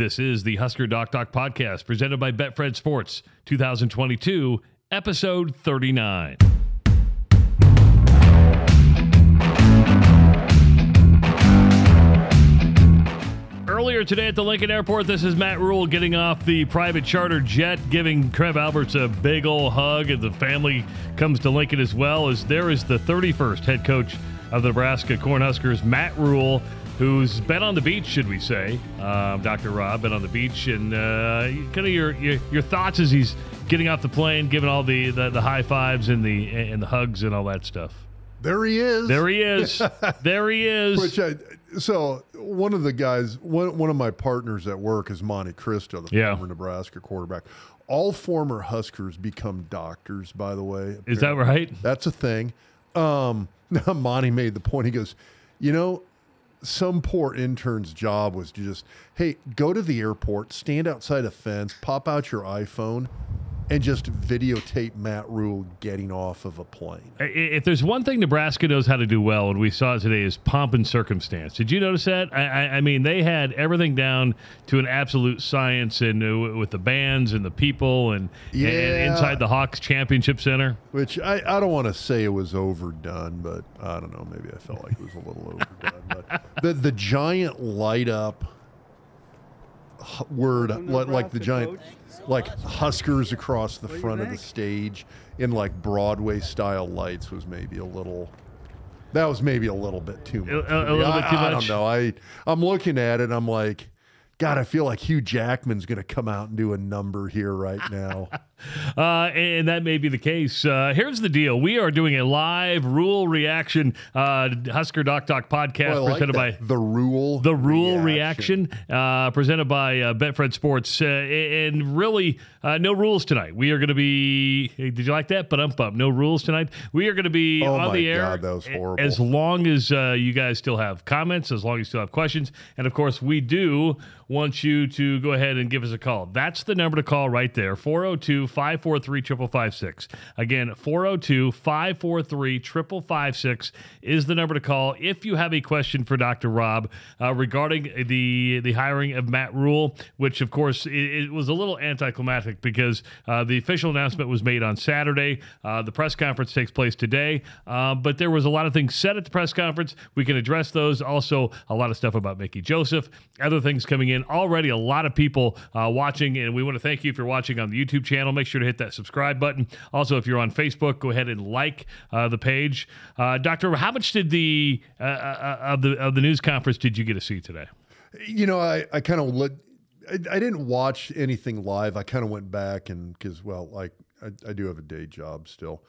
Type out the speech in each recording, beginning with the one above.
This is the Husker Doc Doc podcast presented by Betfred Sports 2022, episode 39. Earlier today at the Lincoln Airport, this is Matt Rhule getting off the private charter jet, giving Trev Alberts a big old hug, and the family comes to Lincoln as well. As there is the 31st head coach of the Nebraska Cornhuskers, Matt Rhule, who's been on the beach, should we say? Um, Dr. Rob been on the beach, and uh, kind of your, your your thoughts as he's getting off the plane, giving all the, the, the high fives and the and the hugs and all that stuff. There he is. There he is. there he is. Which I, so one of the guys, one, one of my partners at work is Monte Christo, the Yeah. former Nebraska quarterback. All former Huskers become doctors, by the way. is that right? That's a thing. Um, Monty made the point. He goes, you know, some poor intern's job was to just, hey, go to the airport, stand outside a fence, pop out your iPhone, and just videotape Matt Rhule getting off of a plane. If there's one thing Nebraska knows how to do well, and we saw it today, is pomp and circumstance. Did you notice that? I, I, I mean, they had everything down to an absolute science, and uh, with the bands and the people, and, and inside the Hawks Championship Center. Which I, I don't want to say it was overdone, but I don't know. Maybe I felt like it was a little overdone. But the the giant light up word, li- like the giant, like Huskers across the front of the stage in like Broadway style lights was maybe a little. That was maybe a little bit too much. A- a- a little I, bit too I don't know. I I'm looking at it. and I'm like. God, I feel like Hugh Jackman's going to come out and do a number here right now. Uh, and that may be the case. Uh, here's the deal: we are doing a live rule reaction uh, Husker Doc Doc podcast Well, like presented by the rule. the rule reaction, uh, presented by uh, Betfred Sports, uh, and really uh, no rules tonight. We are going to be. Did you like that? But up. No rules tonight. We are going to be Oh on the air. God, that was horrible. As long as uh, you guys still have comments, as long as you still have questions, and of course we do want you to go ahead and give us a call. That's the number to call right there 402 543 5556. Again, 402 543 5556 is the number to call if you have a question for Dr. Rob uh, regarding the the hiring of Matt Rhule, which of course it, it was a little anticlimactic because uh, the official announcement was made on Saturday. Uh, the press conference takes place today, uh, but there was a lot of things said at the press conference. We can address those. Also, a lot of stuff about Mickey Joseph, other things coming in. Already, a lot of people uh, watching, and we want to thank you if you're watching on the YouTube channel. Make sure to hit that subscribe button. Also, if you're on Facebook, go ahead and like uh, the page. Uh, Doctor, how much did the uh, uh, of the of the news conference did you get to see today? You know, I, I kind of looked. I, I didn't watch anything live. I kind of went back and because, well, like I, I do have a day job still.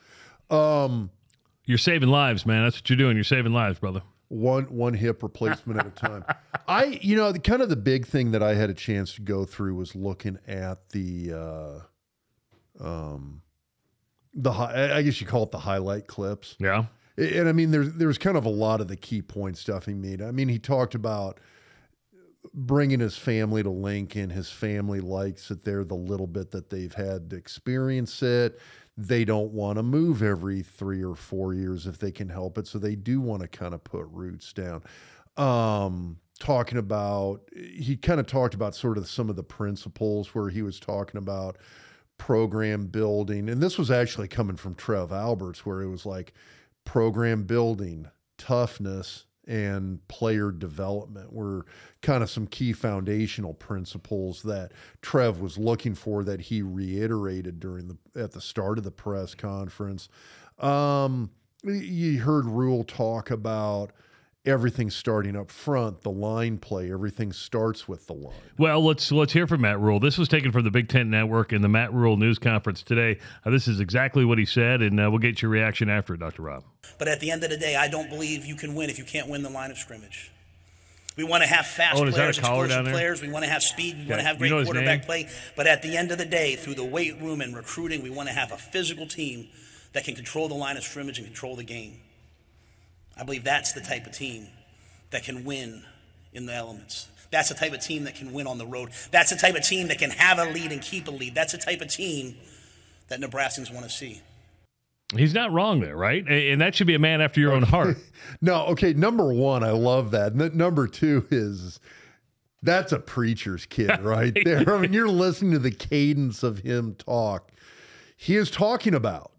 Um, You're saving lives, man. That's what you're doing. You're saving lives, brother. One one hip replacement at a time. I, you know, the kind of the big thing that I had a chance to go through was looking at the, uh, um, the hi- I guess you call it the highlight clips. Yeah. And I mean, there's there's kind of a lot of the key point stuff he made. I mean, he talked about bringing his family to Lincoln. His family likes it there the little bit that they've had to experience it. They don't want to move every three or four years if they can help it. So they do want to kind of put roots down. Um, talking about, he kind of talked about sort of some of the principles where he was talking about program building. And this was actually coming from Trev Alberts, where it was like program building, toughness, and player development were kind of some key foundational principles that Trev was looking for that he reiterated during the at the start of the press conference. Um, you heard Rhule talk about everything starting up front, the line play, everything starts with the line. Well, let's let's hear from Matt Rhule. This was taken from the Big Ten Network in the Matt Rhule news conference today. Uh, this is exactly what he said, and uh, we'll get your reaction after it, Dr. Rob. But at the end of the day, I don't believe you can win if you can't win the line of scrimmage. We want to have fast Oh, and is that a players, collar down explosive there? players. We want to have speed. We want to have You great know quarterback name? play. But at the end of the day, through the weight room and recruiting, we want to have a physical team that can control the line of scrimmage and control the game. I believe that's the type of team that can win in the elements. That's the type of team that can win on the road. That's the type of team that can have a lead and keep a lead. That's the type of team that Nebraskans want to see. He's not wrong there, right? And that should be a man after your own heart. No, okay. Number one, I love that. N- number two is That's a preacher's kid right there. I mean, you're listening to the cadence of him talk. He is talking about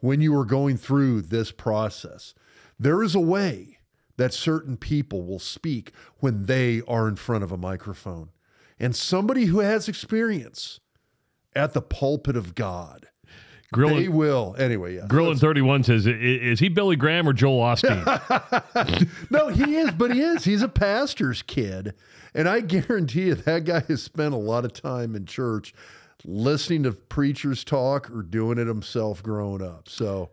when you were going through this process. There is a way that certain people will speak when they are in front of a microphone. And somebody who has experience at the pulpit of God, Grilling, they will. Anyway, yeah. Grilling 31 says, "I- Is he Billy Graham or Joel Osteen? No, he is, but he is. He's a pastor's kid. And I guarantee you that guy has spent a lot of time in church listening to preachers talk or doing it himself growing up. So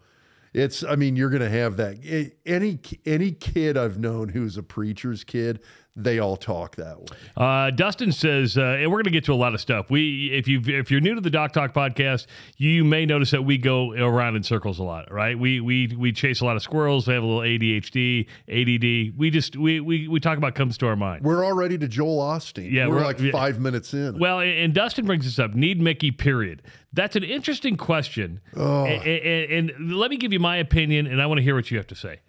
it's I mean, you're gonna have that. Any any kid I've known who's a preacher's kid, they all talk that way. Uh, Dustin says, uh, and we're going to get to a lot of stuff. We, if you if you're new to the Doc Talk podcast, you may notice that we go around in circles a lot, right? We we we chase a lot of squirrels. We have a little ADHD, ADD. We just we we, we talk about comes to our mind. We're already to Joel Osteen. Yeah, we're, we're- like yeah. five minutes in. Well, and and Dustin brings this up. Need Mickey? Period. That's an interesting question. Oh. A- a- And, and let me give you my opinion, and I want to hear what you have to say.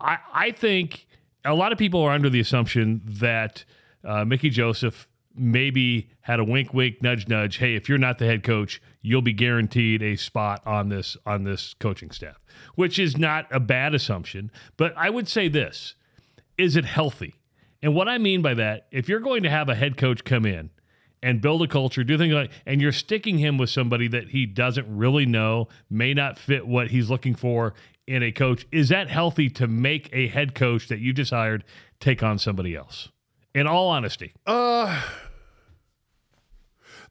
I, I think a lot of people are under the assumption that uh, Mickey Joseph maybe had a wink, wink, nudge, nudge. Hey, if you're not the head coach, you'll be guaranteed a spot on this on this coaching staff, which is not a bad assumption. But I would say this: is it healthy? And what I mean by that, if you're going to have a head coach come in and build a culture, do things like, and you're sticking him with somebody that he doesn't really know, may not fit what he's looking for in a coach, is that healthy to make a head coach that you just hired take on somebody else? In all honesty, Uh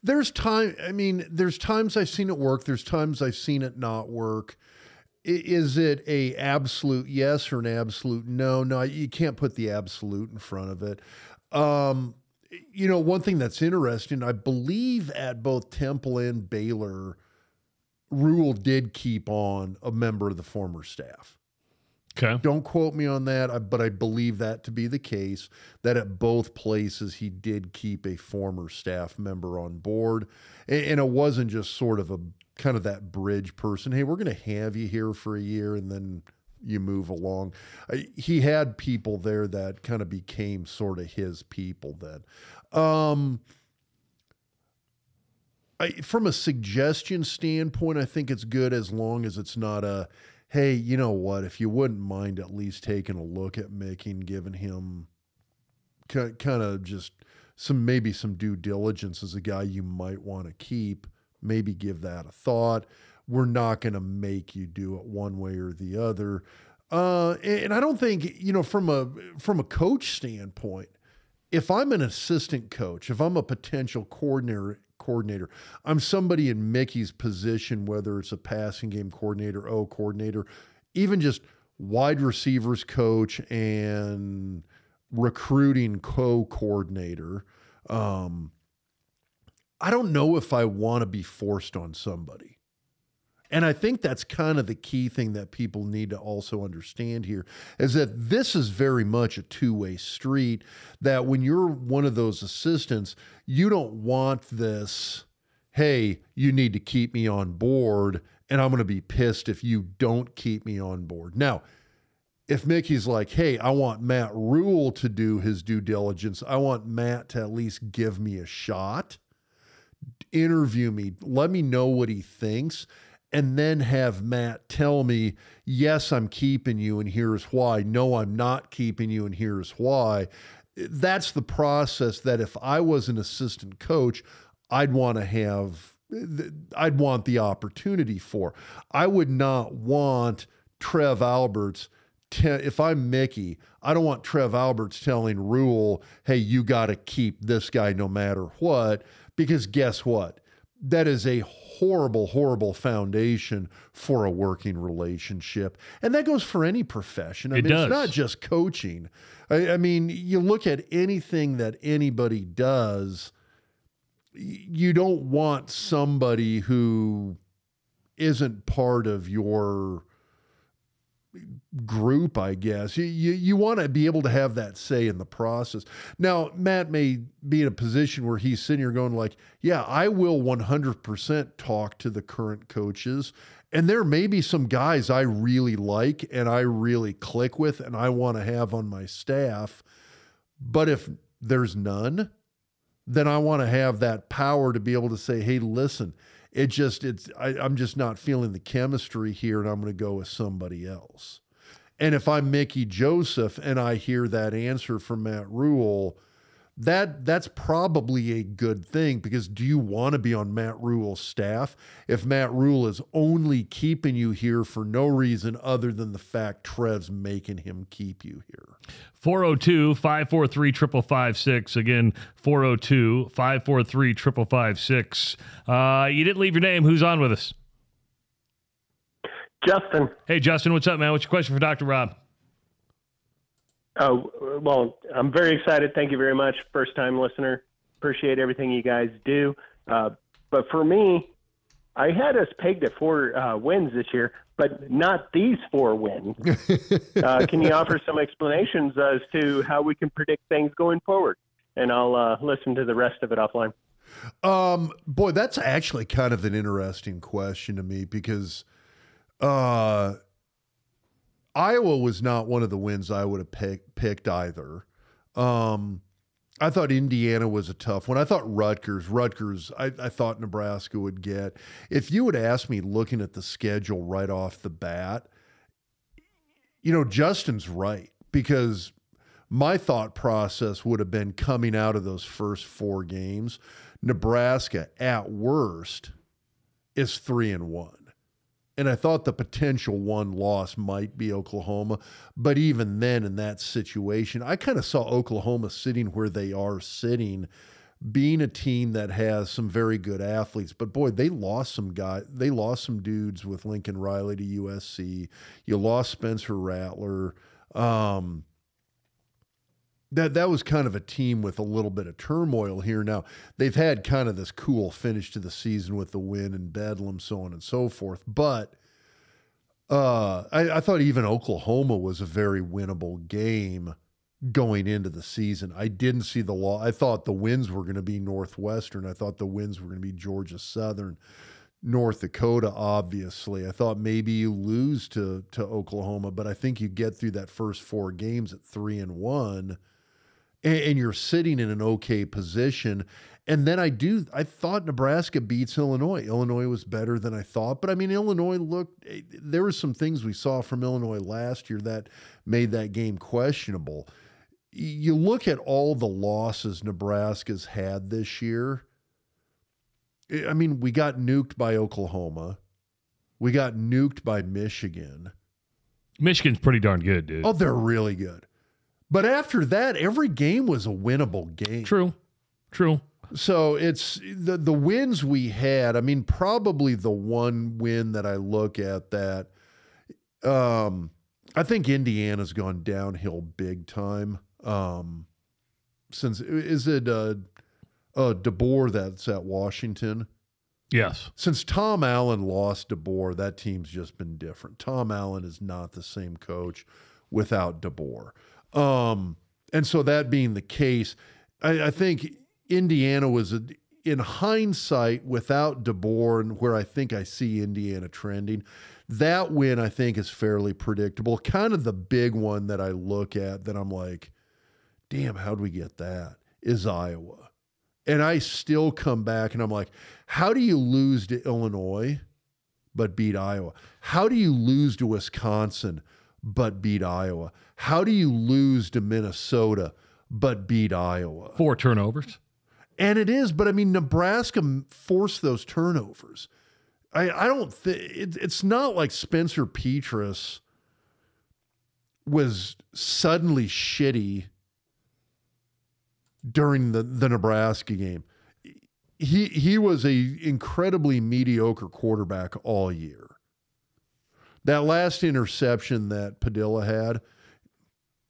there's time I mean, there's times I've seen it work, there's times I've seen it not work. Is it a absolute yes or an absolute no? No, you can't put the absolute in front of it. Um, you know, one thing that's interesting, I believe at both Temple and Baylor, Rhule did keep on a member of the former staff. okay. Don't quote me on that, but I believe that to be the case. That at both places he did keep a former staff member on board, and, it wasn't just sort of a kind of that bridge person. Hey, we're going to have you here for a year, and then you move along. He had people there that kind of became sort of his people. Then, um, I, from a suggestion standpoint, I think it's good as long as it's not a, hey, you know what? If you wouldn't mind at least taking a look at and giving him kind of just some maybe some due diligence as a guy you might want to keep, maybe give that a thought. We're not going to make you do it one way or the other. Uh, and, and I don't think you know from a from a coach standpoint, if I'm an assistant coach, if I'm a potential coordinator, coordinator, I'm somebody in Mickey's position, whether it's a passing game coordinator, O coordinator, even just wide receivers coach and recruiting co-coordinator. Um, I don't know if I want to be forced on somebody. And I think that's kind of the key thing that people need to also understand here is that this is very much a two way street. That when you're one of those assistants, you don't want this, hey, you need to keep me on board, and I'm going to be pissed if you don't keep me on board. Now, if Mickey's like, hey, I want Matt Rhule to do his due diligence, I want Matt to at least give me a shot, interview me, let me know what he thinks, and then have Matt tell me, yes, I'm keeping you, and here's why. No, I'm not keeping you, and here's why. That's the process that if I was an assistant coach, I'd want to have, I'd want the opportunity for. I would not want Trev Alberts te- if I'm Mickey, I don't want Trev Alberts telling Rhule, hey, you got to keep this guy no matter what, because guess what? That is a horrible, horrible foundation for a working relationship. And that goes for any profession. I It mean, does. it's not just coaching. I, I mean, you look at anything that anybody does, you don't want somebody who isn't part of your group, I guess. You, you, you want to be able to have that say in the process. Now, Matt may be in a position where he's sitting here going like, yeah, I will 100% talk to the current coaches. And there may be some guys I really like and I really click with and I want to have on my staff. But if there's none, then I want to have that power to be able to say, hey, listen, it just it's I, I'm just not feeling the chemistry here, and I'm going to go with somebody else. And if I'm Mickey Joseph and I hear that answer from Matt Rhule, that that's probably a good thing because do you want to be on Matt Rhule's staff if Matt Rhule is only keeping you here for no reason other than the fact Trev's making him keep you here? 402 543 5556. Again, 402 543 5556. Uh, you didn't leave your name. Who's on with us? Justin. Hey, Justin, what's up, man? What's your question for Dr. Rob? Oh, well, I'm very excited. Thank you very much. First time listener. Appreciate everything you guys do. Uh, but for me, I had us pegged at four uh, wins this year, but not these four wins. uh, can you offer some explanations as to how we can predict things going forward? And I'll uh, listen to the rest of it offline. Um, boy, that's actually kind of an interesting question to me because uh, Iowa was not one of the wins I would have pick, picked either. Um, I thought Indiana was a tough one. I thought Rutgers, Rutgers, I, I thought Nebraska would get. If you would ask me looking at the schedule right off the bat, you know, Justin's right because my thought process would have been coming out of those first four games. Nebraska, at worst, is three and one. And I thought the potential one loss might be Oklahoma. But even then, in that situation, I kind of saw Oklahoma sitting where they are sitting, being a team that has some very good athletes. But boy, they lost some guys. They lost some dudes with Lincoln Riley to USC. You lost Spencer Rattler. Um, that that was kind of a team with a little bit of turmoil here. Now they've had kind of this cool finish to the season with the win in Bedlam, so on and so forth. But uh, I, I thought even Oklahoma was a very winnable game going into the season. I didn't see the law. I thought the wins were going to be Northwestern. I thought the wins were going to be Georgia Southern. North Dakota, obviously. I thought maybe you lose to to Oklahoma, but I think you get through that first four games at three and one and, and you're sitting in an okay position. And then I do, I thought Nebraska beats Illinois. Illinois was better than I thought. But I mean, Illinois looked, eh, there were some things we saw from Illinois last year that made that game questionable. You look at all the losses Nebraska's had this year. Eh, I mean, we got nuked by Oklahoma. We got nuked by Michigan. Michigan's pretty darn good, dude. Oh, they're really good. But after that, every game was a winnable game. True. True. So it's the the wins we had. I mean, probably the one win that I look at that um I think Indiana's gone downhill big time. Um since is it uh uh DeBoer that's at Washington? Yes. Since Tom Allen lost DeBoer, that team's just been different. Tom Allen is not the same coach without DeBoer. Um, and so that being the case, I, I think Indiana was a, in hindsight without DeBoer where I think I see Indiana trending. That win I think is fairly predictable. Kind of the big one that I look at that I'm like, damn, how'd we get that? Is Iowa. And I still come back and I'm like, how do you lose to Illinois but beat Iowa? How do you lose to Wisconsin but beat Iowa? How do you lose to Minnesota but beat Iowa? Four turnovers. And it is, but I mean, Nebraska forced those turnovers. I, I don't think it, it's not like Spencer Petras was suddenly shitty during the, the Nebraska game. He he was a incredibly mediocre quarterback all year. That last interception that Padilla had,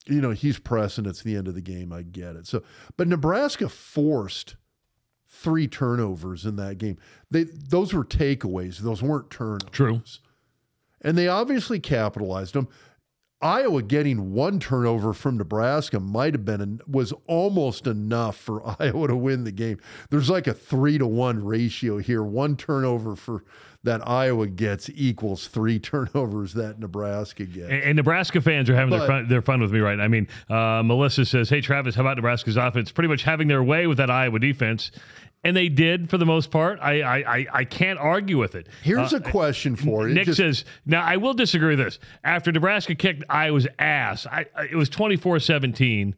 you know, he's pressing. It's the end of the game. I get it. So, but Nebraska forced three turnovers in that game. They those were takeaways. Those weren't turnovers. True. And they obviously capitalized them. Iowa getting one turnover from Nebraska might have been was almost enough for Iowa to win the game. There's like a three to one ratio here. One turnover for that Iowa gets equals three turnovers that Nebraska gets. And, and Nebraska fans are having But- their, fun, their fun with me right now. I mean, uh, Melissa says, Hey, Travis, how about Nebraska's offense? Pretty much having their way with that Iowa defense. And they did for the most part. I I, I, I can't argue with it. Here's Uh, a question for you. Nick Just- says, now I will disagree with this. After Nebraska kicked Iowa's ass, I, I, it was 24 17.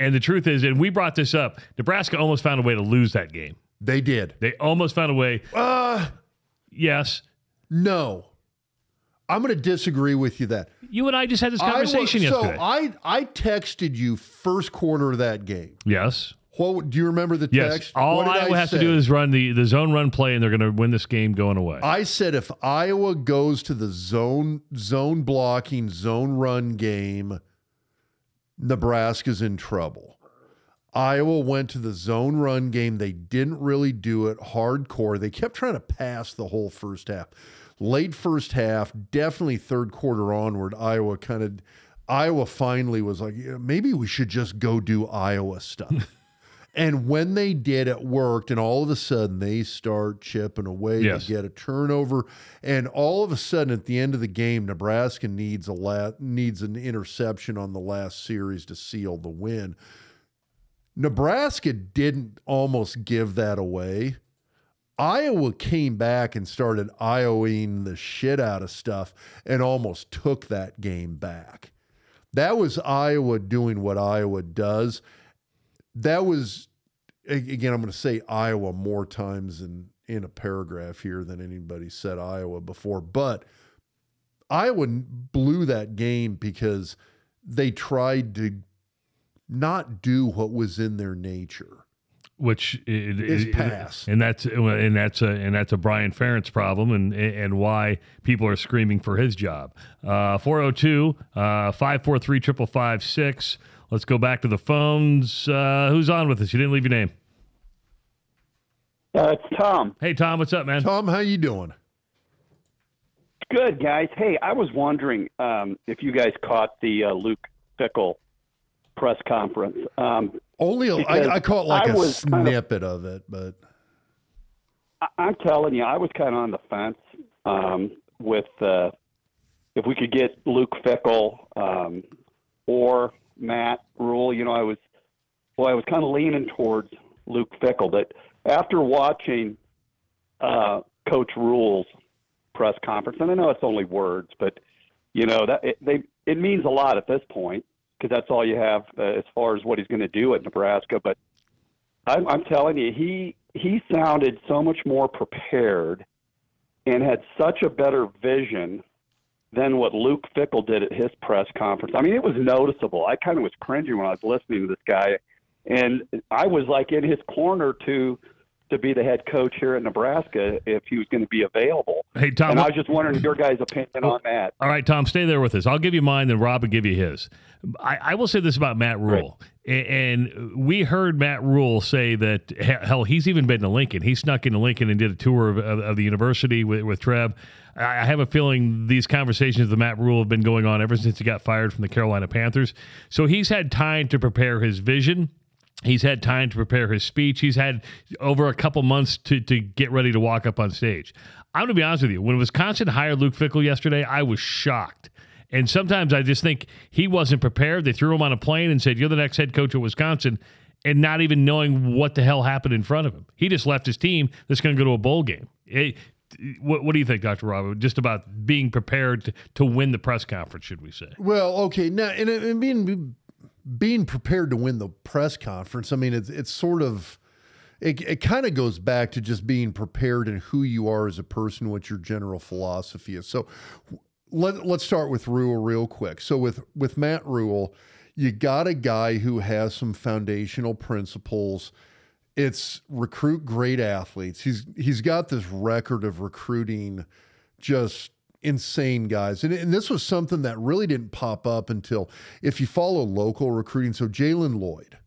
And the truth is, and we brought this up, Nebraska almost found a way to lose that game. they did. They almost found a way. Uh, Yes. no. I'm going to disagree with you that. You and I just had this conversation yesterday. So I I texted you first quarter of that game. yes. What do you remember the Yes. text? All What did Iowa I has to do is run the, the zone run play, and they're going to win this game going away. I said if Iowa goes to the zone zone blocking zone run game, Nebraska's in trouble. Iowa went to the zone run game. They didn't really do it hardcore. They kept trying to pass the whole first half. Late first half, definitely third quarter onward, Iowa kind of Iowa finally was like, yeah, maybe we should just go do Iowa stuff. and when they did, it worked. And all of a sudden, they start chipping away Yes. to get a turnover. And all of a sudden, at the end of the game, Nebraska needs a la- needs an interception on the last series to seal the win. Nebraska didn't almost give that away. Iowa came back and started Iowaing the shit out of stuff and almost took that game back. That was Iowa doing what Iowa does. That was, again, I'm going to say Iowa more times in, in a paragraph here than anybody said Iowa before, but Iowa blew that game because they tried to not do what was in their nature. which i- Is i- pass. and that's and that's a and that's a Brian Ferentz problem, and and why people are screaming for his job. Uh, 402 uh, 543 5556. Let's go back to the phones. Uh, who's on with us? You didn't leave your name. Uh, it's Tom. Hey Tom, what's up, man? Tom, how you doing? Good guys. Hey, I was wondering um, if you guys caught the uh, Luke Fickell press conference. Um, Only a, I, I caught like I a was kind of- snippet of it, but I- I'm telling you, I was kind of on the fence um, with uh, if we could get Luke Fickell um, or Matt Rhule. You know, I was well, I was kind of leaning towards Luke Fickell, but after watching uh, Coach Rhule's press conference, and I know it's only words, but you know that it, they it means a lot at this point because that's all you have uh, as far as what he's going to do at Nebraska. But I'm, I'm telling you, he he sounded so much more prepared and had such a better vision than what Luke Fickell did at his press conference. I mean, it was noticeable. I kind of was cringing when I was listening to this guy, and I was like in his corner to to be the head coach here at Nebraska if he was going to be available. Hey Tom, And I was just wondering your guys' opinion on that. All right, Tom, stay there with us. I'll give you mine, then Rob will give you his. I, I will say this about Matt Rhule. A- And we heard Matt Rhule say that, hell, he's even been to Lincoln. He snuck into Lincoln and did a tour of, of, of the university with, with Trev. I I have a feeling these conversations with Matt Rhule have been going on ever since he got fired from the Carolina Panthers. So he's had time to prepare his vision. He's had time to prepare his speech. He's had over a couple months to, to get ready to walk up on stage. I'm going to be honest with you. When Wisconsin hired Luke Fickell yesterday, I was shocked. And sometimes I just think he wasn't prepared. They threw him on a plane and said, You're the next head coach of Wisconsin, and not even knowing what the hell happened in front of him. He just left his team that's going to go to a bowl game. It- what, what do you think, Dr. Robert? Just about being prepared to, to win the press conference, should we say? well, okay. Now, and, and being being prepared to win the press conference, I mean, it's it's sort of it, it kind of goes back to just being prepared and who you are as a person, what your general philosophy is. So let, let's start with Rhule real quick. So with with Matt Rhule, you got a guy who has some foundational principles. It's recruit great athletes. He's he's got this record of recruiting just insane guys. And, and this was something that really didn't pop up until if you follow local recruiting. So Jalen Lloyd,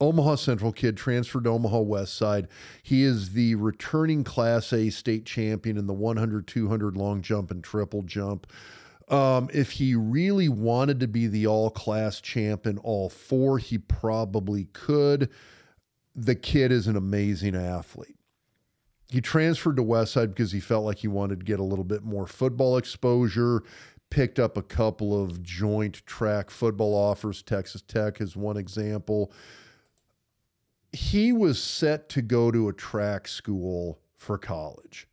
Omaha Central kid, transferred to Omaha West Side. He is the returning Class A state champion in the 100, 200 long jump and triple jump. Um, if he really wanted to be the all class champ in all four, he probably could. The kid is an amazing athlete. He transferred to Westside because he felt like he wanted to get a little bit more football exposure. Picked up a couple of joint track football offers. Texas Tech is one example. He was set to go to a track school for college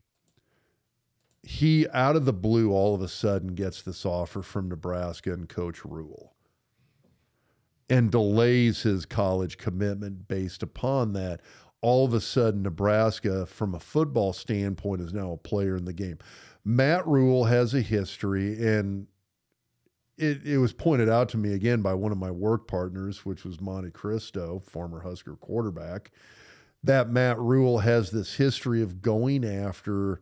he out of the blue all of a sudden gets this offer from Nebraska and Coach Rhule and delays his college commitment based upon that. All of a sudden, Nebraska, from a football standpoint, is now a player in the game. Matt Rhule has a history, and it, it was pointed out to me again by one of my work partners, which was Monte Christo, former Husker quarterback, that Matt Rhule has this history of going after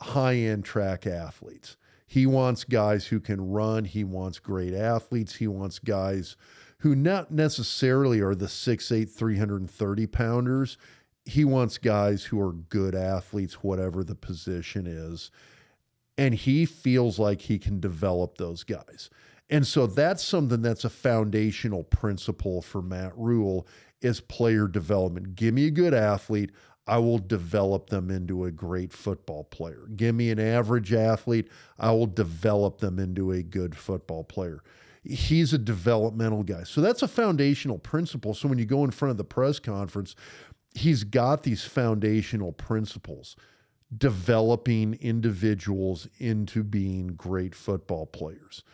high end track athletes. He wants guys who can run. He wants great athletes. He wants guys who not necessarily are the 6'8, 330 pounders. He wants guys who are good athletes, whatever the position is. And he feels like he can develop those guys. And so that's something that's a foundational principle for Matt Rhule is player development. Give me a good athlete. I will develop them into a great football player. Give me an average athlete, I will develop them into a good football player. He's a developmental guy. So that's a foundational principle. So when you go in front of the press conference, he's got these foundational principles developing individuals into being great football players.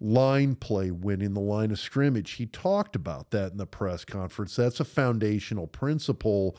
Line play, winning the line of scrimmage. He talked about that in the press conference. That's a foundational principle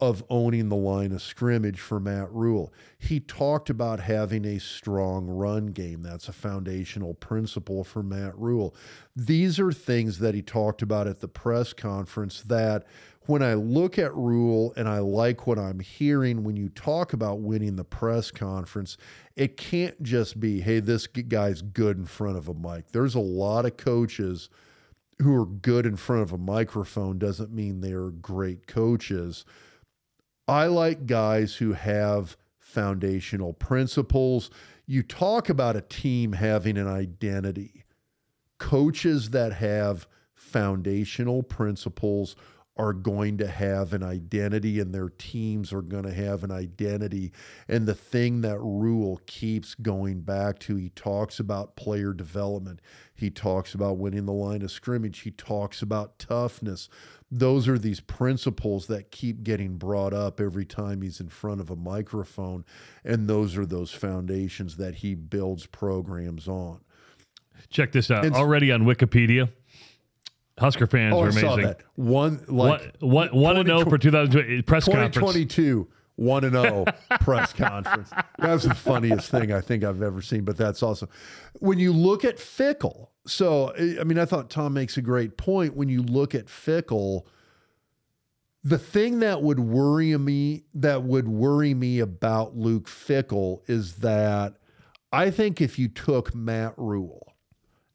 of owning the line of scrimmage for Matt Rhule. He talked about having a strong run game. That's a foundational principle for Matt Rhule. These are things that he talked about at the press conference that when I look at Rhule and I like what I'm hearing when you talk about winning the press conference, it can't just be, hey, this guy's good in front of a mic. There's a lot of coaches who are good in front of a microphone doesn't mean they're great coaches I like guys who have foundational principles. You talk about a team having an identity. Coaches that have foundational principles are going to have an identity and their teams are going to have an identity. And the thing that Rhule keeps going back to, he talks about player development. He talks about winning the line of scrimmage. He talks about toughness those are these principles that keep getting brought up every time he's in front of a microphone. And those are those foundations that he builds programs on. Check this out. Already on Wikipedia, Husker fans oh, are amazing. I saw that. One like one, one, oh one and zero oh for 2020 press 2022. One and zero oh press conference. That's the funniest thing I think I've ever seen. But that's awesome. When you look at Fickell, so, I mean, I thought Tom makes a great point. When you look at Fickell, the thing that would worry me, that would worry me about Luke Fickell is that I think if you took Matt Rhule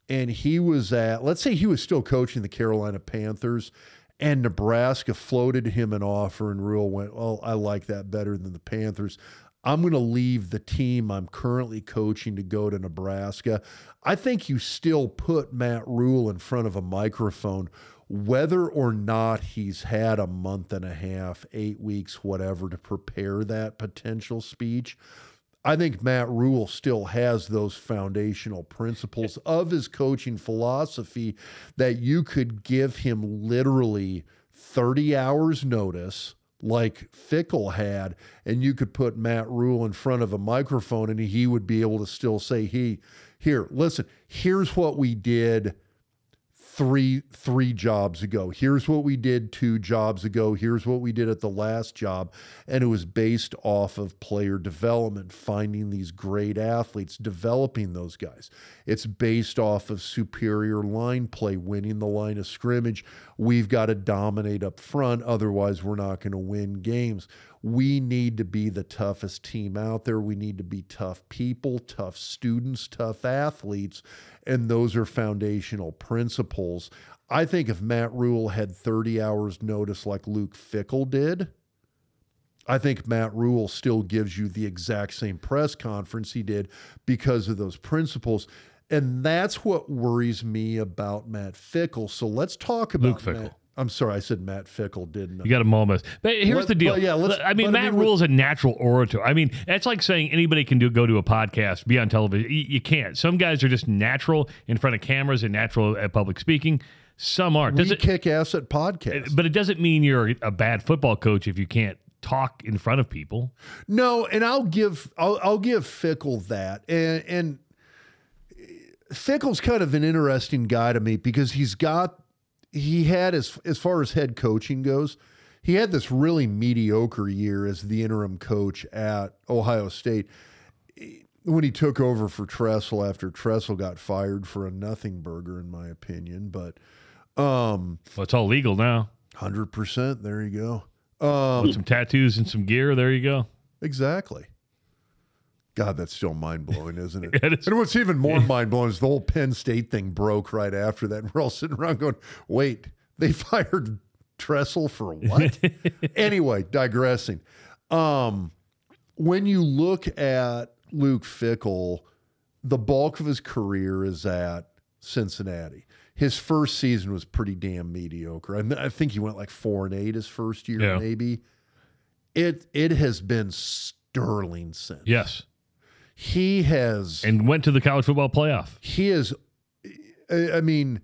and he was at, let's say he was still coaching the Carolina Panthers and Nebraska floated him an offer and Rhule went, well, I like that better than the Panthers. I'm going to leave the team I'm currently coaching to go to Nebraska. I think you still put Matt Rhule in front of a microphone, whether or not he's had a month and a half, eight weeks, whatever, to prepare that potential speech. I think Matt Rhule still has those foundational principles of his coaching philosophy that you could give him literally 30 hours notice like Fickell had, and you could put Matt Rhule in front of a microphone and he would be able to still say, he, here, listen, here's what we did three three jobs ago. Here's what we did two jobs ago. Here's what we did at the last job. And it was based off of player development, finding these great athletes, developing those guys. It's based off of superior line play, winning the line of scrimmage. We've got to dominate up front, otherwise we're not going to win games we need to be the toughest team out there. We need to be tough people, tough students, tough athletes. And those are foundational principles. I think if Matt Rhule had 30 hours notice like Luke Fickell did, I think Matt Rhule still gives you the exact same press conference he did because of those principles. And that's what worries me about Matt Fickell. So let's talk about Luke Fickell. Matt- I'm sorry, I said Matt Fickell, didn't I? You got a moment. But here's Let- the deal. yeah, let's- I mean, Matt Rhule is a natural orator. I mean, it's like saying anybody can do go to a podcast, be on television. You, you can't. Some guys are just natural in front of cameras and natural at public speaking. Some aren't. we Does it, kick ass at podcasts. but it doesn't mean you're a bad football coach if you can't talk in front of people. No, and I'll give I'll, I'll give Fickell that, and and Fickell's kind of an interesting guy to me because he's got he had as as far as head coaching goes, he had this really mediocre year as the interim coach at Ohio State when he took over for Tressel after Tressel got fired for a nothing burger, in my opinion. But um, Well, it's all legal now. hundred percent, there you go. Um, With some tattoos and some gear, there you go. Exactly. God, that's still mind blowing, isn't it? It is. And what's even more mind blowing is the whole Penn State thing broke right after that. And we're all sitting around going, wait, they fired Tressel for what? anyway, digressing. Um, when you look at Luke Fickell, the bulk of his career is at Cincinnati. His first season was pretty damn mediocre. I, I think he went like four and eight his first year, Yeah. maybe. It it has been sterling since. Yes. He has And went to the college football playoff. he is I mean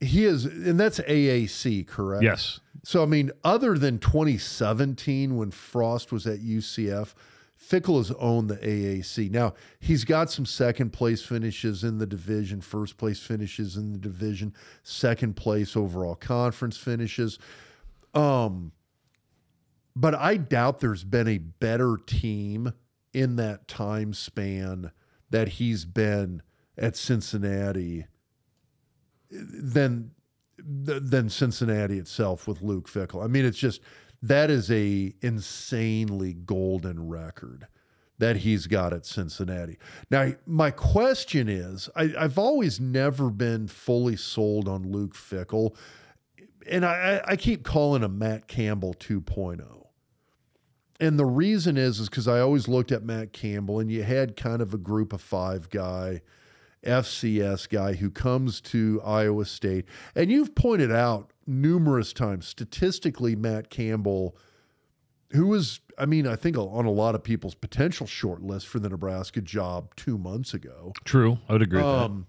he is and that's AAC, correct? Yes. So I mean, other than 2017 when Frost was at UCF, Fickell has owned the AAC. Now he's got some second place finishes in the division, first place finishes in the division, second place overall conference finishes. Um, but I doubt there's been a better team in that time span that he's been at Cincinnati than th- than Cincinnati itself with Luke Fickell. I mean, it's just that is a insanely golden record that he's got at Cincinnati. Now, my question is, I, I've always never been fully sold on Luke Fickell, and I I keep calling him Matt Campbell 2.0. And the reason is, is because I always looked at Matt Campbell, and you had kind of a group of five guy. FCS guy who comes to Iowa State. And you've pointed out numerous times statistically, Matt Campbell, who was, I mean, I think on a lot of people's potential short list for the Nebraska job two months ago. True. I would agree with Um,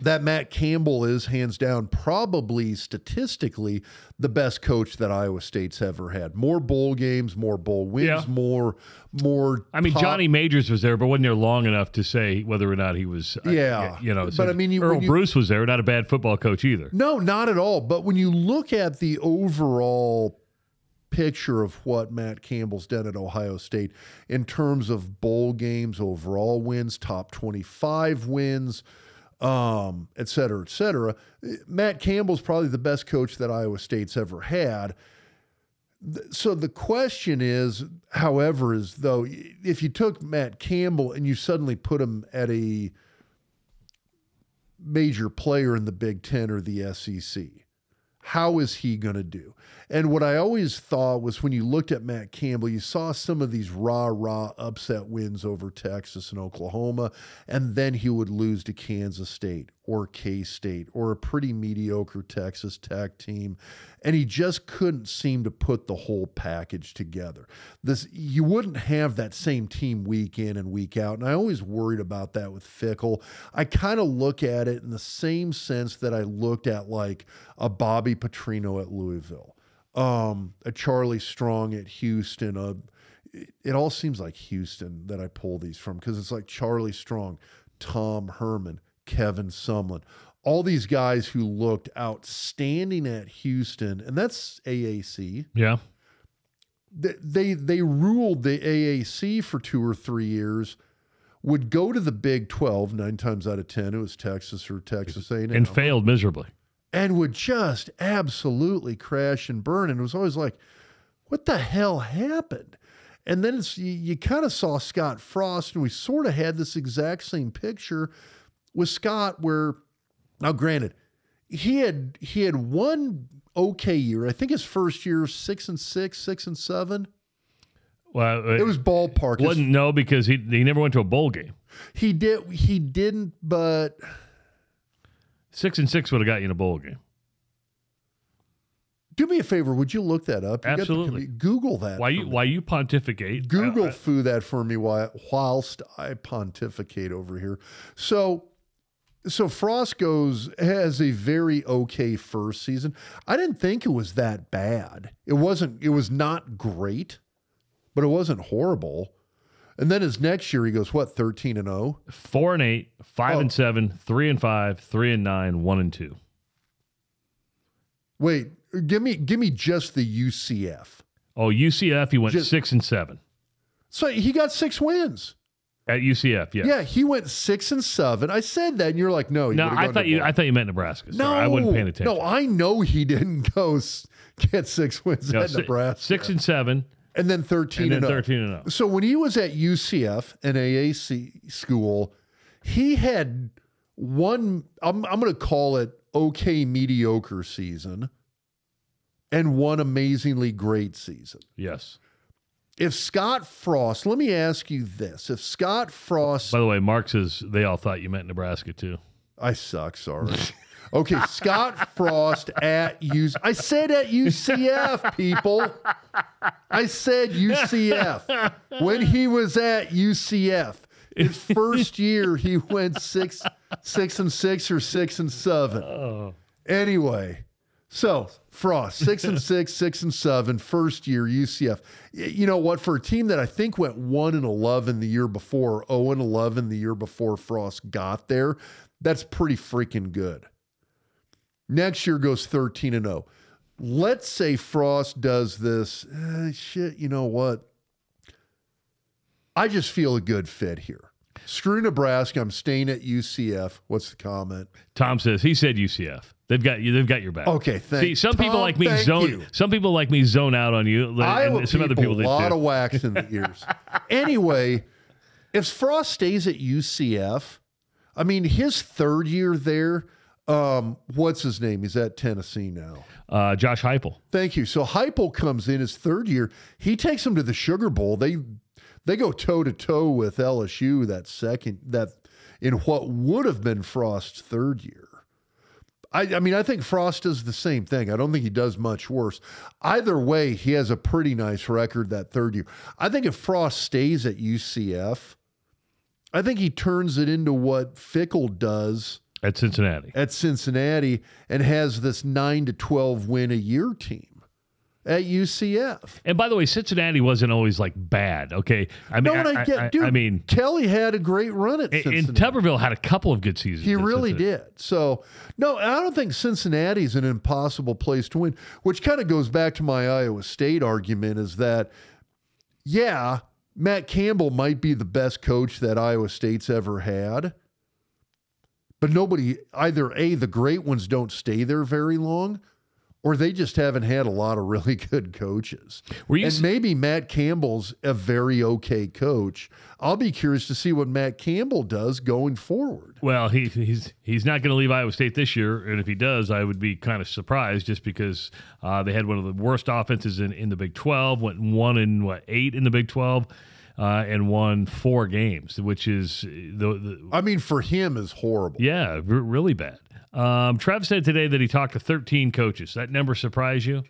that Matt Campbell is hands down probably statistically the best coach that Iowa State's ever had. More bowl games, more bowl wins, Yeah. more, more. I mean, top- Johnny Majors was there, but wasn't there long enough to say whether or not he was. uh, Yeah. You know, But so I mean, you- Earl you- Bruce was there, not a bad football coach either. No, not at all. But when you look at the overall picture of what Matt Campbell's done at Ohio State in terms of bowl games, overall wins, top 25 wins, um, et cetera, et cetera, Matt Campbell's probably the best coach that Iowa State's ever had. So the question is, however, is though if you took Matt Campbell and you suddenly put him at a major player in the Big Ten or the SEC. How is he going to do? And what I always thought was when you looked at Matt Campbell, you saw some of these rah rah upset wins over Texas and Oklahoma, and then he would lose to Kansas State or K State or a pretty mediocre Texas Tech team. And he just couldn't seem to put the whole package together. This you wouldn't have that same team week in and week out. And I always worried about that with Fickell. I kind of look at it in the same sense that I looked at like a Bobby Petrino at Louisville, um, a Charlie Strong at Houston, a it- it all seems like Houston that I pull these from because it's like Charlie Strong, Tom Herman, Kevin Sumlin, all these guys who looked outstanding at Houston, and that's AAC. Yeah. They they, they ruled the AAC for two or three years. Would go to the Big Twelve nine times out of ten. It was Texas or Texas A&M, And failed miserably. And would just absolutely crash and burn. And it was always like, what the hell happened? And then it's you, you kind of saw Scott Frost, and we sort of had this exact same picture with Scott, where now granted, he had he had one okay year. I think his first year six and six, six and seven. Well, uh, It was ballpark. His- wasn't no because he he never went to a bowl game. He did. He didn't. But Six and six would have got you in a bowl game. do me a favor. Would you look that up? You the Absolutely. Google that. Why you why you pontificate? Google foo that for me while, whilst I pontificate over here. So, so Frost goes has a very okay first season. I didn't think it was that bad. It wasn't. It was not great, but it wasn't horrible. And then his next year, he goes what thirteen and oh? zero. four and eight, five Oh. and seven, three and five, three and nine, one and two. Wait, give me give me just the UCF. Oh, UCF, he went Just- six and seven So he got six wins. at UCF. Yeah. Yeah, he went six and seven. I said that, and you're like, no. he No, I thought you. I thought you meant Nebraska. No, Sorry, I wasn't paying attention. No, I know he didn't go get six wins No, at si- Nebraska. Six and seven, and then 13 and and, then 0. thirteen and oh. zero. So when he was at UCF, an AAC school, he had one, I'm, I'm going to call it okay mediocre season and one amazingly great season. Yes. If Scott Frost, let me ask you this. If Scott Frost By the way, Mark says they all thought you meant Nebraska too. I suck. Sorry. Okay, Scott Frost at U. I said at UCF, people. I said UCF when he was at UCF. His first year, he went six, six and six or six and seven. Oh. Anyway, so Frost six and six, six and seven, first year UCF. You know what? For a team that I think went one and eleven the year before, zero and eleven the year before Frost got there, that's pretty freaking good. Next year goes thirteen and zero. Let's say Frost does this. eh, shit, you know what? I just feel a good fit here. Screw Nebraska. I'm staying at UCF. What's the comment? Tom says he said UCF. They've got you. They've got your back. Okay, thank See, some people like me zone. you. Some people like me zone out on you. and Iowa some other people a lot of wax in the ears. anyway, if Frost stays at UCF, I mean his third year there. Um, what's his name? He's at Tennessee now. uh, Josh Heupel. Thank you. So Heupel comes in his third year. He takes them to the Sugar Bowl. They they go toe to toe with LSU that second that in what would have been Frost's third year. I, I mean, I think Frost does the same thing. I don't think he does much worse. Either way, he has a pretty nice record that third year. I think if Frost stays at UCF, I think he turns it into what Fickell does at Cincinnati. at Cincinnati and has this 9 to 12 win a year team at UCF. And by the way, Cincinnati wasn't always like bad. Okay, I mean, No, and I, get, dude. I mean, Kelly had a great run at and Cincinnati. And Tuberville had a couple of good seasons. He really Cincinnati. did. So, no, I don't think Cincinnati is an impossible place to win, which kind of goes back to my Iowa State argument is that, yeah, Matt Campbell might be the best coach that Iowa State's ever had, but nobody, either A, the great ones don't stay there very long, or they just haven't had a lot of really good coaches. Were you and s- maybe Matt Campbell's a very okay coach. I'll be curious to see what Matt Campbell does going forward. Well, he, he's he's not going to leave Iowa State this year, and if he does, I would be kind of surprised, just because uh, they had one of the worst offenses in, in the Big Twelve, went one and what eight in the Big Twelve, uh, and won four games, which is the, the I mean, for him is horrible. yeah, r- really bad. Um, Trev said today that he talked to 13 coaches. That number surprise you?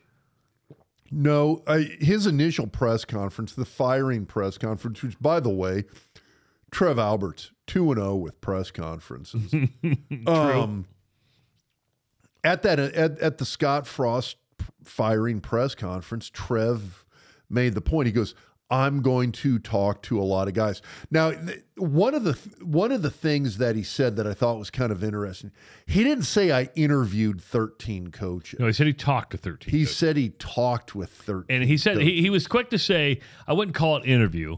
No, I, his initial press conference, the firing press conference, which, by the way, Trev Alberts two and zero with press conferences. um, at that at, at the Scott Frost firing press conference, Trev made the point. He goes, "I'm going to talk to a lot of guys." Now, one of the one of the things that he said that I thought was kind of interesting, he didn't say I interviewed 13 coaches. No, he said he talked to 13. He coaches. said he talked with 13. and he said he, he was quick to say, I wouldn't call it interview,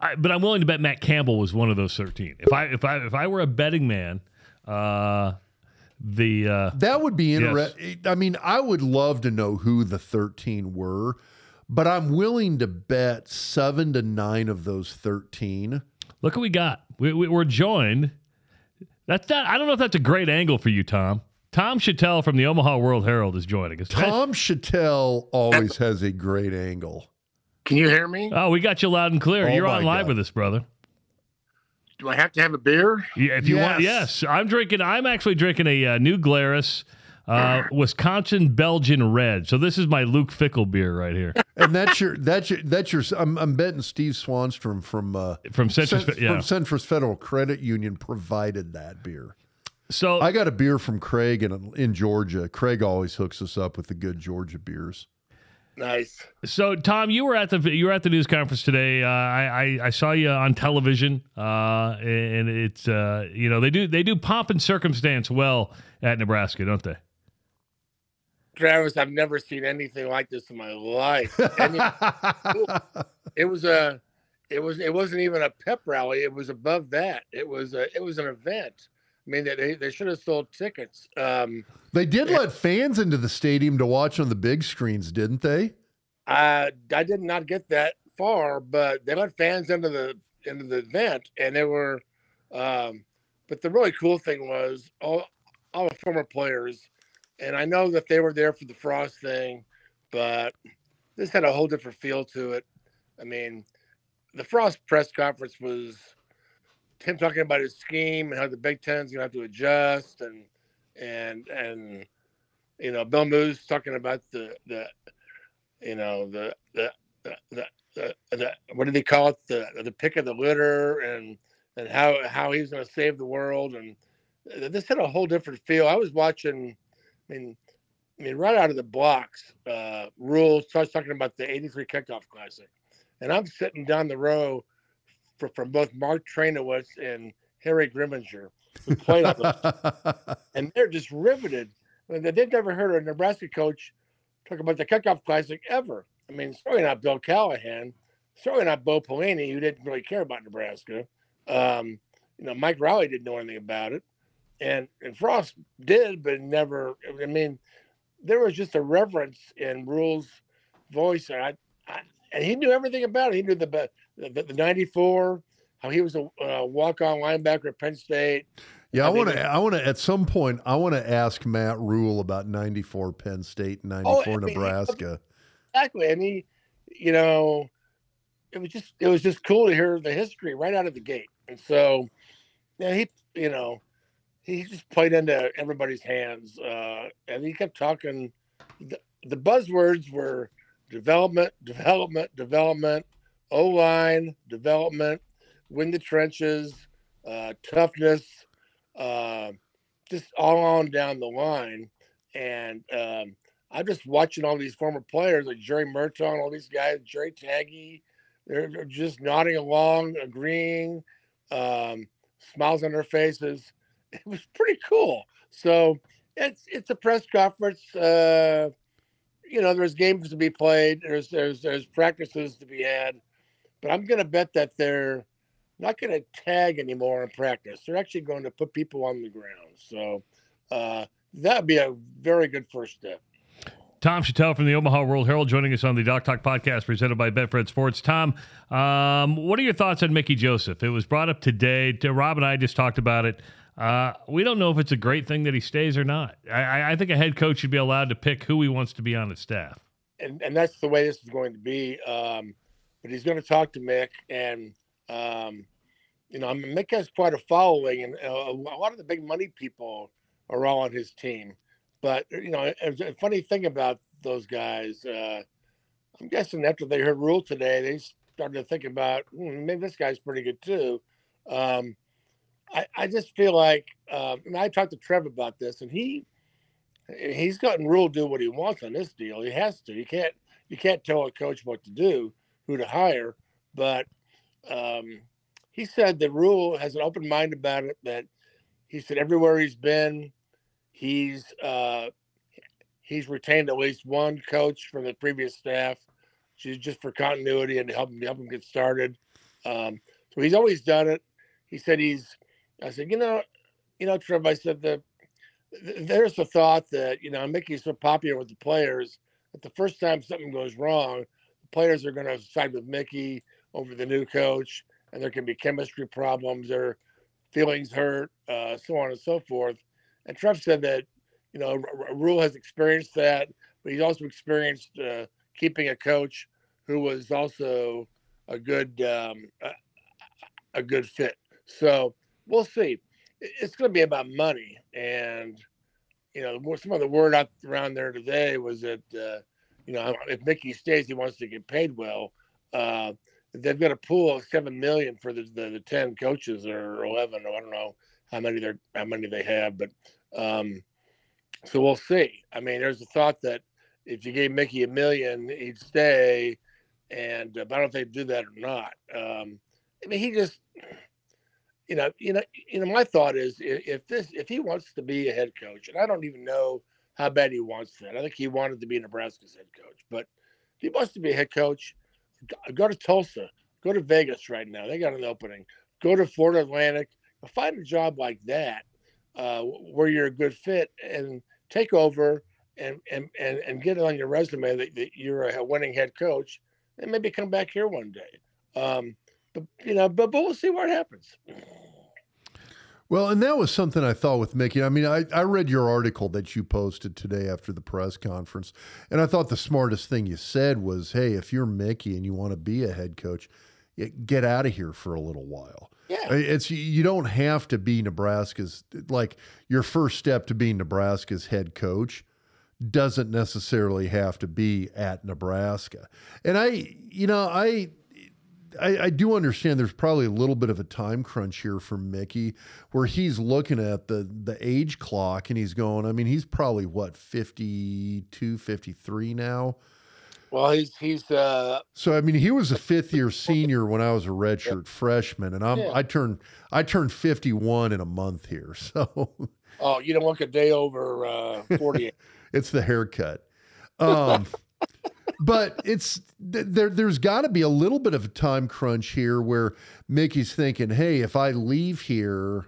I, but I'm willing to bet Matt Campbell was one of those 13. If I if I if I were a betting man, uh, the uh, That would be interesting. I mean, I would love to know who the 13 were, but I'm willing to bet seven to nine of those 13. look what we got. We, we, we're joined. That's not. I don't know if that's a great angle for you, Tom. Tom Shatel from the Omaha World Herald is joining us. Tom Shatel always has a great angle. Can you hear me? Oh, we got you loud and clear. Oh You're on live God. with us, brother. Do I have to have a beer? Yeah, if you want, Yes. yes. I'm drinking. I'm actually drinking a uh, New Glarus, uh, Wisconsin Belgian Red. So this is my Luke Fickell beer right here And that's your that's your that's your. I'm, I'm betting Steve Swanstrom from uh, from Citrus. Cent- yeah. from Centris Federal Credit Union provided that beer. So I got a beer from Craig in in Georgia. Craig always hooks us up with the good Georgia beers. Nice. So, Tom, you were at the you were at the news conference today. Uh, I, I I saw you on television, uh, and it's uh, you know they do they do pomp and circumstance well at Nebraska, don't they? Travis, I've never seen anything like this in my life. And it, it was a it was it wasn't even a pep rally. It was above that. It was a, it was an event. I mean, they they should have sold tickets. Um, They did let fans into the stadium to watch on the big screens, didn't they? I I did not get that far, but they let fans into the into the event, and they were. Um, but the really cool thing was all all the former players, and I know that they were there for the Frost thing, but this had a whole different feel to it. I mean, the Frost press conference was him talking about his scheme and how the Big Ten's gonna have to adjust, and and and you know Bill Moos talking about the the you know the the the, the, the, what did he call it the the pick of the litter and and how how he's to save the world and this had a whole different feel. I was watching, I mean, I mean right out of the blocks, uh, rules starts talking about the '83 kickoff classic, and I'm sitting down the row for, from both Mark Traynowicz and Harry Grimminger, who played on those and they're just riveted. I mean, they've never heard a Nebraska coach talk about the kickoff classic ever. I mean, certainly not Bill Callahan, certainly not Bo Pelini, who didn't really care about Nebraska. Um, you know, Mike Riley didn't know anything about it, and and Frost did, but never. I mean, there was just a reverence in Rhule's voice, and I, I and he knew everything about it. He knew the the, the, the '94, how he was a uh, walk-on linebacker at Penn State. Yeah, I want to. I want to. At some point, I want to ask Matt Rhule about '94 Penn State, and '94 I mean, Nebraska. exactly and he you know it was just it was just cool to hear the history right out of the gate and so yeah he you know he just played into everybody's hands uh and he kept talking the, the buzzwords were development development development o line development win the trenches uh toughness uh just all on down the line and um I'm just watching all these former players like Jerry Merton, all these guys, Jerry Tagge. They're, they're just nodding along, agreeing, um, smiles on their faces. It was pretty cool. So it's it's a press conference. Uh, you know, there's games to be played. There's there's there's practices to be had, but I'm gonna bet that they're not gonna tag anymore in practice. They're actually going to put people on the ground. So uh, that'd be a very good first step. Tom Shatel from the Omaha World Herald joining us on the Doc Talk podcast presented by Betfred Sports. Tom, um, what are your thoughts on Mickey Joseph? It was brought up today. Rob and I just talked about it. Uh, we don't know if it's a great thing that he stays or not. I- I, think a head coach should be allowed to pick who he wants to be on his staff. and and that's the way this is going to be. Um, but he's going to talk to Mick, and um, you know, Mick has quite a following, and uh, a lot of the big money people are all on his team. But you know, a funny thing about those guys. Uh, I'm guessing after they heard Rhule today, they started to think about hmm, maybe this guy's pretty good too. Um, I, I just feel like um, and I talked to Trev about this, and he he's gotten Rhule do what he wants on this deal. He has to. You can't you can't tell a coach what to do, who to hire. But um, he said that Rhule has an open mind about it. That he said everywhere he's been, he's uh, he's retained at least one coach from the previous staff, just just for continuity and to help him help him get started. Um, so he's always done it. He said he's. I said, you know, you know, Trev. I said that there's the thought that you know Mickey's so popular with the players that the first time something goes wrong, the players are going to side with Mickey over the new coach, and there can be chemistry problems or feelings hurt, uh, so on and so forth. And Trev said that you know Rhule has experienced that, but he's also experienced uh, keeping a coach who was also a good um, a, a good fit. So we'll see. It's going to be about money, and you know, some of the word out around there today was that uh, you know if Mickey stays, he wants to get paid well. Uh, they've got a pool of seven million for the, the, the ten coaches or eleven. I don't know how many they're how many they have, but um, so we'll see. I mean, there's a thought that if you gave Mickey a million, he'd stay, and uh, I don't know if they'd do that or not. Um, I mean, he just, you know, you know, you know. My thought is, if this, if he wants to be a head coach, and I don't even know how bad he wants that. I think he wanted to be Nebraska's head coach, but he wants to be a head coach, go to Tulsa, go to Vegas right now. They got an opening. Go to Florida Atlantic, find a job like that uh, where you're a good fit, and take over and and and, and get it on your resume that, that you're a winning head coach, and maybe come back here one day. Um, but you know, but but we'll see what happens. Well, and that was something I thought with Mickey. I mean, I, I read your article that you posted today after the press conference, and I thought the smartest thing you said was, "Hey, if you're Mickey and you want to be a head coach, get out of here for a little while." Yeah, it's you don't have to be Nebraska's like your first step to being Nebraska's head coach doesn't necessarily have to be at Nebraska. And I, you know, I, I, I, do understand there's probably a little bit of a time crunch here for Mickey where he's looking at the the age clock and he's going, I mean, he's probably what, 52, 53 now. Well, he's he's uh So I mean, he was a fifth year senior when I was a redshirt freshman and I'm yeah. I turned I turned 51 in a month here. So Oh, you don't look a day over uh 48. It's the haircut. Um, but it's there. There's got to be a little bit of a time crunch here where Mickey's thinking, "Hey, if I leave here,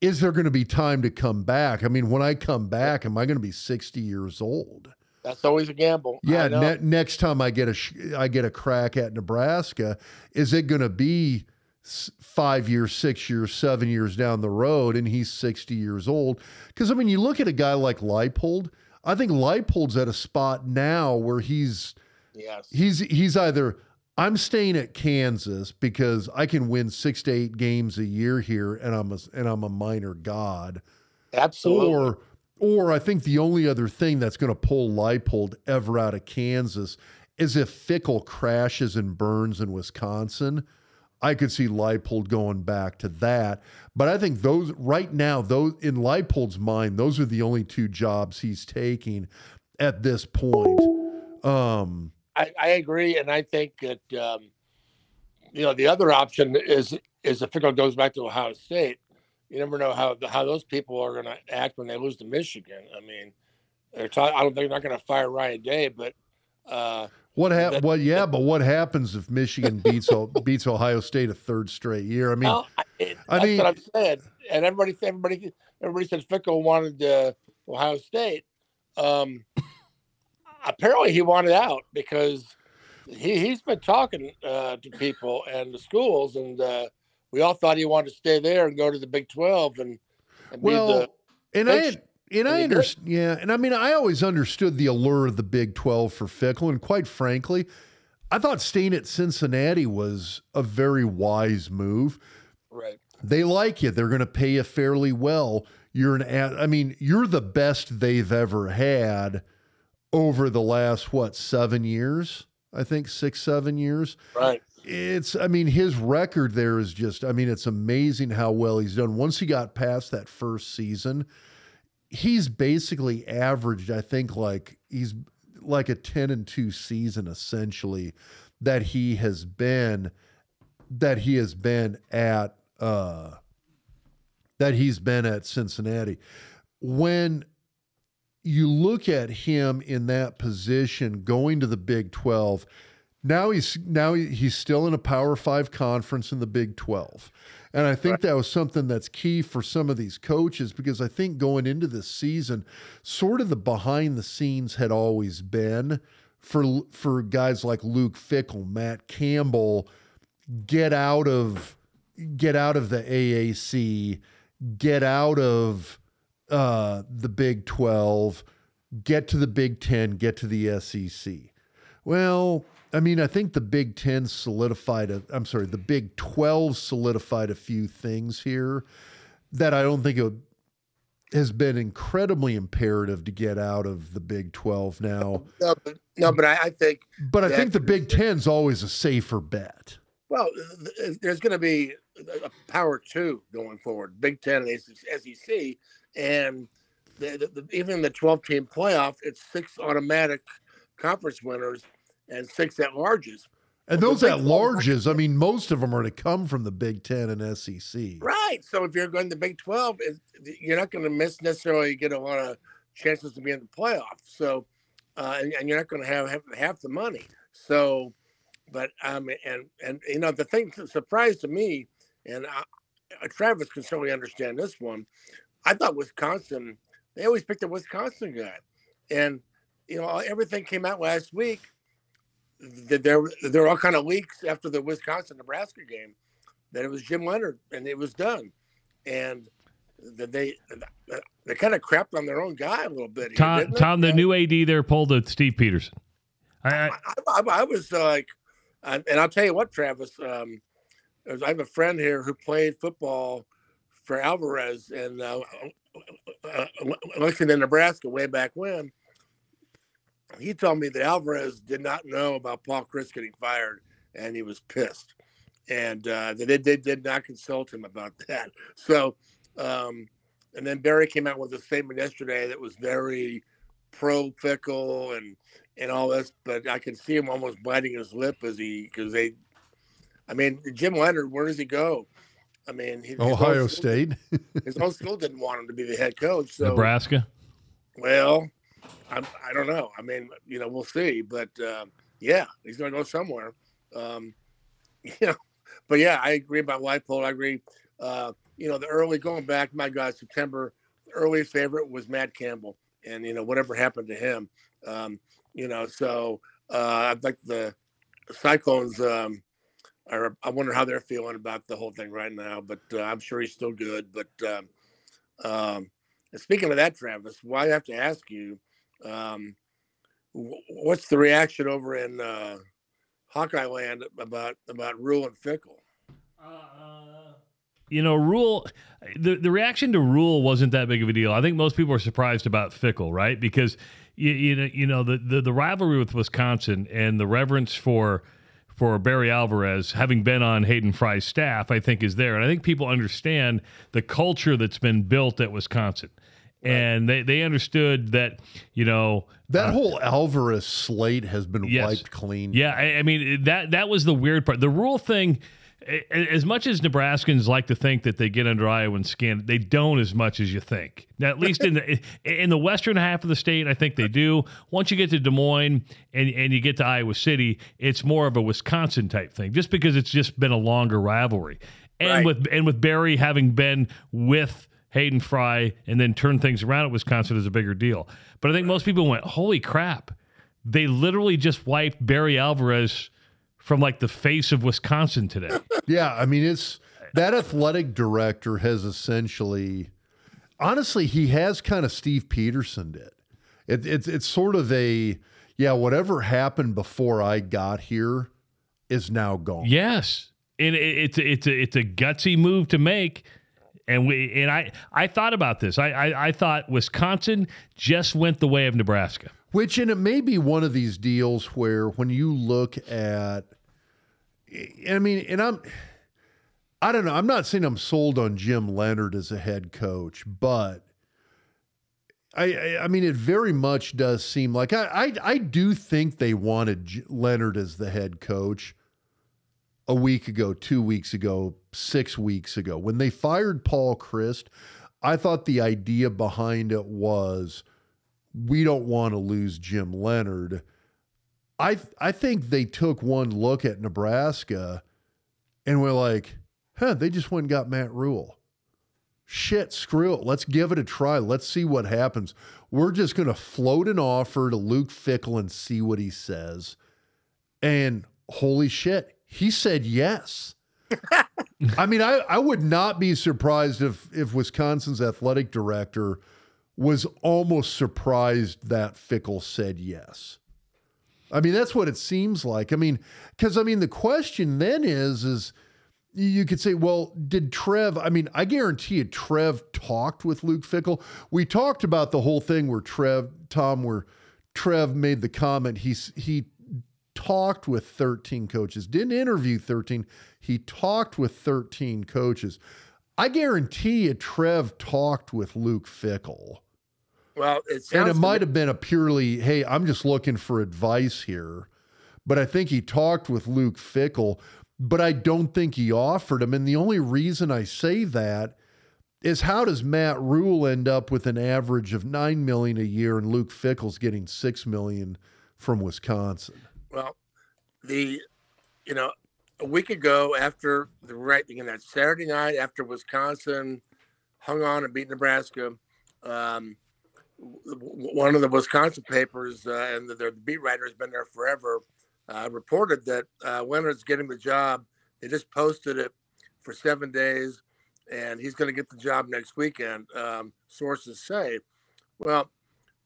is there going to be time to come back? I mean, when I come back, am I going to be 60 years old?" That's always a gamble. Yeah. Ne- next time I get a sh- I get a crack at Nebraska, is it going to be? five years, six years, seven years down the road, and he's 60 years old. Because, I mean, you look at a guy like Leipold, I think Leipold's at a spot now where he's. Yes. He's he's either I'm staying at Kansas because I can win six to eight games a year here, and I'm a and I'm a minor god. Absolutely. Or or I think the only other thing that's going to pull Leipold ever out of Kansas is if Fickell crashes and burns in Wisconsin I could see Leipold going back to that. But I think those right now, those in Leipold's mind, those are the only two jobs he's taking at this point. Um, I, I agree, and I think that um, you know the other option is is if Fickell goes back to Ohio State. You never know how how those people are going to act when they lose to Michigan. I mean, they're talking. I don't think they're not going to fire Ryan Day, but uh, what happened? Well, yeah, but what happens if Michigan beats beats Ohio State a third straight year? I mean, well, I, it, I mean, what I've said, and everybody, everybody, everybody said Fickell wanted uh, Ohio State. Um, apparently, he wanted out because he he's been talking uh, to people and the schools, and uh, we all thought he wanted to stay there and go to the Big Twelve and, and well, be the. And I had, and I understand, yeah, and I mean, I always understood the allure of the Big Twelve for Fickell. and quite frankly, I thought staying at Cincinnati was a very wise move. Right. They like you; they're going to pay you fairly well. You're an, I mean, you're the best they've ever had over the last what seven years? I think six, seven years. Right. It's, I mean, his record there is just, I mean, it's amazing how well he's done. Once he got past that first season, he's basically averaged, I think, like he's like a 10 and 2 season essentially that he has been that he has been at uh that he's been at Cincinnati. When you look at him in that position going to the Big 12, now he's now he's still in a Power 5 conference in the Big 12. And I think right. that was something that's key for some of these coaches because I think going into this season, sort of the behind the scenes had always been for for guys like Luke Fickell, Matt Campbell, get out of get out of the AAC, get out of uh, the Big 12, get to the Big 10, get to the SEC. Well, I mean, I think the Big Ten solidified. A, I'm sorry, the Big Twelve solidified a few things here that I don't think it has been incredibly imperative to get out of the Big Twelve now. No, but, no, but I, I think But I think the Big Ten's always a safer bet. well, there's going to be a power two going forward, Big Ten and SEC, and the, the, the, even the 12 team playoff, it's six automatic conference winners and six at larges. And those at Big 12 larges, I mean, most of them are to come from the Big Ten and SEC. Right. So if you're going to Big 12, you're not going to miss necessarily get a lot of chances to be in the playoffs. So, uh, and, and you're not going to have, have half the money. So, but um, and and you know the thing that surprised to me, and I, uh, Travis can certainly understand this one. I thought Wisconsin. They always picked a Wisconsin guy, and you know everything came out last week. That there there were all kind of leaks after the Wisconsin Nebraska game that it was Jim Leonhard and it was done, and that they they kind of crapped on their own guy a little bit. Here, Tom? Tom the new AD there pulled a Steve Pederson. I, I, I, I, was uh, like, and and I'll tell you what, Travis. Um, I have a friend here who played football for Alvarez and uh, uh, Lexington, Nebraska, way back when. He told me that Alvarez did not know about Paul Chryst getting fired, and he was pissed, and uh, that they, they did not consult him about that. So, um, and then Barry came out with a statement yesterday that was very pro Fickell and and all this, but I can see him almost biting his lip as he because they, I mean, Jim Leonhard, where does he go? I mean, his Ohio school- State. His own school didn't want him to be the head coach. So, Nebraska. well, I, I don't know. I mean, you know, we'll see. But um, yeah, he's going to go somewhere. Um, you know, but yeah, I agree about Leipold. I agree. Uh, you know, the early going back, my God, September, early favorite was Matt Campbell, and you know whatever happened to him. Um, you know, so uh, I'd like the Cyclones. Um, are, I wonder how they're feeling about the whole thing right now, but uh, I'm sure he's still good. But um, um, speaking of that, Travis, why I have to ask you, um, what's the reaction over in uh, Hawkeye Land about about Rhule and Fickell? You know, Rhule, the, the reaction to Rhule wasn't that big of a deal. I think most people are surprised about Fickell, right? Because you, you know, you know the, the the rivalry with Wisconsin and the reverence for for Barry Alvarez, having been on Hayden Fry's staff, I think is there, and I think people understand the culture that's been built at Wisconsin, and they they understood that you know That uh, whole Alvarez slate has been Yes. wiped clean. Yeah, I, I mean that that was the weird part. The Rhule thing, as much as Nebraskans like to think that they get under Iowan skin, they don't as much as you think. Now, at least in the in the western half of the state, I think they do. Once you get to Des Moines and and you get to Iowa City, it's more of a Wisconsin type thing, just because it's just been a longer rivalry. And Right. with and with Barry having been with Hayden Fry and then turn things around at Wisconsin is a bigger deal. But I think most people went, "Holy crap!" They literally just wiped Barry Alvarez from like the face of Wisconsin today. Yeah, I mean it's that athletic director has essentially honestly he has kind of Steve Pederson did. It, it's it's sort of a yeah, whatever happened before I got here is now gone. yes, and it, it's it's a it's a gutsy move to make. And we and I I thought about this. I, I I thought Wisconsin just went the way of Nebraska. Which and it may be one of these deals where when you look at I mean, and I'm I don't know, I'm not saying I'm sold on Jim Leonhard as a head coach, but I, I, mean, it very much does seem like I, I, I do think they wanted Leonhard as the head coach a week ago, two weeks ago, six weeks ago. When they fired Paul Chryst, I thought the idea behind it was we don't want to lose Jim Leonhard. I I think they took one look at Nebraska and were like, huh, they just went and got Matt Rhule. Shit, screw it. Let's give it a try. Let's see what happens. We're just going to float an offer to Luke Fickell and see what he says. And holy shit, he said yes. I mean, I, I would not be surprised if if Wisconsin's athletic director was almost surprised that Fickell said yes. I mean, that's what it seems like. I mean, because I mean, the question then is, is you could say, well, did Trev? I mean, I guarantee you, Trev talked with Luke Fickell. We talked about the whole thing where Trev, Tom, where Trev made the comment. He's he talked with 13 coaches, didn't interview 13. He talked with 13 coaches. I guarantee you, Trev talked with Luke Fickell. Well, it and it might have been a purely, hey, I'm just looking for advice here. But I think he talked with Luke Fickell, but I don't think he offered him. And the only reason I say that is how does Matt Rhule end up with an average of nine million a year and Luke Fickell's getting six million from Wisconsin? Well, the you know, a week ago after the right again that Saturday night after Wisconsin hung on and beat Nebraska, um, one of the Wisconsin papers uh, and the, beat writer has been there forever. Uh, reported that uh, Leonhard's getting the job. They just posted it for seven days, and he's going to get the job next weekend. Um, sources say. Well,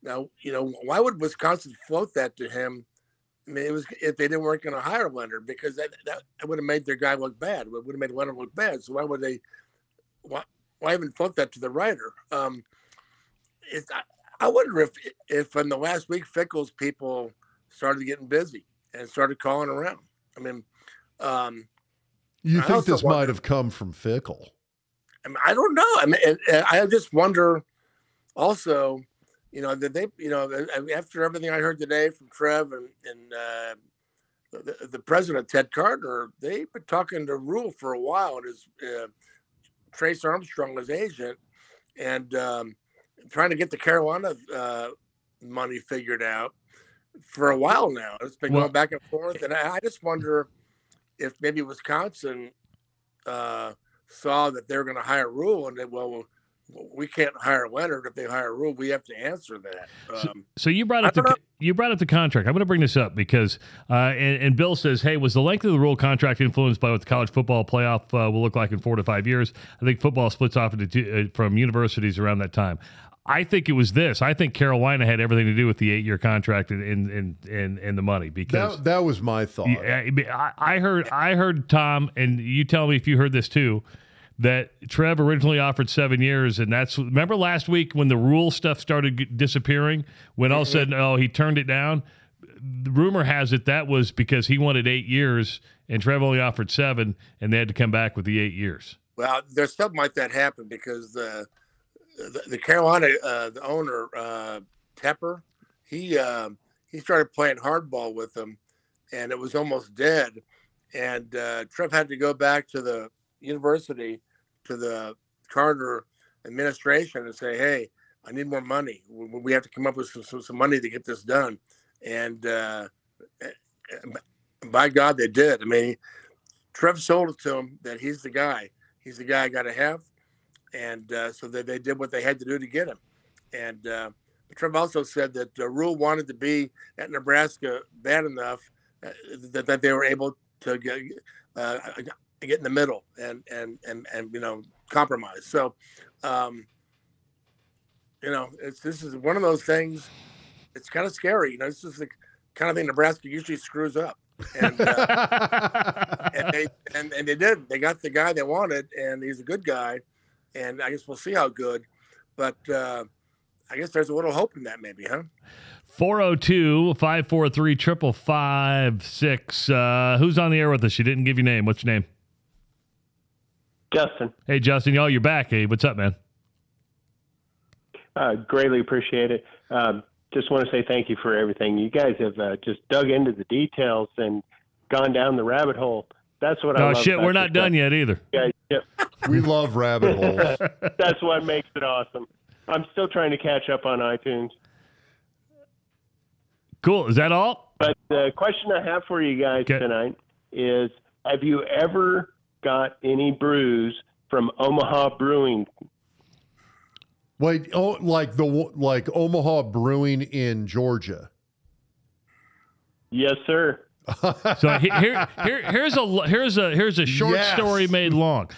now you know why would Wisconsin float that to him? I mean, it was if they didn't weren't going to hire Leonhard because that, that would have made their guy look bad. It would have made Leonhard look bad. So why would they? Why, why even float that to the writer? Um, it's I wonder if if in the last week Fickell's people started getting busy and started calling around. I mean, um, you think this wonder, might have come from Fickell? I, mean, I don't know. I mean, I just wonder. Also, you know, that they, you know, after everything I heard today from Trev and and uh, the, the president Ted Carter, they've been talking to Rhule for a while, and his uh, Trace Armstrong, his agent, and um, trying to get the Carolina uh, money figured out for a while now. It's been well, going back and forth, and I, I, just wonder if maybe Wisconsin uh, saw that they're going to hire Rhule and they well, we can't hire Leonhard if they hire Rhule. We have to answer that. Um, so, so, you brought up the know. you brought up the contract. I'm going to bring this up because uh, and, and, Bill says, "Hey, was the length of the Rhule contract influenced by what the college football playoff uh, will look like in four to five years? I think football splits off into two, uh, from universities around that time. I think it was this. I think Carolina had everything to do with the eight-year contract and and and, and the money because that, that was my thought. I, I heard I heard Tom, and you tell me if you heard this too, that Trev originally offered seven years, and that's remember last week when the Rhule stuff started disappearing. When all of a sudden, oh, he turned it down. The rumor has it that was because he wanted eight years, and Trev only offered seven, and they had to come back with the eight years. Well, there's something like that happened because the the, the Carolina uh, the owner uh, Tepper, he uh, he started playing hardball with them, and it was almost dead. And uh, Trev had to go back to the university, to the Carter administration, and say, "Hey, I need more money. We have to come up with some, some money to get this done." And uh, by God, they did. I mean, Trev sold it to him that he's the guy. He's the guy I got to have and uh, so they, they did what they had to do to get him. And uh, Trump also said that the Rhule wanted to be at Nebraska bad enough uh, that, that they were able to get, uh, get in the middle and and and and you know compromise. So, um, you know, it's this is one of those things. It's kind of scary. You know, this is the kind of thing Nebraska usually screws up. and, uh, and they and, and they did. They got the guy they wanted, and he's a good guy and I guess we'll see how good. But uh, I guess there's a little hope in that, maybe, huh? 402 543 5556. Uh, who's on the air with us? You didn't give your name. What's your name? Justin. Hey, Justin. Y'all, you're back. Hey, what's up, man? Uh, greatly appreciate it. Um, just want to say thank you for everything. You guys have uh, just dug into the details and gone down the rabbit hole. That's what I. Oh shit, we're not done yet either. Guys, yep. we love rabbit holes. That's what makes it awesome. I'm still trying to catch up on iTunes. Cool. Is that all? But the question I have for you guys okay. tonight is: Have you ever got any brews from Omaha Brewing? Wait, oh, like the like Omaha Brewing in Georgia. Yes, sir so here, here, here's a here's a here's a short yes. story made long.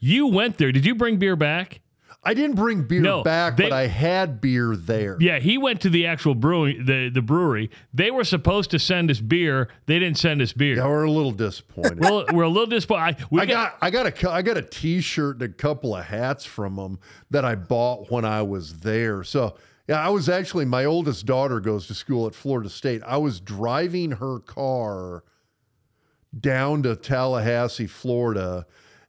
You went there. Did you bring beer back? I didn't bring beer No, back, they- but I had beer there. Yeah, he went to the actual brewing the the brewery. They were supposed to send us beer. They didn't send us beer. Yeah, we're a little disappointed. We're, we're a little disappointed. I, we I got I got a I got a T-shirt and a couple of hats from them that I bought when I was there. So yeah, I was actually my oldest daughter goes to school at Florida State. I was driving her car down to Tallahassee, Florida,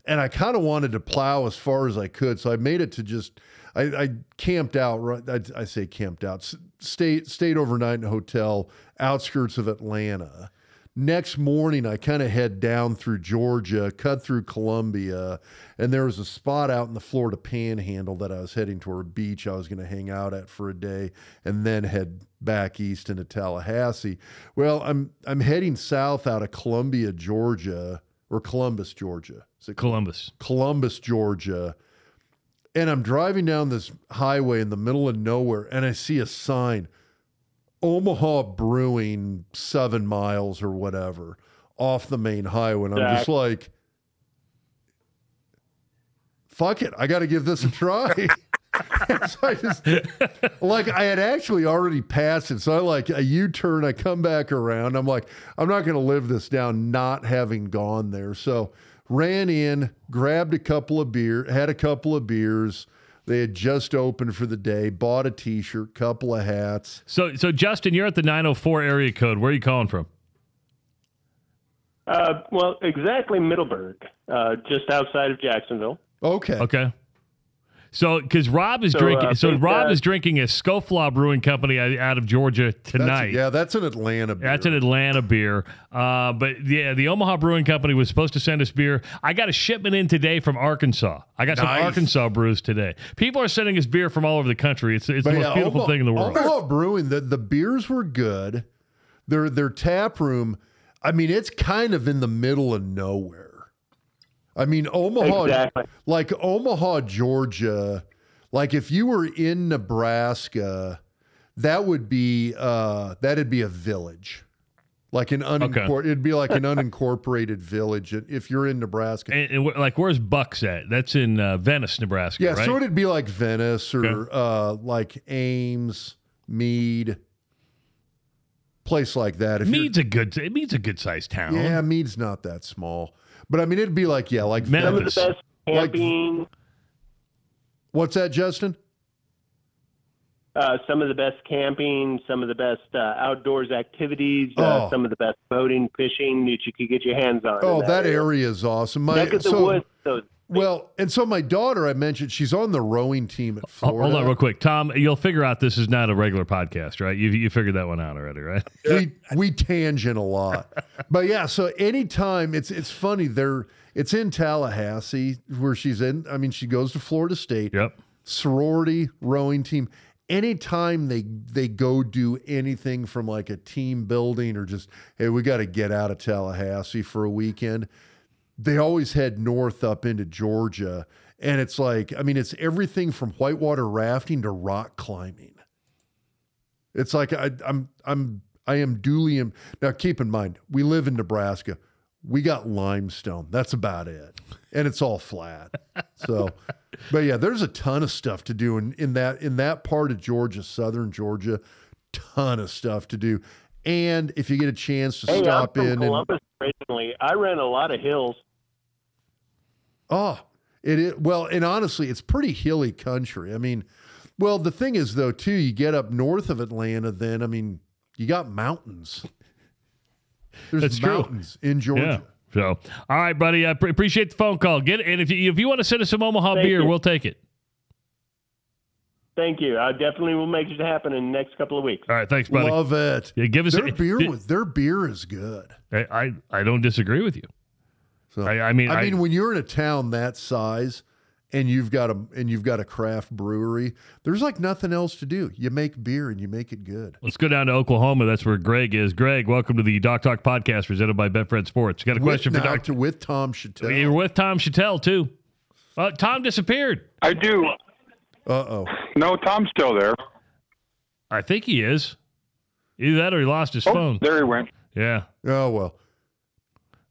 and I kind of wanted to plow as far as I could. So I made it to just I, I camped out. Right, I, I say camped out. Stayed stayed overnight in a hotel outskirts of Atlanta. Next morning, I kind of head down through Georgia, cut through Columbia, and there was a spot out in the Florida Panhandle that I was heading toward a beach I was going to hang out at for a day, and then head back east into Tallahassee. Well, I'm I'm heading south out of Columbia, Georgia, or Columbus, Georgia. Is it Columbus. Columbus, Georgia. And I'm driving down this highway in the middle of nowhere and I see a sign Omaha Brewing, seven miles or whatever off the main highway. And I'm just like, fuck it. I got to give this a try. so I just, like, I had actually already passed it. So I like a U turn, I come back around. I'm like, I'm not going to live this down not having gone there. So ran in, grabbed a couple of beer, had a couple of beers. They had just opened for the day, bought a t shirt, couple of hats. So so Justin, you're at the 904 area code. Where are you calling from? Uh, well, exactly Middleburg, uh, just outside of Jacksonville. Okay. Okay. So, because Rob is So, drinking, uh, so Rob that- is drinking a Scofflaw Brewing Company out out of Georgia That's- tonight. yeah, that's an Atlanta beer. That's an Atlanta beer. Uh, but yeah, the Omaha Brewing Company was supposed to send us beer. I got a shipment in today from Arkansas. I got some Arkansas brews today. People are sending us beer from all over the country. It's, it's the But most yeah, beautiful Omaha- thing in the world. Omaha Brewing, the, the beers were good. Their their tap room, I mean, it's kind of in the middle of nowhere. I mean, Omaha, Exactly. like Omaha, Georgia, like if you were in Nebraska, that would be uh that'd be a village. Like an unincorporated, it'd be like an unincorporated village if you're in Nebraska. And, and like, where's Bucks at? That's in uh, Venice, Nebraska. Yeah, right? so it'd be like Venice or Okay. uh, like Ames, Mead, place like that. If you're- Mead's a good. Mead's a good sized town. yeah, Mead's not that small, but I mean it'd be like yeah, like Memphis. Some of the Venice. best Like- camping, What's that, Justin? uh, some of the best camping, some of the best uh, outdoors activities, uh, Oh. some of the best boating, fishing that you could get your hands on. Oh, in that area is awesome. My, Neck of the so, woods. Those well, and so my daughter, I mentioned, she's on the rowing team at Florida. Hold on, real quick, Tom. You'll figure out this is not a regular podcast, right? You you figured that one out already, right? we we tangent a lot. but yeah, so anytime it's it's funny, they're it's in Tallahassee where she's in. I mean, she goes to Florida State. Yep. sorority rowing team anytime they they go do anything from like a team building or just hey we got to get out of tallahassee for a weekend they always head north up into georgia and it's like i mean it's everything from whitewater rafting to rock climbing it's like I, i'm i'm i am duly im- now keep in mind we live in nebraska we got limestone that's about it and it's all flat so but yeah, there's a ton of stuff to do in, in that in that part of Georgia, southern Georgia, ton of stuff to do. And if you get a chance to Hey, stop I'm from in and Columbus originally. I ran a lot of hills. Oh, it is well, and honestly, it's pretty hilly country. I mean, well, the thing is though, too, you get up north of Atlanta, then I mean, you got mountains. There's That's true. mountains in Yeah. Georgia. So, all right, buddy. I pre- appreciate the phone call. Get it, and if you if you want to send us some Omaha Thank beer, you. we'll take it. Thank you. I definitely will make it happen in the next couple of weeks. All right, thanks, buddy. Love it. Yeah, give us Their a- beer di- was their beer is good. I, I I don't disagree with you. So I, I mean, I I, mean, when you're in a town that size and you've got a and you've got a craft brewery, there's like nothing else to do. You make beer and you make it good. let's go down to Oklahoma. That's where Greg is. Greg, welcome to the Doc Talk podcast presented by Betfred Sports. Got a question with, for now Doc? to- with Tom Shatel. You're with Tom Shatel too. Uh, Tom disappeared. I do. Uh oh. No, Tom's still there. I think he is. Either that or he lost his Oh, phone. there he went. Yeah. Oh well.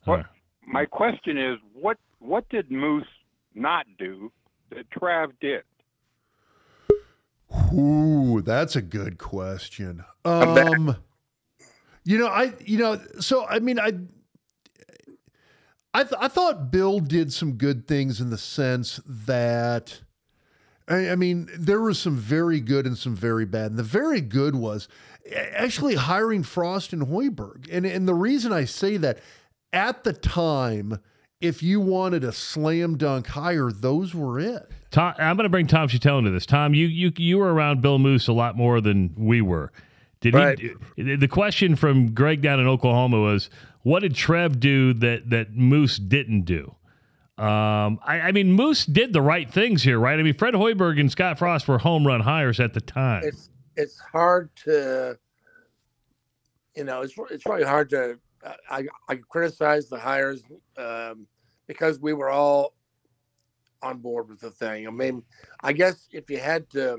All right. My question is, what what did Moos not do that Trav did? Ooh, that's a good question. Um, you know, I, you know, so I mean, I, I, th- I thought Bill did some good things in the sense that, I, I mean, there was some very good and some very bad. And the very good was actually hiring Frost and Hoiberg. And and the reason I say that, at the time, if you wanted a slam dunk hire, those were it. Tom, I'm going to bring Tom Shatel into this. Tom, you you you were around Bill Moos a lot more than we were. Did Right. he? The question from Greg down in Oklahoma was, "What did Trev do that that Moos didn't do?" Um, I, I mean, Moos did the right things here, right? I mean, Fred Hoiberg and Scott Frost were home run hires at the time. it's it's hard to you know it's it's really hard to I I criticize the hires um, because we were all on board with the thing. I mean, I guess if you had to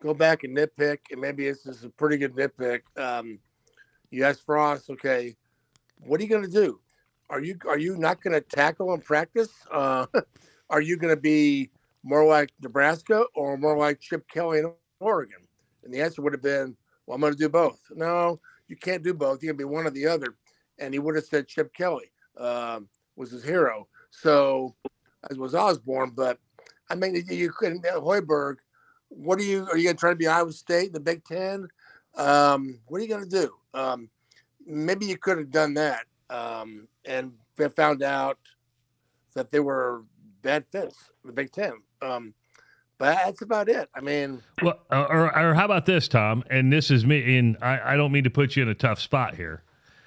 go back and nitpick, and maybe this is a pretty good nitpick, um, you ask Frost, okay, what are you going to do? Are you are you not going to tackle in practice? Uh, are you going to be more like Nebraska or more like Chip Kelly in Oregon? And the answer would have been, well, I'm going to do both. No, you can't do both. Going to be one or the other. And he would have said Chip Kelly um, was his hero. So, as was Osborne. But I mean, you couldn't, Hoiberg, what are you, are you going to try to be Iowa State the Big Ten? Um, what are you going to do? Um, maybe you could have done that um, and found out that they were bad fits the Big Ten. Um, but that's about it. I mean, Well, uh, or, or how about this, Tom? And this is me, and I, I don't mean to put you in a tough spot here.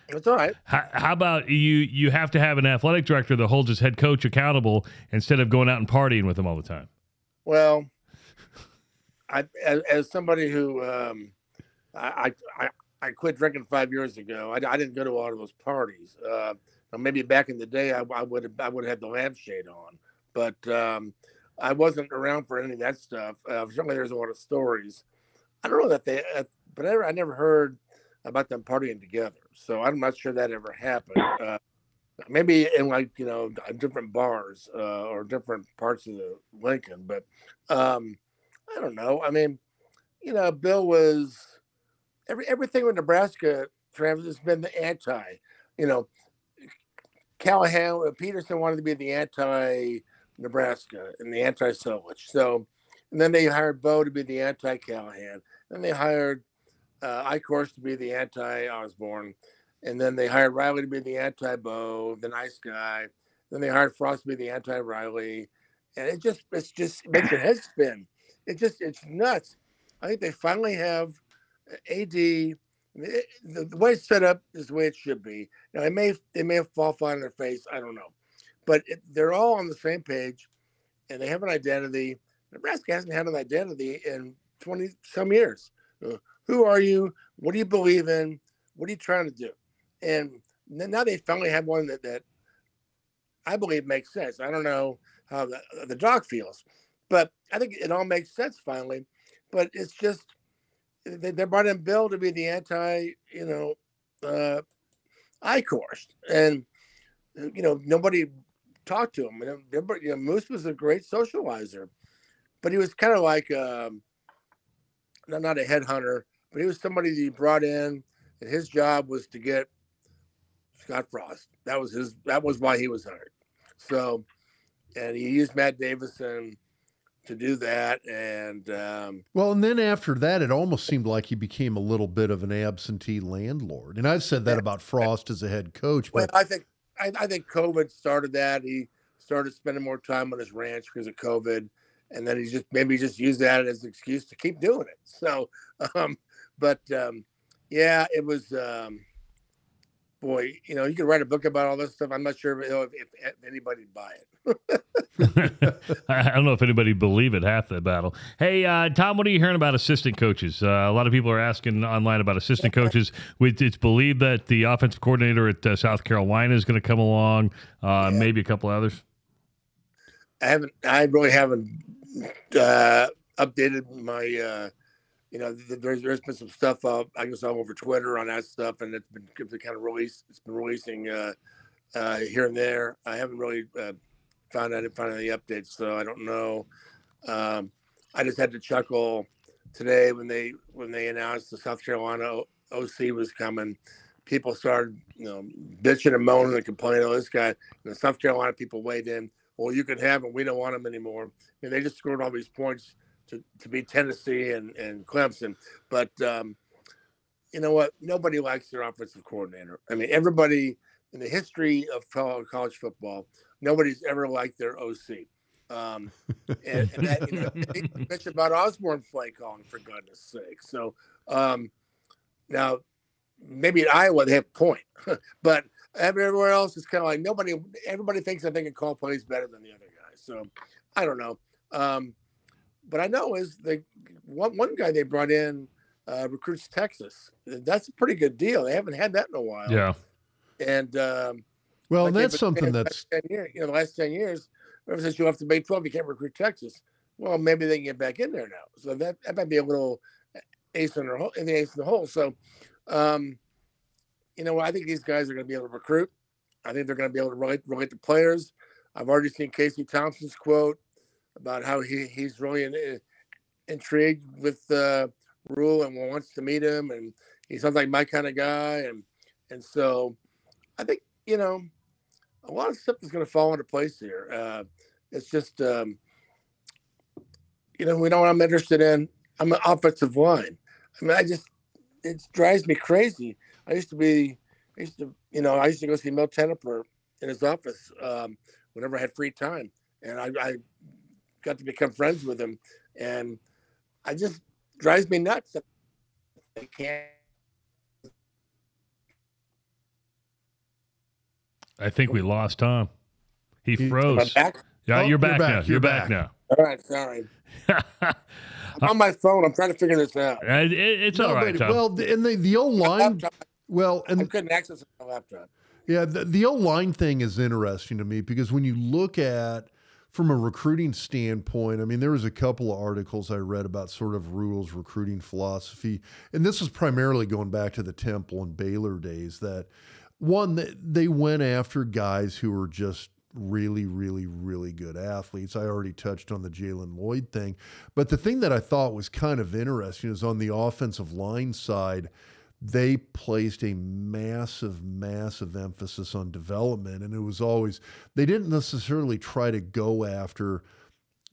it's all right. How, how about you? You have to have an athletic director that holds his head coach accountable instead of going out and partying with him all the time. Well, I as, as somebody who um, I, I I quit drinking five years ago. I, I didn't go to all of those parties. Uh, maybe back in the day, I, I would have I would have had the lampshade on, but um, I wasn't around for any of that stuff. Uh, certainly, there's a lot of stories. I don't know that they, uh, but I, I never heard about them partying together. So I'm not sure that ever happened. Uh, maybe in like you know different bars uh, or different parts of the Lincoln, but um, I don't know. I mean, you know, Bill was every everything with Nebraska. Travis has been the anti. You know, Callahan uh, Pederson wanted to be the anti Nebraska and the anti Solich. So, and then they hired Bo to be the anti Callahan. Then they hired uh, Eichorst to be the anti Osborne. And then they hired Riley to be the anti Bo, the nice guy. Then they hired Frost to be the anti Riley. And it just, it's just, it makes your head spin. It just, it's nuts. I think they finally have AD. it- The, the way it's set up is the way it should be. Now, it may, they may fall flat on their face. I don't know. But it, they're all on the same page and they have an identity. Nebraska hasn't had an identity in 20 some years. Uh, who are you? What do you believe in? What are you trying to do? And now they finally have one that, that I believe makes sense. I don't know how the, the dog feels, but I think it all makes sense finally. But it's just they, they brought in Bill to be the anti, you know, uh, Eichorst, and you know nobody talked to him. And you know, Moos was a great socializer, but he was kind of like um, not not a headhunter, but he was somebody that you brought in, and his job was to get Scott Frost. That was his. That was why he was hired. So, and he used Matt Davison to do that, and um, Well, and then after that, it almost seemed like he became a little bit of an absentee landlord. And I've said that about Frost as a head coach, Well, but I think I, I think COVID started that. He started spending more time on his ranch because of COVID, and then he just maybe just used that as an excuse to keep doing it. So, um, but um, yeah, it was. Um, boy, you know, you could write a book about all this stuff. I'm not sure if, if, if anybody'd buy it. I don't know if anybody believe it half the battle. Hey, uh, Tom, what are you hearing about assistant coaches? Uh, a lot of people are asking online about assistant coaches. It's believed that the offensive coordinator at uh, South Carolina is going to come along, uh, maybe a couple others. I haven't. I really haven't uh, updated my. Uh, you know, there's there's been some stuff up. I guess all over Twitter on that stuff, and it's been, kind of released. It's been releasing uh, uh, here and there. I haven't really uh, found out found any updates, so I don't know. Um, I just had to chuckle today when they when they announced the South Carolina OC was coming. People started, you know, bitching and moaning and complaining. Oh, this guy. And the South Carolina people weighed in. Well, you can have him. We don't want him anymore. Mean, they just scored all these points to, to beat Tennessee and, and Clemson. But um, you know what? Nobody likes their offensive coordinator. I mean, everybody in the history of college football, nobody's ever liked their OC. Um, and, and that, you know, about Osborne play calling for goodness sake. So um, now maybe at Iowa they have a point, but everywhere else it's kind of like nobody. Everybody thinks that they can call plays better than the other guys. So I don't know. Um, but I know is the one one guy they brought in uh, recruits Texas. That's a pretty good deal. They haven't had that in a while. Yeah. And um, well, like that's something that's ten years. You know, the last ten years, ever since you left the Big Twelve, you can't recruit Texas. Well, maybe they can get back in there now. So that that might be a little ace in the hole, in the ace in the hole. So, um, you know, I think these guys are going to be able to recruit. I think they're going to be able to relate relate to players. I've already seen Casey Thompson's quote about how he he's really in, in, intrigued with uh, Rhule and wants to meet him, and he sounds like my kind of guy, and and so I think you know a lot of stuff is going to fall into place here. Uh, it's just um, you know we know what I'm interested in. I'm an offensive line. I mean, I just it drives me crazy. I used to be, I used to, you know, I used to go see Mel Tenopir in his office um, whenever I had free time, and I, I got to become friends with him, and I just drives me nuts. I can't. I think we lost Tom. He froze. back? Yeah, Oh, you're, back you're back. now. You're You're back, back. now. All right, sorry. I'm on my phone. I'm trying to figure this out. Uh, it- it's No, all right, Tom. Well, the- and the the O My line. laptop, Well, I couldn't access my laptop. Yeah, the, the O line thing is interesting to me because when you look at from a recruiting standpoint, I mean, there was a couple of articles I read about sort of Rhule's recruiting philosophy, and this is primarily going back to the Temple and Baylor days. That one, they went after guys who were just really, really, really good athletes. I already touched on the Jalen Lloyd thing, but the thing that I thought was kind of interesting is on the offensive line side they placed a massive, massive emphasis on development. And it was always, they didn't necessarily try to go after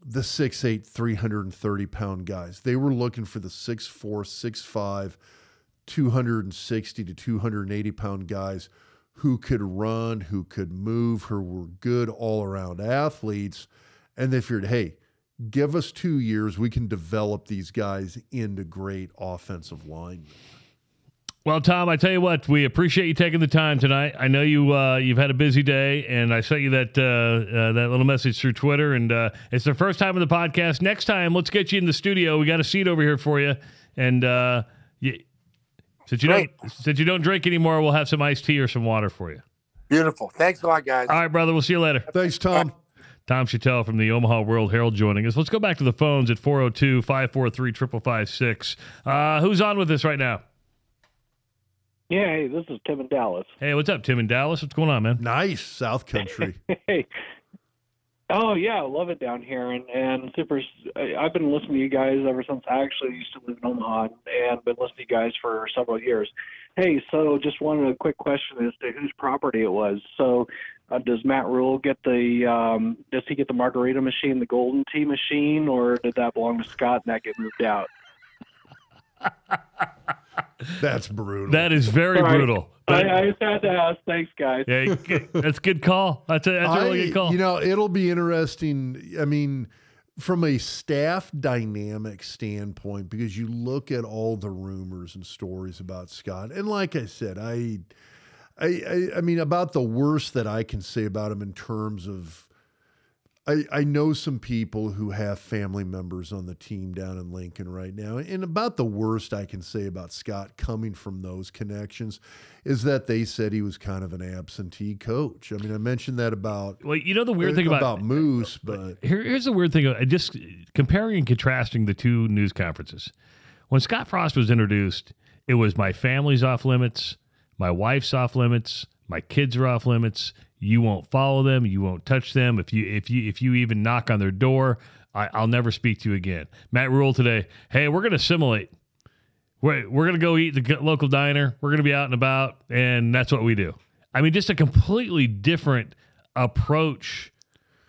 the 6'8, 330 pound guys. They were looking for the 6'4, 6'5, 260 to 280 pound guys who could run, who could move, who were good all around athletes. And they figured, hey, give us two years, we can develop these guys into great offensive linemen. Well, Tom, I tell you what, we appreciate you taking the time tonight. I know you uh, you've had a busy day, and I sent you that uh, uh, that little message through Twitter, and uh, it's the first time of the podcast. Next time, let's get you in the studio. We got a seat over here for you, and uh, you, since you Great. don't since you don't drink anymore, we'll have some iced tea or some water for you. Beautiful. Thanks a lot, guys. All right, brother. We'll see you later. Thanks, Tom. Tom Shatel from the Omaha World Herald joining us. Let's go back to the phones at 402 543 5556. Who's on with us right now? Yeah, hey, this is Tim in Dallas. Hey, what's up, Tim in Dallas? What's going on, man? Nice South Country. Hey. Oh yeah, I love it down here, and and super. I- I've been listening to you guys ever since I actually used to live in Omaha, and been listening to you guys for several years. Hey, so just wanted a quick question as to whose property it was. So, uh, does Matt Rhule get the? Um, does he get the margarita machine, the Golden Tee machine, or did that belong to Scott and that get moved out? That's brutal. That is very Sorry. brutal. I, But- I just had to ask. Thanks, guys. yeah, that's a good call. That's a, that's a really good call. You know, it'll be interesting. I mean, from a staff dynamic standpoint, because you look at all the rumors and stories about Scott, and like I said, I, I, I, I mean, about the worst that I can say about him in terms of. I, I know some people who have family members on the team down in Lincoln right now. And about the worst I can say about Scott coming from those connections is that they said he was kind of an absentee coach. I mean, I mentioned that about well, you know the weird uh, thing about, Moos, but here, here's the weird thing. Uh, just comparing and contrasting the two news conferences. When Scott Frost was introduced, it was my family's off limits, my wife's off limits, my kids are off limits. You won't follow them. You won't touch them. If you if you if you even knock on their door, I, I'll never speak to you again. Matt Rhule today. Hey, we're going to assimilate. We're, we're going to go eat the local diner. We're going to be out and about, and that's what we do. I mean, just a completely different approach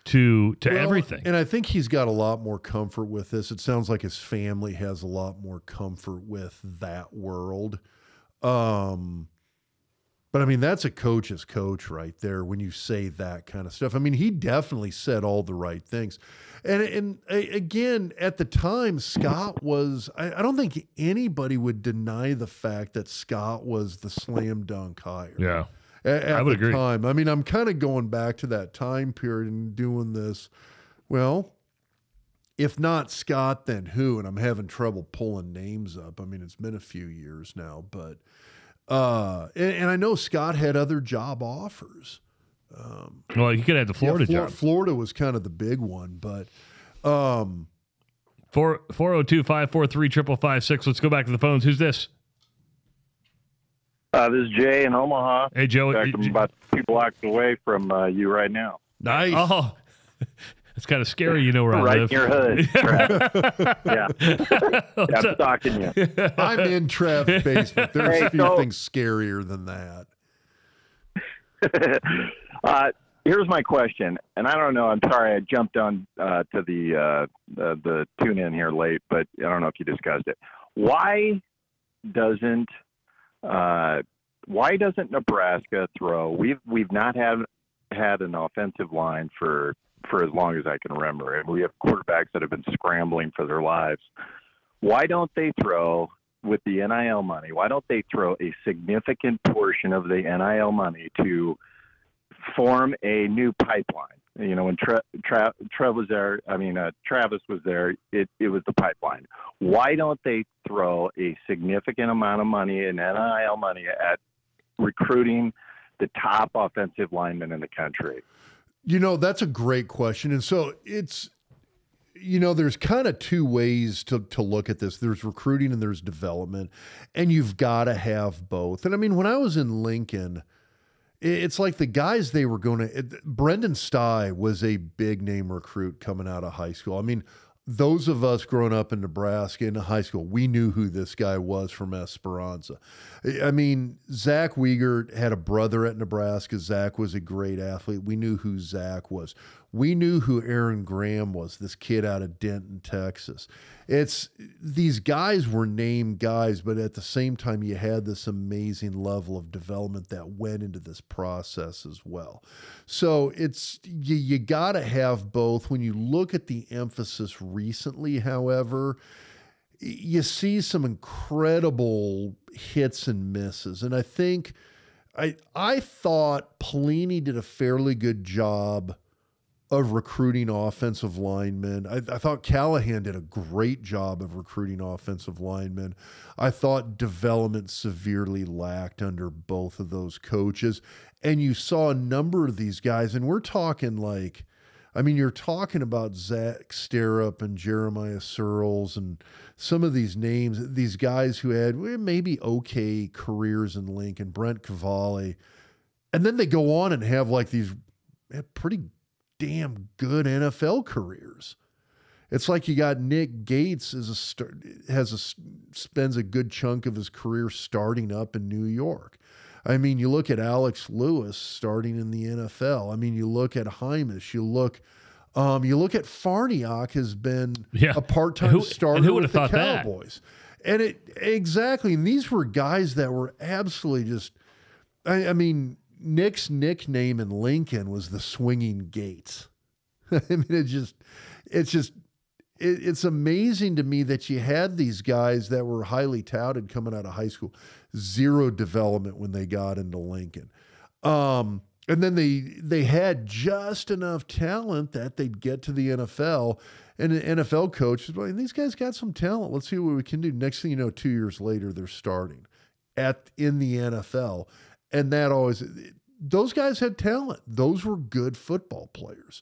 to to Well, everything. And I think he's got a lot more comfort with this. It sounds like his family has a lot more comfort with that world. Um but I mean that's a coach's coach right there when you say that kind of stuff. I mean he definitely said all the right things. And and again at the time Scott was I, I don't think anybody would deny the fact that Scott was the slam dunk hire yeah. at, at I would the agree. time. I mean, I'm kind of going back to that time period and doing this. Well, if not Scott, then who? And I'm having trouble pulling names up. I mean, it's been a few years now, but uh, and, and I know Scott had other job offers. Well, you could have the Florida yeah, Flor- job. Florida was kind of the big one, but um, Four four zero two five four three triple five six. Let's go back to the phones. Who's this? Uh, this is Jay in Omaha. Hey, Joe. In fact, I'm about two blocks away from uh, you right now. nice. Oh, it's kind of scary. You know where I live. right live. in your hood. Trav. yeah. yeah, I'm up? stalking you. I'm in Trev's basement. There's Hey, a few so- things scarier than that. uh, here's my question, and I don't know. I'm sorry, I jumped on uh, to the, uh, the the tune in here late, but I don't know if you discussed it. Why doesn't uh, why doesn't Nebraska throw? We've we've not had had an offensive line for for as long as I can remember, and we have quarterbacks that have been scrambling for their lives. Why don't they throw with the NIL money? Why don't they throw a significant portion of the NIL money to form a new pipeline? You know, when Tre- Tra- Trev was there, I mean, uh, Travis was there, it, it was the pipeline. Why don't they throw a significant amount of money in NIL money at recruiting the top offensive linemen in the country? You know, that's a great question. And so it's, you know, there's kind of two ways to, to look at this there's recruiting and there's development, and you've got to have both. And I mean, when I was in Lincoln, it's like the guys they were going to, eh, Brenden Stai was a big name recruit coming out of high school. I mean, those of us growing up in Nebraska in high school, we knew who this guy was from Esperanza. I mean, Zach Wiegert had a brother at Nebraska. Zach was a great athlete. We knew who Zach was. We knew who Aaron Graham was, this kid out of Denton, Texas. It's these guys were named guys, but at the same time, you had this amazing level of development that went into this process as well. So it's you, you got to have both. When you look at the emphasis recently, however, you see some incredible hits and misses. And I think I I thought Pelini did a fairly good job of recruiting offensive linemen. I, I thought Callahan did a great job of recruiting offensive linemen. I thought development severely lacked under both of those coaches. And you saw a number of these guys, and we're talking like I mean, you're talking about Zach Sterup and Jeremiah Sirles and some of these names, these guys who had maybe okay careers in Lincoln, Brent Qvale. And then they go on and have like these eh, pretty damn good NFL careers. It's like you got Nick Gates as a has a spends a good chunk of his career starting up in New York. I mean, you look at Alex Lewis starting in the NFL. I mean, you look at Hymus. You look, um, you look at Farniok has been Yeah. a part-time Who- starter who with the thought that? Cowboys. And it exactly, and these were guys that were absolutely just. I, I mean, Nick's nickname in Lincoln was the Swinging Gates. I mean, it just, it's just, it, it's amazing to me that you had these guys that were highly touted coming out of high school, zero development when they got into Lincoln. Um, and then they they had just enough talent that they'd get to the NFL. And the NFL coach is like, these guys got some talent. Let's see what we can do. Next thing you know, two years later, they're starting at in the NFL. And that always those guys had talent. Those were good football players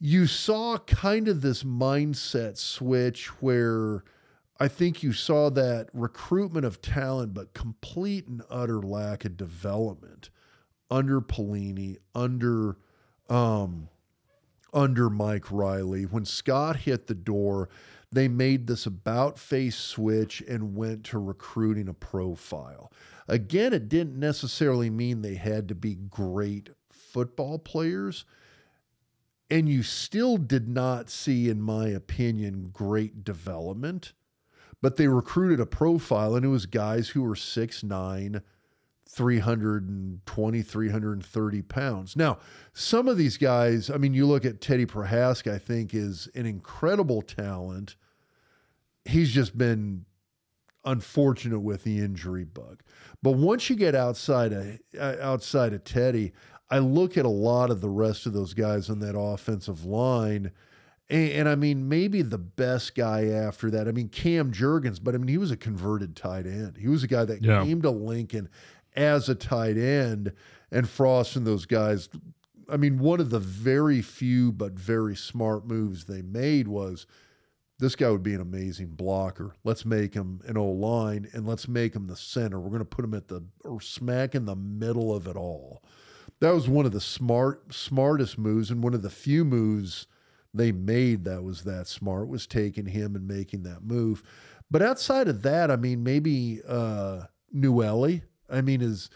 you saw kind of this mindset switch where I think you saw that recruitment of talent, but complete and utter lack of development under Pelini, under um, under Mike Riley. When Scott hit the door, they made this about face switch and went to recruiting a profile. Again, it didn't necessarily mean they had to be great football players. And you still did not see, in my opinion, great development. But they recruited a profile, and it was guys who were 6'9, 320, 330 pounds. Now, some of these guys, I mean, you look at Teddy Prochazka, I think is an incredible talent. He's just been unfortunate with the injury bug. But once you get outside of uh, outside of Teddy, I look at a lot of the rest of those guys on that offensive line. And, and, I mean, maybe the best guy after that. I mean, Cam Jurgens, but I mean, he was a converted tight end. He was a guy that yeah. came to Lincoln as a tight end, and Frost and those guys. I mean, one of the very few but very smart moves they made was this guy would be an amazing blocker. Let's make him an O line and let's make him the center. We're going to put him at the or smack in the middle of it all. That was one of the smart smartest moves and one of the few moves they made that was that smart was taking him and making that move. But outside of that, I mean, maybe uh Nouili, I mean, is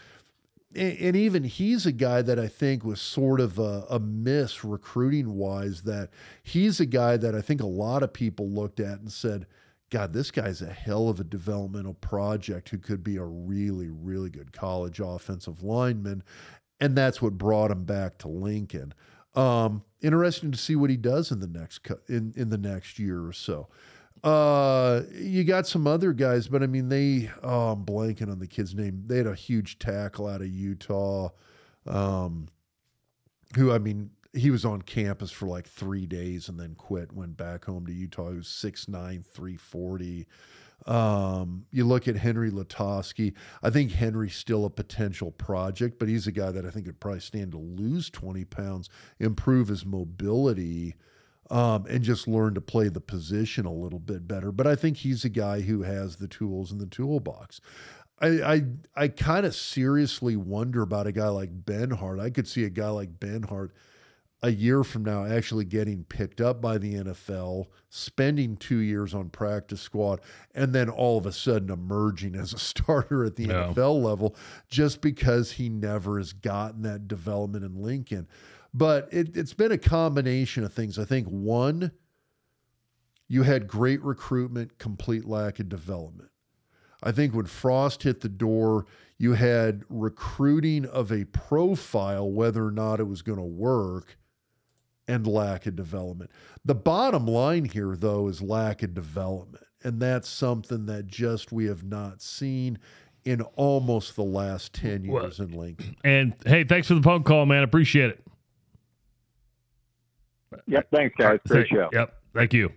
and even he's a guy that I think was sort of a, a, miss recruiting wise. That he's a guy that I think a lot of people looked at and said, God, this guy's a hell of a developmental project who could be a really, really good college offensive lineman. And that's what brought him back to Lincoln. Um, interesting to see what he does in the next in in the next year or so. Uh, you got some other guys, but I mean, they, oh, I'm blanking on the kid's name. They had a huge tackle out of Utah. Um, who, I mean, he was on campus for like three days and then quit, went back home to Utah. He was 6'9, 340. Um, you look at Henry Lutovsky. I think Henry's still a potential project, but he's a guy that I think would probably stand to lose 20 pounds, improve his mobility um, and just learn to play the position a little bit better. But I think he's a guy who has the tools in the toolbox. I I, I kind of seriously wonder about a guy like Benhart. I could see a guy like Benhart a year from now actually getting picked up by the NFL, spending two years on practice squad, and then all of a sudden emerging as a starter at the yeah. NFL level just because he never has gotten that development in Lincoln. But it, it's been a combination of things. I think one, you had great recruitment, complete lack of development. I think when Frost hit the door, you had recruiting of a profile, whether or not it was going to work, and lack of development. The bottom line here, though, is lack of development. And that's something that just we have not seen in almost the last 10 years well, in Lincoln. And hey, thanks for the phone call, man. Appreciate it. Yep. Thanks, guys. Great show. Yep. Thank you.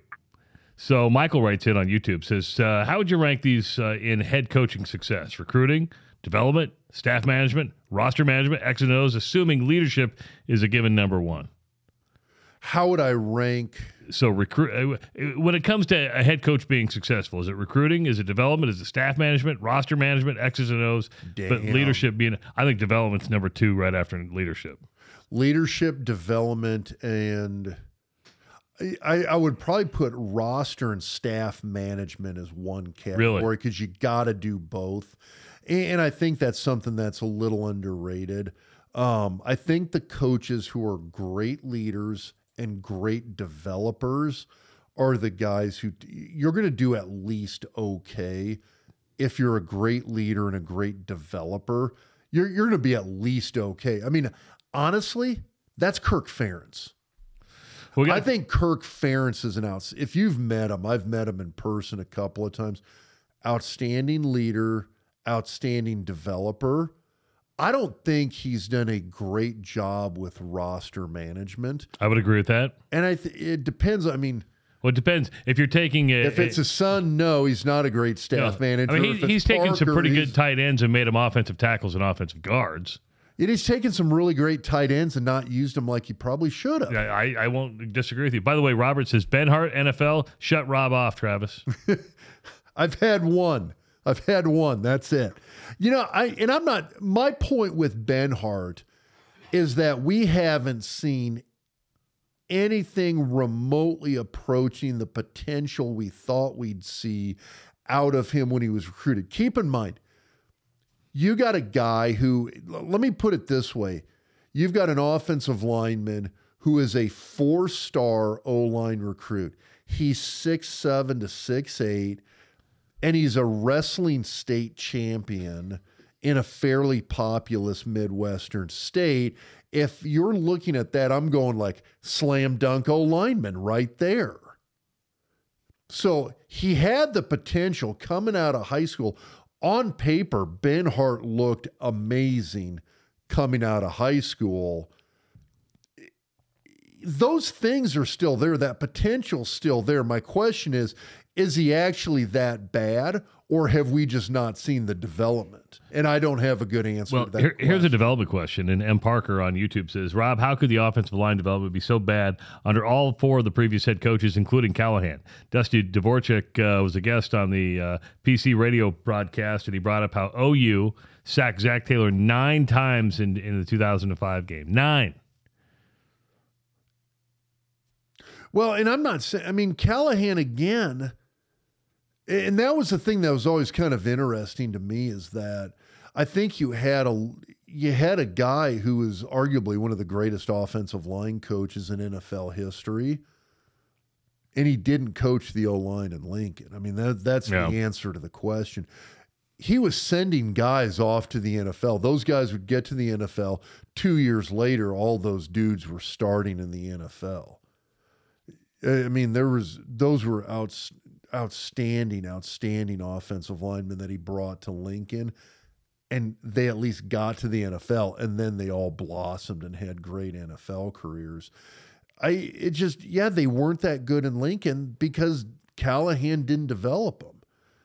So Michael writes in on YouTube says, uh, "How would you rank these uh, in head coaching success? Recruiting, development, staff management, roster management, X and O's, assuming leadership is a given number one." How would I rank? So recruit uh, when it comes to a head coach being successful, is it recruiting? Is it development? Is it staff management, roster management, X's and O's? Damn. But leadership being, I think development's number two right after leadership leadership development and I, I would probably put roster and staff management as one category because really? you got to do both. And I think that's something that's a little underrated. Um, I think the coaches who are great leaders and great developers are the guys who you're going to do at least okay if you're a great leader and a great developer. You're, you're going to be at least okay. I mean, honestly, that's Kirk Ferentz. I think Kirk Ferentz is an out. If you've met him, I've met him in person a couple of times. Outstanding leader, outstanding developer. I don't think he's done a great job with roster management. I would agree with that. And I th- it depends. I mean, well, it depends. If you're taking a, if it's a son, no, he's not a great staff manager. I mean, he, he's taken some pretty good tight ends and made them offensive tackles and offensive guards. It he's taken some really great tight ends and not used them like he probably should have. I, I won't disagree with you. By the way, Robert says Benhart NFL. Shut Rob off, Travis. I've had one. I've had one. That's it. You know, I and I'm not. My point with Benhart is that we haven't seen anything remotely approaching the potential we thought we'd see out of him when he was recruited. Keep in mind, you got a guy who, let me put it this way you've got an offensive lineman who is a four star O line recruit. He's six seven to six eight, and he's a wrestling state champion in a fairly populous Midwestern state. If you're looking at that, I'm going like slam dunk O lineman right there. So he had the potential coming out of high school. On paper, Benhart looked amazing coming out of high school. Those things are still there. That potential's still there. My question is is he actually that bad or have we just not seen the development? And I don't have a good answer well, to that. Here, here's a development question. And M. Parker on YouTube says, Rob, how could the offensive line development be so bad under all four of the previous head coaches, including Callahan? Dusty Dvoracek uh, was a guest on the uh, PC radio broadcast, and he brought up how OU sacked Zac Taylor nine times in, in the 2005 game. Nine. Well, and I'm not saying, I mean, Callahan again – and that was the thing that was always kind of interesting to me is that I think you had a you had a guy who was arguably one of the greatest offensive line coaches in NFL history, and he didn't coach the O line in Lincoln. I mean that that's yeah. the answer to the question. He was sending guys off to the NFL. Those guys would get to the NFL. Two years later, all those dudes were starting in the NFL. I mean, there was those were out outstanding, outstanding offensive linemen that he brought to Lincoln. And they at least got to the NFL and then they all blossomed and had great NFL careers. I it just yeah, they weren't that good in Lincoln because Callahan didn't develop them.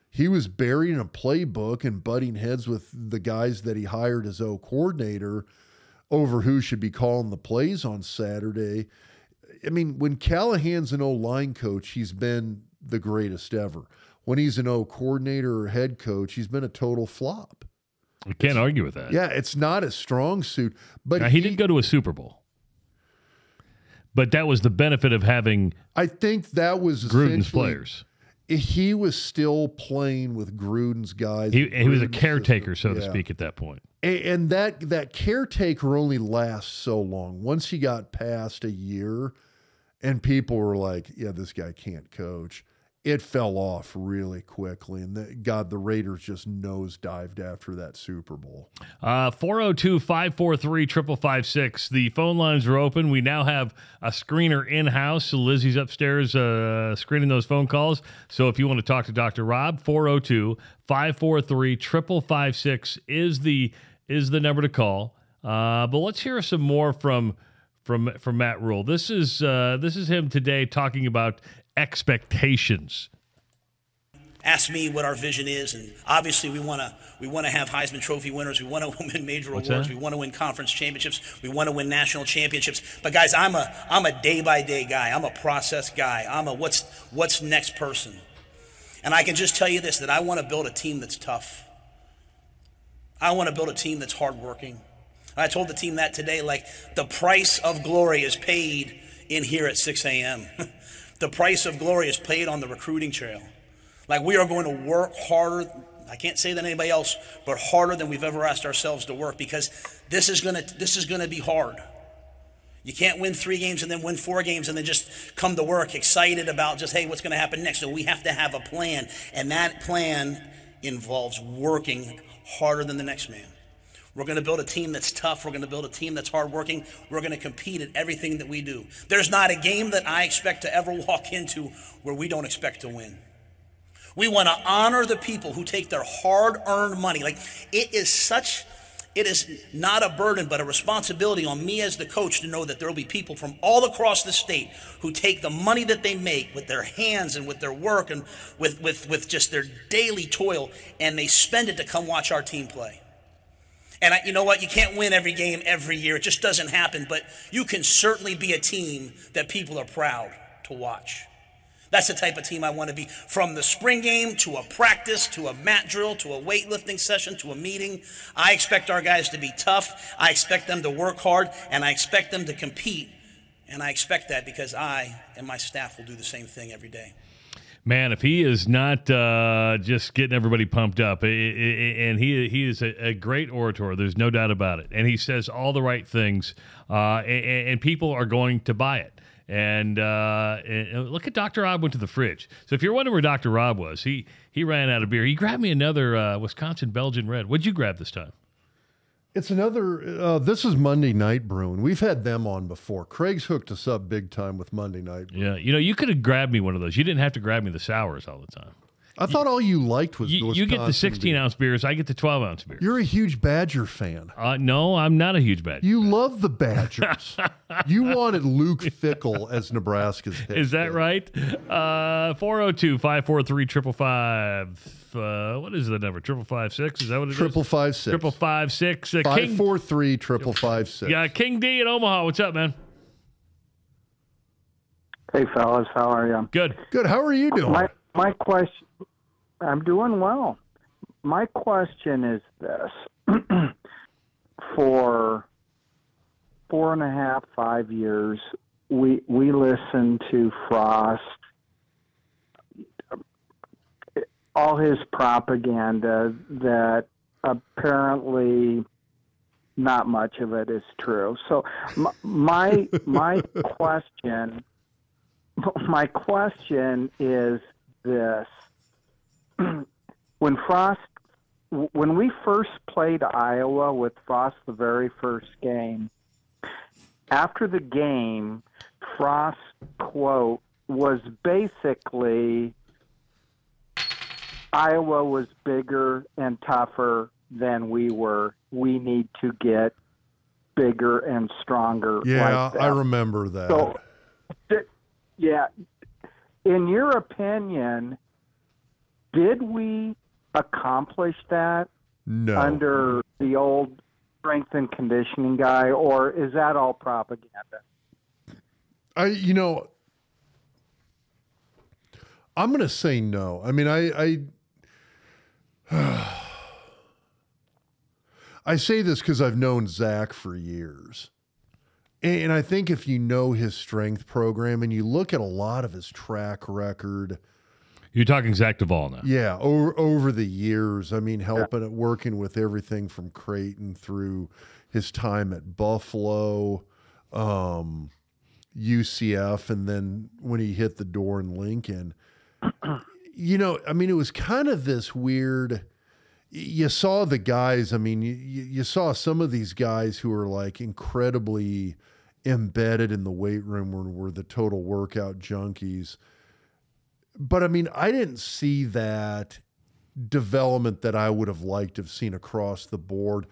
He was buried in a playbook and butting heads with the guys that he hired as O coordinator over who should be calling the plays on Saturday. I mean, when Callahan's an O line coach, he's been the greatest ever. When he's an O coordinator or head coach, he's been a total flop. You can't it's, argue with that. Yeah, it's not a strong suit. But now, he, he did go to a Super Bowl. But that was the benefit of having I think that was Gruden's players. He was still playing with Gruden's guys. He, he was a caretaker, system. so to yeah. speak, at that point. And, and that that caretaker only lasts so long. Once he got past a year, and people were like, "Yeah, this guy can't coach." It fell off really quickly. And the, God, the Raiders just nosedived after that Super Bowl. Uh, 402 543 5556. The phone lines are open. We now have a screener in house. Lizzie's upstairs uh, screening those phone calls. So if you want to talk to Dr. Rob, 402 543 5556 is the is the number to call. Uh, but let's hear some more from from from Matt Rhule. This is uh, this is him today talking about expectations? Ask me what our vision is, and obviously we want to we want to have Heisman Trophy winners. We want to win major What's awards. That? We want to win conference championships. We want to win national championships. But guys, I'm a I'm a day by day guy. I'm a process guy. I'm a what's what's next person. And I can just tell you this: that I want to build a team that's tough. I want to build a team that's hardworking. I told the team that today. Like the price of glory is paid in here at 6 a.m. The price of glory is paid on the recruiting trail. Like we are going to work harder. I can't say that anybody else, but harder than we've ever asked ourselves to work because this is gonna this is gonna be hard. You can't win three games and then win four games and then just come to work excited about just hey, what's going to happen next? So we have to have a plan, and that plan involves working harder than the next man. We're going to build a team that's tough. We're going to build a team that's hardworking. We're going to compete at everything that we do. There's not a game that I expect to ever walk into where we don't expect to win. We want to honor the people who take their hard earned money. Like, it is such, it is not a burden, but a responsibility on me as the coach to know that there will be people from all across the state who take the money that they make with their hands and with their work and with, with, with just their daily toil, and they spend it to come watch our team play. And I, you know what? You can't win every game every year. It just doesn't happen. But you can certainly be a team that people are proud to watch. That's the type of team I want to be. From the spring game to a practice to a mat drill to a weightlifting session to a meeting, I expect our guys to be tough. I expect them to work hard and I expect them to compete And I expect that because I and my staff will do the same thing every day. Man, if he is not uh, just getting everybody pumped up, and he he is a, a, great orator, there's no doubt about it, and he says all the right things, uh, and, and, people are going to buy it. And, uh, and, look at Dr. Rob went to the fridge. So if you're wondering where Dr. Rob was, he he ran out of beer. He grabbed me another uh, Wisconsin Belgian Red. What'd you grab this time? It's another. Uh, this is Monday Night Brewing. We've had them on before. Craig's hooked us up big time with Monday Night. Brewing. Yeah, you know, you could have grabbed me one of those. You didn't have to grab me the sours all the time. I thought all you liked was you, you get the 16 ounce beers. I get the 12 ounce beers. You're a huge Badger fan. Uh, no, I'm not a huge Badger. You fan. love the Badgers. you wanted Luke Fickell as Nebraska's head. Is that right? Uh, 402 543 555. Uh, what is the number? Triple five six? Is that what it triple is? five six. Triple five six. Uh, five four three triple five six. Yeah, King D in Omaha. What's up, man? Hey, fellas, how are you? Good. Good. How are you doing? My my question. I'm doing well. My question is this: for four and a half, five years, we we listened to Frost, all his propaganda that apparently not much of it is true. So my my question my question is this when Frost when we first played Iowa with Frost the very first game after the game Frost quote was basically Iowa was bigger and tougher than we were. We need to get bigger and stronger. Yeah, like I remember that. So, yeah. In your opinion, did we accomplish that no. under the old strength and conditioning guy, or is that all propaganda? I, you know, I'm going to say no. I mean, I, I, I say this because I've known Zach for years. And I think if you know his strength program and you look at a lot of his track record, you're talking Zach Duval now. Yeah, over over the years, I mean, helping yeah. working with everything from Creighton through his time at Buffalo, um, UCF, and then when he hit the door in Lincoln, you know, I mean, it was kind of this weird you saw the guys. I mean, you, you saw some of these guys who are like incredibly embedded in the weight room were, were the total workout junkies. But I mean, I didn't see that development that I would have liked to have seen across the board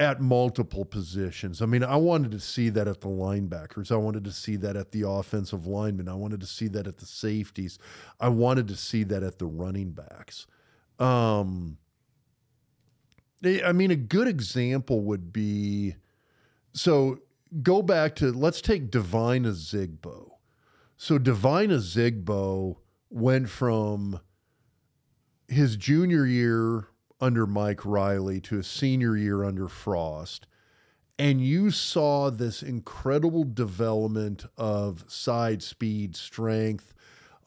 at multiple positions. I mean, I wanted to see that at the linebackers. I wanted to see that at the offensive linemen. I wanted to see that at the safeties. I wanted to see that at the running backs. Um, I mean, a good example would be so go back to let's take Devine Ozigbo. So Devine Ozigbo went from his junior year under Mike Riley to his senior year under Frost. And you saw this incredible development of side speed, strength,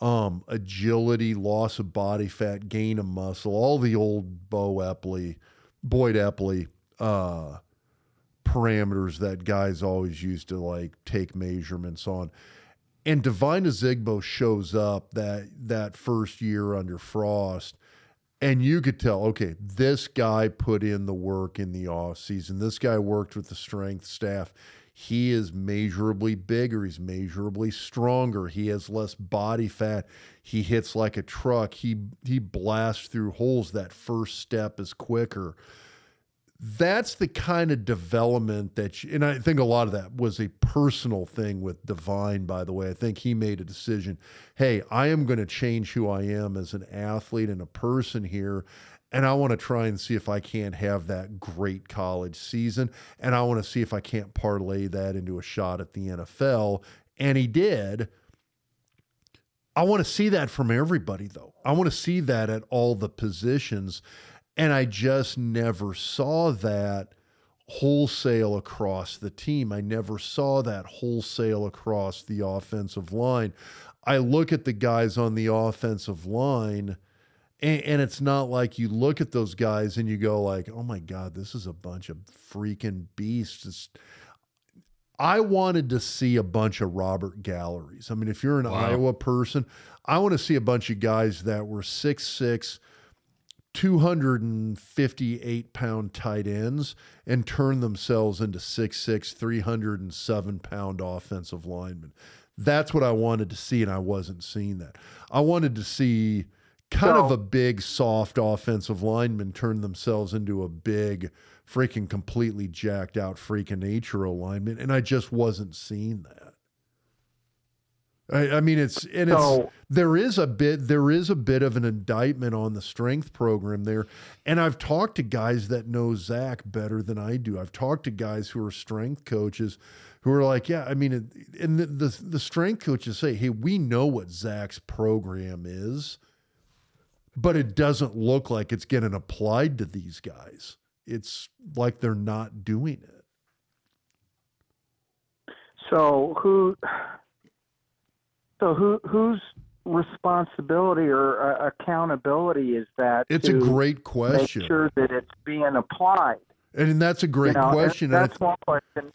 um, agility, loss of body fat, gain of muscle, all the old Bo Epley Boyd Epley uh, parameters that guys always used to like take measurements on. And Devine Ozigbo shows up that that first year under Frost, and you could tell, okay, this guy put in the work in the off season. This guy worked with the strength staff. He is measurably bigger. He's measurably stronger. He has less body fat. He hits like a truck. He he blasts through holes. That first step is quicker. That's the kind of development that, you, and I think a lot of that was a personal thing with Devine. By the way, I think he made a decision. Hey, I am going to change who I am as an athlete and a person here, and I want to try and see if I can't have that great college season. And I want to see if I can't parlay that into a shot at the NFL. And he did. I want to see that from everybody, though. I want to see that at all the positions. And I just never saw that wholesale across the team. I never saw that wholesale across the offensive line. I look at the guys on the offensive line and, and, it's not like you look at those guys and you go like, "Oh my god, this is a bunch of freaking beasts." It's, I wanted to see a bunch of Robert Gallerys. I mean, if you're an wow. Iowa person, I want to see a bunch of guys that were six six 258 pound tight ends and turn themselves into 6'6, 307 pound offensive linemen. That's what I wanted to see, and I wasn't seeing that. I wanted to see kind of a big, soft offensive lineman turn themselves into a big, freaking completely jacked out freaking nature alignment, and I just wasn't seeing that. I, I mean, it's and so, it's there is a bit there is a bit of an indictment on the strength program there, and I've talked to guys that know Zach better than I do. I've talked to guys who are strength coaches who are like, yeah, I mean, and the, the, the strength coaches say, hey, we know what Zach's program is, but it doesn't look like it's getting applied to these guys. It's like they're not doing it. So who so who whose responsibility or uh, accountability is that? It's a great question. Make sure that it's being applied. And that's a great you know, question. That's one question.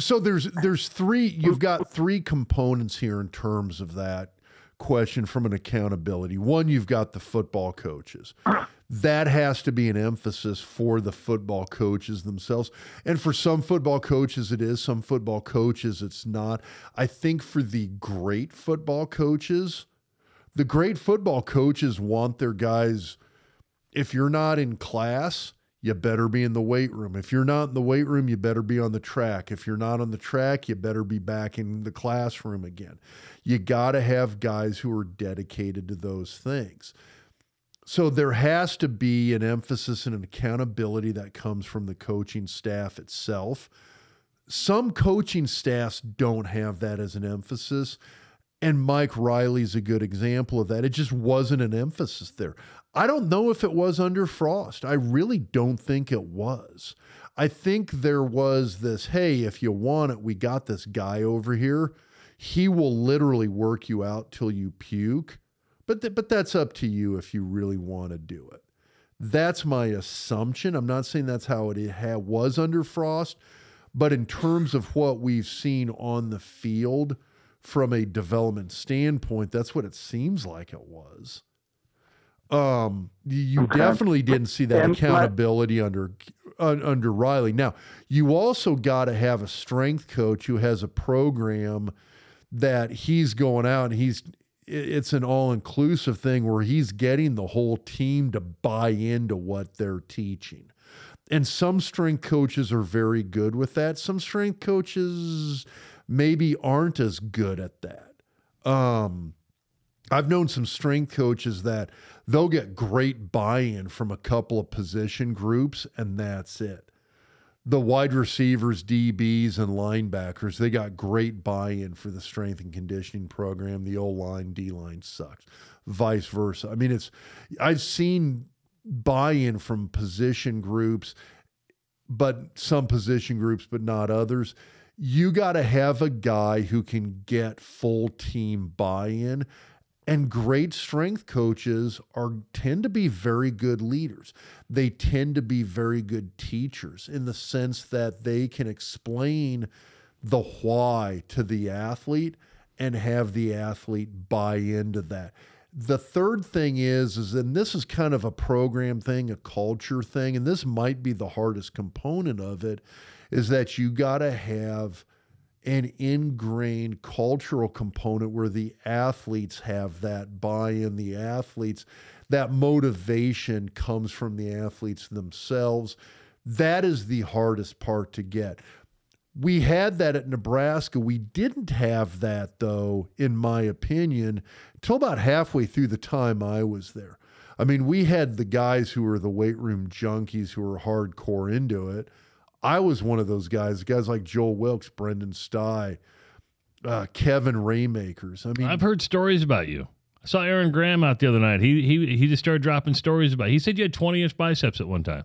So there's there's three. You've got three components here in terms of that question from an accountability. One, you've got the football coaches that has to be an emphasis for the football coaches themselves. And for some football coaches, it is. Some football coaches, it's not. I think for the great football coaches, the great football coaches want their guys, if you're not in class, you better be in the weight room. If you're not in the weight room, you better be on the track. If you're not on the track, you better be back in the classroom again. You got to have guys who are dedicated to those things. So there has to be an emphasis and an accountability that comes from the coaching staff itself. Some coaching staffs don't have that as an emphasis. And Mike Riley's a good example of that. It just wasn't an emphasis there. I don't know if it was under Frost. I really don't think it was. I think there was this hey, if you want it, we got this guy over here. He will literally work you out till you puke. But th- but that's up to you if you really want to do it. That's my assumption. I'm not saying that's how it ha- was under Frost, but in terms of what we've seen on the field from a development standpoint, that's what it seems like it was. Um, you okay. definitely didn't see that accountability under uh, under Riley. Now, you also got to have a strength coach who has a program that he's going out and he's it's an all inclusive thing where he's getting the whole team to buy into what they're teaching. And some strength coaches are very good with that. Some strength coaches maybe aren't as good at that. Um, I've known some strength coaches that they'll get great buy in from a couple of position groups, and that's it the wide receivers, DBs, and linebackers, they got great buy in for the strength and conditioning program. The O line, D line sucks, vice versa. I mean, it's, I've seen buy in from position groups, but some position groups, but not others. You got to have a guy who can get full team buy in and great strength coaches are tend to be very good leaders. They tend to be very good teachers in the sense that they can explain the why to the athlete and have the athlete buy into that. The third thing is is and this is kind of a program thing, a culture thing, and this might be the hardest component of it is that you got to have an ingrained cultural component where the athletes have that buy in, the athletes, that motivation comes from the athletes themselves. That is the hardest part to get. We had that at Nebraska. We didn't have that, though, in my opinion, until about halfway through the time I was there. I mean, we had the guys who were the weight room junkies who were hardcore into it I was one of those guys, guys like Joel Wilks, Brenden Stai, uh, Kevin Raemakers. I mean, I've heard stories about you. I saw Aaron Graham out the other night. He he he just started dropping stories about. It. He said you had twenty inch biceps at one time.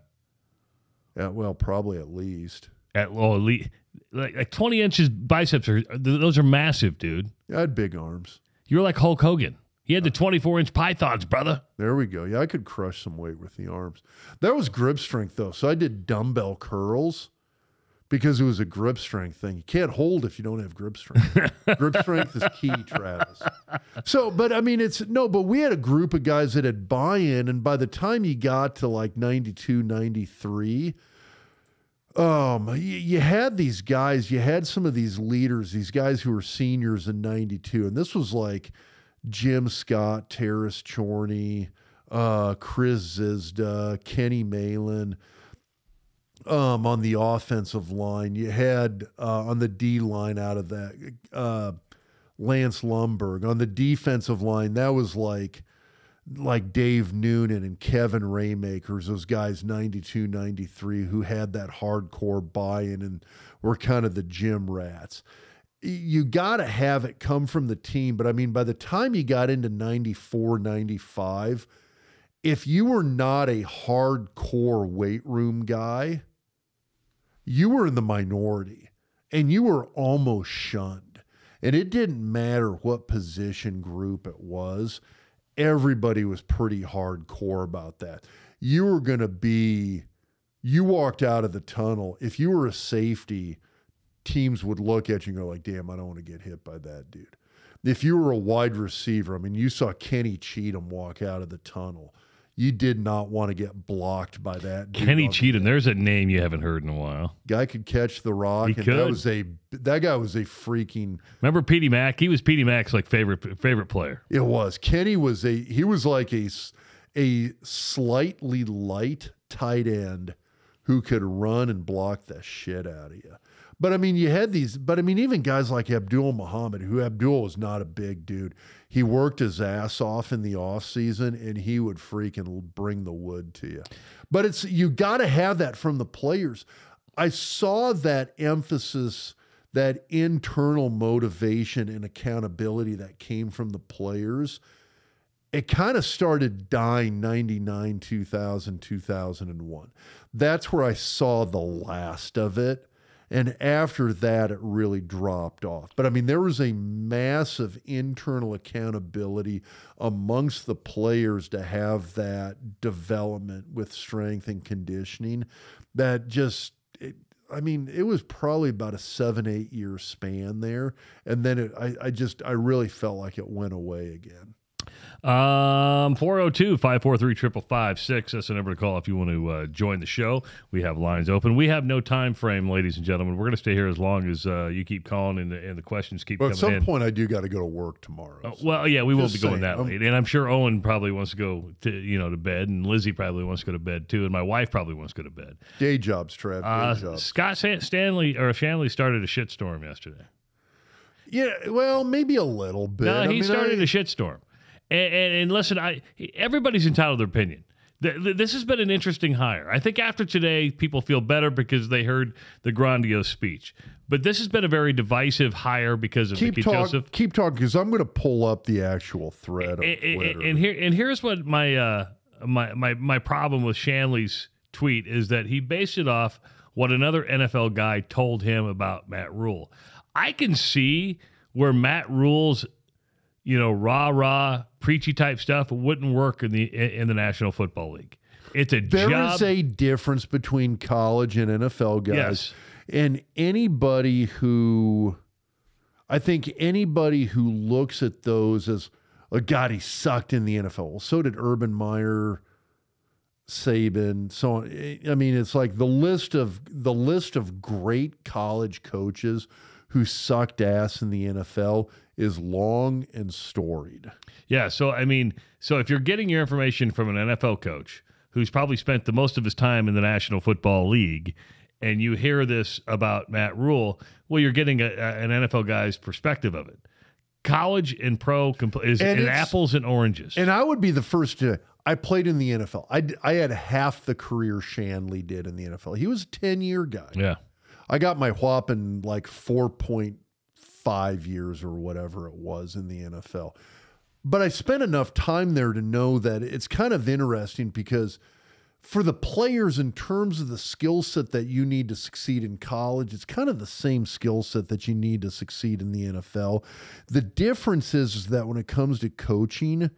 Yeah, well, probably at least. At well, like, like 20 inches biceps are those are massive, dude. I had big arms. You're like Hulk Hogan. He had the 24 inch pythons, brother. There we go. Yeah, I could crush some weight with the arms. That was grip strength though. So I did dumbbell curls because it was a grip strength thing. You can't hold if you don't have grip strength. grip strength is key, Travis. So, but I mean, it's no, but we had a group of guys that had buy in, and by the time you got to like 92, 93, um, you, you had these guys, you had some of these leaders, these guys who were seniors in 92, and this was like Jim Scott, Terrace Chorney, uh, Chris Zizda, Kenny Malin um, on the offensive line. You had uh, on the D line out of that uh, Lance Lundberg. On the defensive line, that was like like Dave Noonan and Kevin Raemakers, those guys 92, 93 who had that hardcore buy-in and were kind of the gym rats. You got to have it come from the team, but I mean by the time you got into 94, 95, if you were not a hardcore weight room guy, you were in the minority and you were almost shunned. And it didn't matter what position group it was, everybody was pretty hardcore about that. You were going to be, you walked out of the tunnel. If you were a safety, teams would look at you and go, like, damn, I don't want to get hit by that dude. If you were a wide receiver, I mean, you saw Kenny Cheatham walk out of the tunnel you did not want to get blocked by that. Kenny Cheatham, the there's a name you haven't heard in a while. Guy could catch the rock. He and could. That was a that guy was a freaking. Remember Petey Mack? He was Petey Mack's like favorite favorite player. It was Kenny was a he was like a a slightly light tight end who could run and block the shit out of you. But I mean, you had these, but I mean, even guys like Abdul Muhammad, who Abdul was not a big dude. He worked his ass off in the off season and he would freaking bring the wood to you. But it's, you got to have that from the players. I saw that emphasis, that internal motivation and accountability that came from the players. It kind of started dying 99, 2000, 2001. That's where I saw the last of it and after that, it really dropped off. But I mean, there was a massive internal accountability amongst the players to have that development with strength and conditioning that just, it, I mean, it was probably about a seven, eight year span there. And then it, I, I just, I really felt like it went away again. Um, 402 543 5556. That's the number to call if you want to uh, join the show. We have lines open. We have no time frame, ladies and gentlemen. We're going to stay here as long as uh, you keep calling and the, and the questions keep well, coming At some in. point, I do got to go to work tomorrow. Uh, well, yeah, we won't be going that I'm- late. And I'm sure Owen probably wants to go to, you know, to bed, and Lizzie probably wants to go to bed too, and my wife probably wants to go to bed. Day jobs, Trev. Day Uh, jobs. Scott Stanley or Shanle started a shitstorm yesterday. Yeah, well, maybe a little bit. No, I he mean, started I- a shitstorm. And, and, and listen, I everybody's entitled to their opinion. Th- th- This has been an interesting hire. I think after today, people feel better because they heard the grandiose speech. But this has been a very divisive hire because of keep Mickey talking. Joseph. Keep talking because I'm going to pull up the actual thread And, and here and here's what my uh, my my my problem with Shanle's tweet is that he based it off what another NFL guy told him about Matt Rhule. I can see where Matt Rhule's you know rah rah preachy type stuff wouldn't work in the in the National Football League. It's a There is job. a difference between college and NFL guys. Yes. And anybody who, I think anybody who looks at those as, oh, God, he sucked in the NFL. Well, so did Urban Meyer, Saban, so on. I mean, it's like the list of the list of great college coaches who sucked ass in the NFL is long and storied. Yeah. So, I mean, so if you're getting your information from an NFL coach who's probably spent the most of his time in the National Football League, and you hear this about Matt Rhule, well, you're getting a, a- an NFL guy's perspective of it. College and pro compl- is And it's- apples and oranges. And I would be the first to. I played in the NFL. I, I had half the career Shanle did in the NFL. He was a 10 year guy. yeah. I got my whopping like 4.5 years or whatever it was in the NFL. But I spent enough time there to know that it's kind of interesting because for the players in terms of the skill set that you need to succeed in college, it's kind of the same skill set that you need to succeed in the NFL. The difference is, is that when it comes to coaching,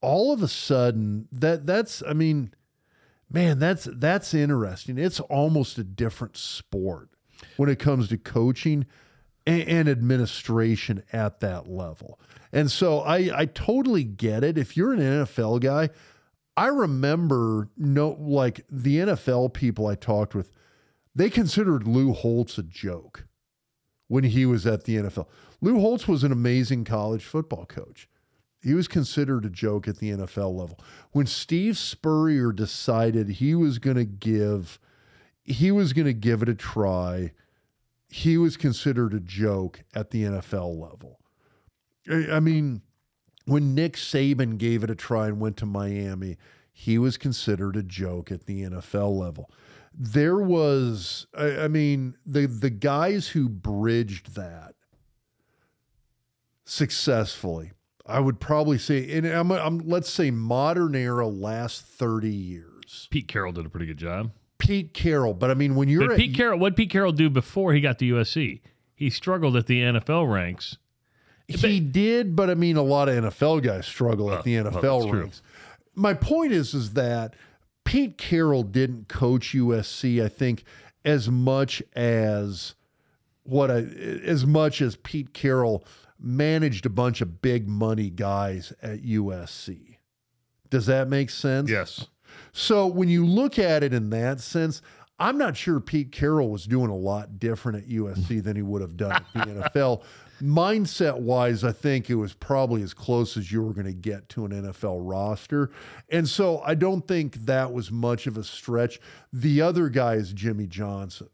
all of a sudden that that's I mean, man, that's that's interesting. It's almost a different sport when it comes to coaching and, and administration at that level. And so I I totally get it. If you're an NFL guy, I remember no like the NFL people I talked with, they considered Lou Holtz a joke when he was at the NFL. Lou Holtz was an amazing college football coach. He was considered a joke at the NFL level. When Steve Spurrier decided he was going to give he was going to give it a try, he was considered a joke at the NFL level. I mean, when Nick Saban gave it a try and went to Miami, he was considered a joke at the NFL level. There was, I, I mean, the the guys who bridged that successfully, I would probably say, and I'm, I'm let's say modern era last thirty years. Pete Carroll did a pretty good job. Pete Carroll, but I mean, when you're But at, Pete Carroll, what Pete Carroll do before he got to USC? He struggled at the NFL ranks. He did, but I mean, a lot of NFL guys struggle at uh, the NFL true. ranks. My point is, is that Pete Carroll didn't coach USC. I think as much as what I, as much as Pete Carroll managed a bunch of big money guys at USC. Does that make sense? Yes. So when you look at it in that sense, I'm not sure Pete Carroll was doing a lot different at USC than he would have done at the NFL. Mindset wise, I think it was probably as close as you were going to get to an NFL roster. And so I don't think that was much of a stretch. The other guy is Jimmy Johnson,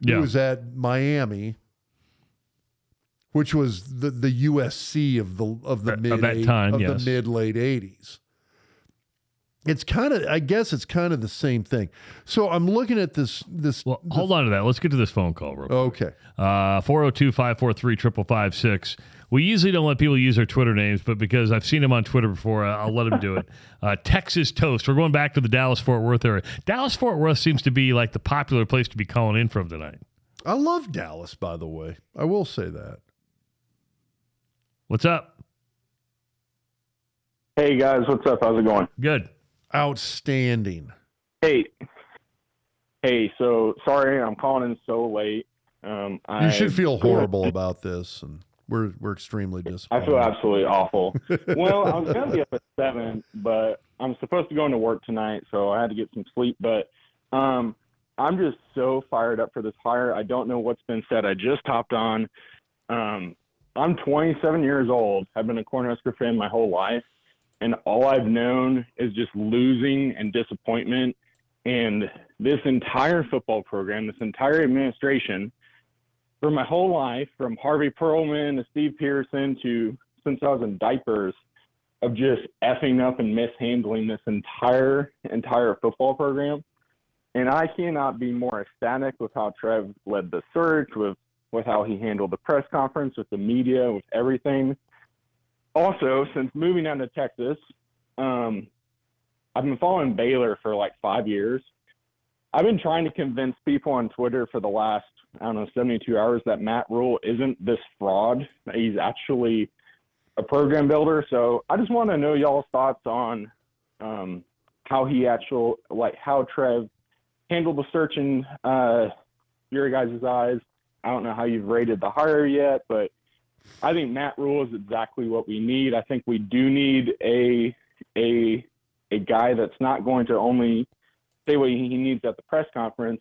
Yeah. who was at Miami, which was the, the USC of the of the Of mid that time, of yes. the mid late 80s it's kind of i guess it's kind of the same thing so i'm looking at this this Well, hold on to that. Let's get to this phone call real quick. okay Uh, 402 543 5556. We usually don't let people use their Twitter names, but because I've seen them on Twitter before, I'll let them do it. Uh, Texas Toast. We're going back to the Dallas Fort Worth area. Dallas Fort Worth seems to be like the popular place to be calling in from tonight. i love dallas by the way i will say that What's up? Hey guys, what's up? How's it going? Good. Outstanding Hey, hey. So sorry, I'm calling in so late. Um, I, you should feel horrible about this and we're we're extremely disappointed. I feel absolutely awful. well, I was gonna be up at seven, but I'm supposed to go into work tonight, so I had to get some sleep. But um, I'm just so fired up for this hire. I don't know what's been said. I just hopped on. Um, I'm 27 years old. I've been a Cornhusker fan my whole life, and all I've known is just losing and disappointment. And this entire football program, this entire administration, for my whole life, from Harvey Perlman to Steve Pederson to since I was in diapers, of just effing up and mishandling this entire entire football program. And I cannot be more ecstatic with how Trev led the search, with with how he handled the press conference, with the media, with everything. Also, since moving down to Texas, um, I've been following Baylor for like five years. I've been trying to convince people on Twitter for the last, I don't know, 72 hours that Matt Rhule isn't this fraud. He's actually a program builder. So I just want to know y'all's thoughts on um, how he actual, like how Trev handled the search in uh, your guys' eyes. I don't know how you've rated the hire yet, but I think Matt Rhule is exactly what we need. I think we do need a a a guy that's not going to only say what he needs at the press conference,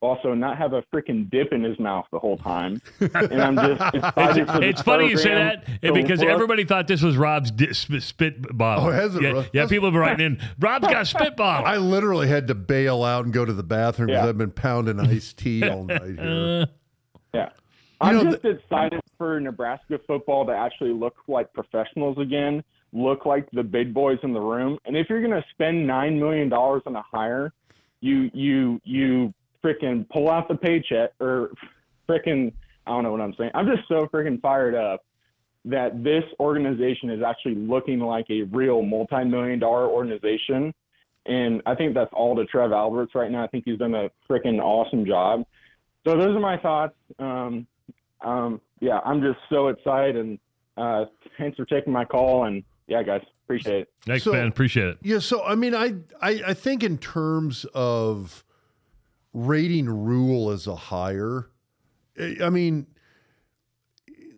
also not have a freaking dip in his mouth the whole time. And I'm just excited It's, for it's funny you say that to eh, because look- everybody thought this was Rob's di- spit, spit bottle. Oh, has it, Yeah, Rob? yeah people have been writing in. Rob's got a spit bottle. i literally had to bail out and go to the bathroom because Yeah. i've been pounding iced tea all night here Yeah. I'm know, just excited for Nebraska football to actually look like professionals again, look like the big boys in the room. And if you're going to spend nine million dollars on a hire, you you you freaking pull out the paycheck or freaking I don't know what I'm saying. I'm just so freaking fired up that this organization is actually looking like a real multi-million dollar organization And I think that's all to Trev Alberts right now. I think he's done a freaking awesome job. So those are my thoughts. Um, um, yeah, I'm just so excited and uh, thanks for taking my call. And yeah, guys, appreciate it. Thanks, So- Ben. Appreciate it. Yeah, so I mean, I, I I think in terms of rating Rhule as a hire, I I mean,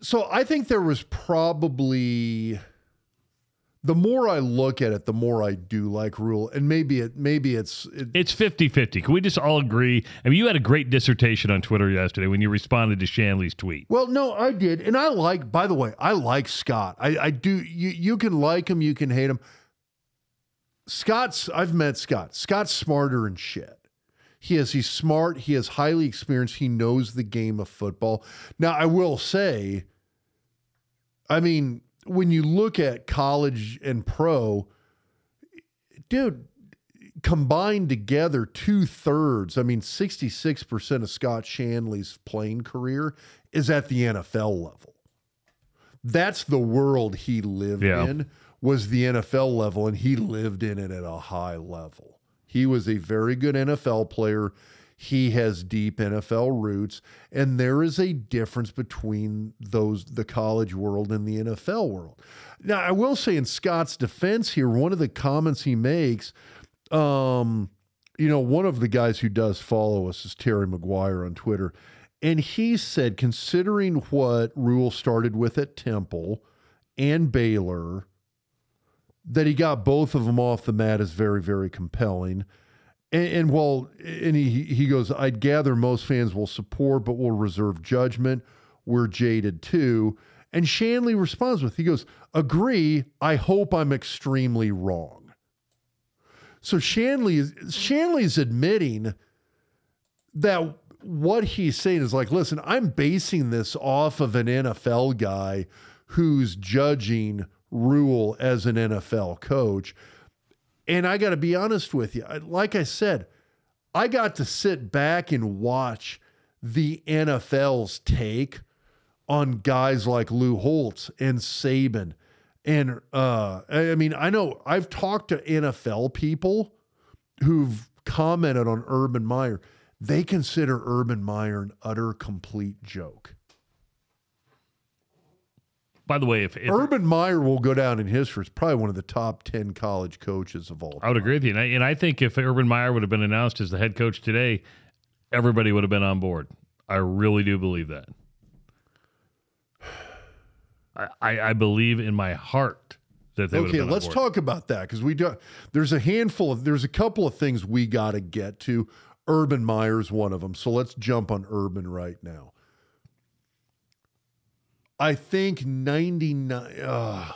so I think there was probably the more I look at it, the more I do like Rhule, and maybe it maybe it's it, It's 50 50. Can we just all agree? I mean, you had a great dissertation on Twitter yesterday when you responded to Shanle's tweet. Well, no, I did, and I like. By the way, I like Scott. I, I do. You you can like him, you can hate him. Scott's. I've met Scott. Scott's smarter than shit. He is. He's smart. He is highly experienced. He knows the game of football. Now, I will say. I mean, when you look at college and pro, dude, combined together, two thirds, I mean, 66% of Scott Shanle's playing career is at the NFL level. That's the world he lived Yeah. in, was the NFL level, and he lived in it at a high level. He was a very good NFL player. He has deep NFL roots, and there is a difference between those the college world and the NFL world. Now, I will say in Scott's defense here, one of the comments he makes, um, you know, one of the guys who does follow us is Terry McGuire on Twitter. And he said, considering what Rhule started with at Temple and Baylor, that he got both of them off the mat is very, very compelling. And, and well, and he he goes, I'd gather most fans will support, but will reserve judgment. We're jaded too. And Shanle responds with, he goes, agree. I hope I'm extremely wrong. So Shanle is Shanle's admitting that what he's saying is like, listen, I'm basing this off of an NFL guy who's judging Rhule as an NFL coach. And I got to be honest with you. Like I said, I got to sit back and watch the NFL's take on guys like Lou Holtz and Saban. And uh, I I mean, I know I've talked to NFL people who've commented on Urban Meyer. They consider Urban Meyer an utter complete joke. By the way, if, if Urban Meyer will go down in history as probably one of the top 10 college coaches of all Time. I would agree with you. And I, and I think if Urban Meyer would have been announced as the head coach today, everybody would have been on board. I really do believe that. I, I, believe in my heart that they would Okay, have been let's talk about that because we do. There's a handful of there's a couple of things we got to get to. Urban Meyer's one of them. So let's jump on Urban right now. I think 99. Uh,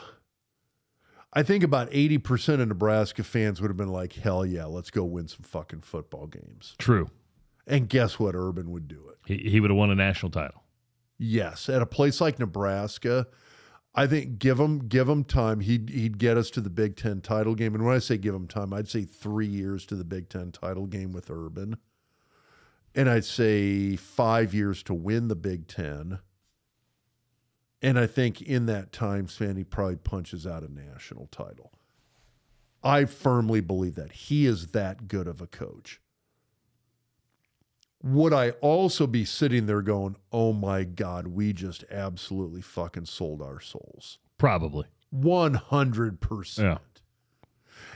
I think about 80% of Nebraska fans would have been like, hell yeah, let's go win some fucking football games. True. And guess what? Urban would do it. He, he would have won a national title. Yes, at a place like Nebraska, I think give him give him time. He'd he'd get us to the Big Ten title game. And when I say give him time, I'd say three years to the Big Ten title game with Urban, and I'd say five years to win the Big Ten. And I think in that time span, he probably punches out a national title. I firmly believe that he is that good of a coach would I also be sitting there going, "Oh my god, we just absolutely fucking sold our souls." Probably. 100%. Yeah.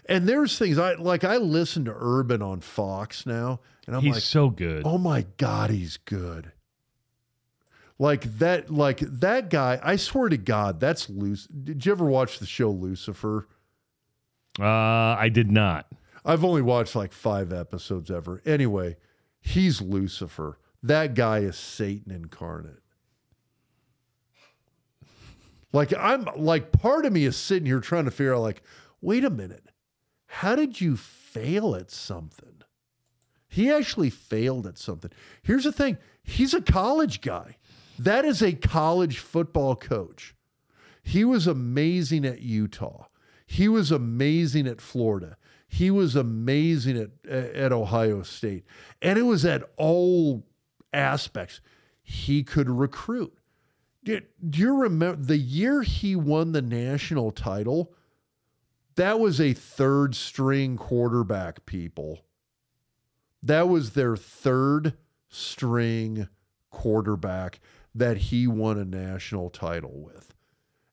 And there's things I like I listen to Urban on Fox now and I'm like He's like, so good. "Oh my god, he's good." Like that like that guy, I swear to god, that's loose. Did you ever watch the show Lucifer? Uh, I did not. I've only watched like 5 episodes ever. Anyway, he's Lucifer. That guy is Satan incarnate. Like I'm like part of me is sitting here trying to figure out like, wait a minute. How did you fail at something? He actually failed at something. Here's the thing. He's a college guy. That is a college football coach. He was amazing at Utah. He was amazing at Florida. He was amazing at at Ohio State. And it was at all aspects. He could recruit. Do, do you remember the year he won the national title? That was a third string quarterback, people. That was their third string quarterback that he won a national title with.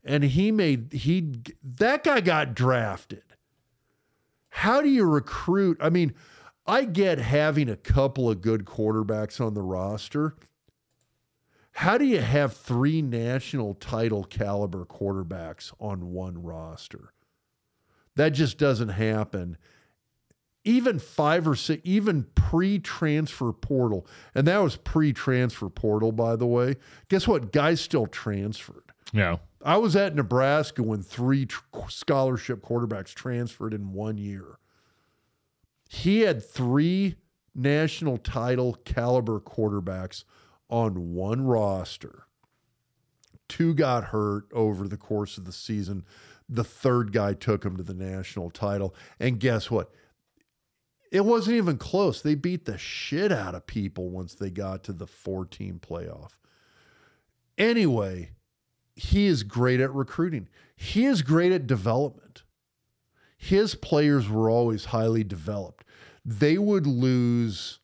And he made he that guy got drafted. How do you recruit? I mean, I get having a couple of good quarterbacks on the roster. How do you have three national title caliber quarterbacks on one roster? That just doesn't happen. Even five or six, even pre transfer portal, and that was pre transfer portal, by the way. Guess what? Guys still transferred. Yeah. I was at Nebraska when three tr- scholarship quarterbacks transferred in one year. He had three national title caliber quarterbacks on one roster. Two got hurt over the course of the season. The third guy took him to the national title. And guess what? It wasn't even close. They beat the shit out of people once they got to the four team playoff. Anyway, he is great at recruiting. He is great at development. His players were always highly developed. They would lose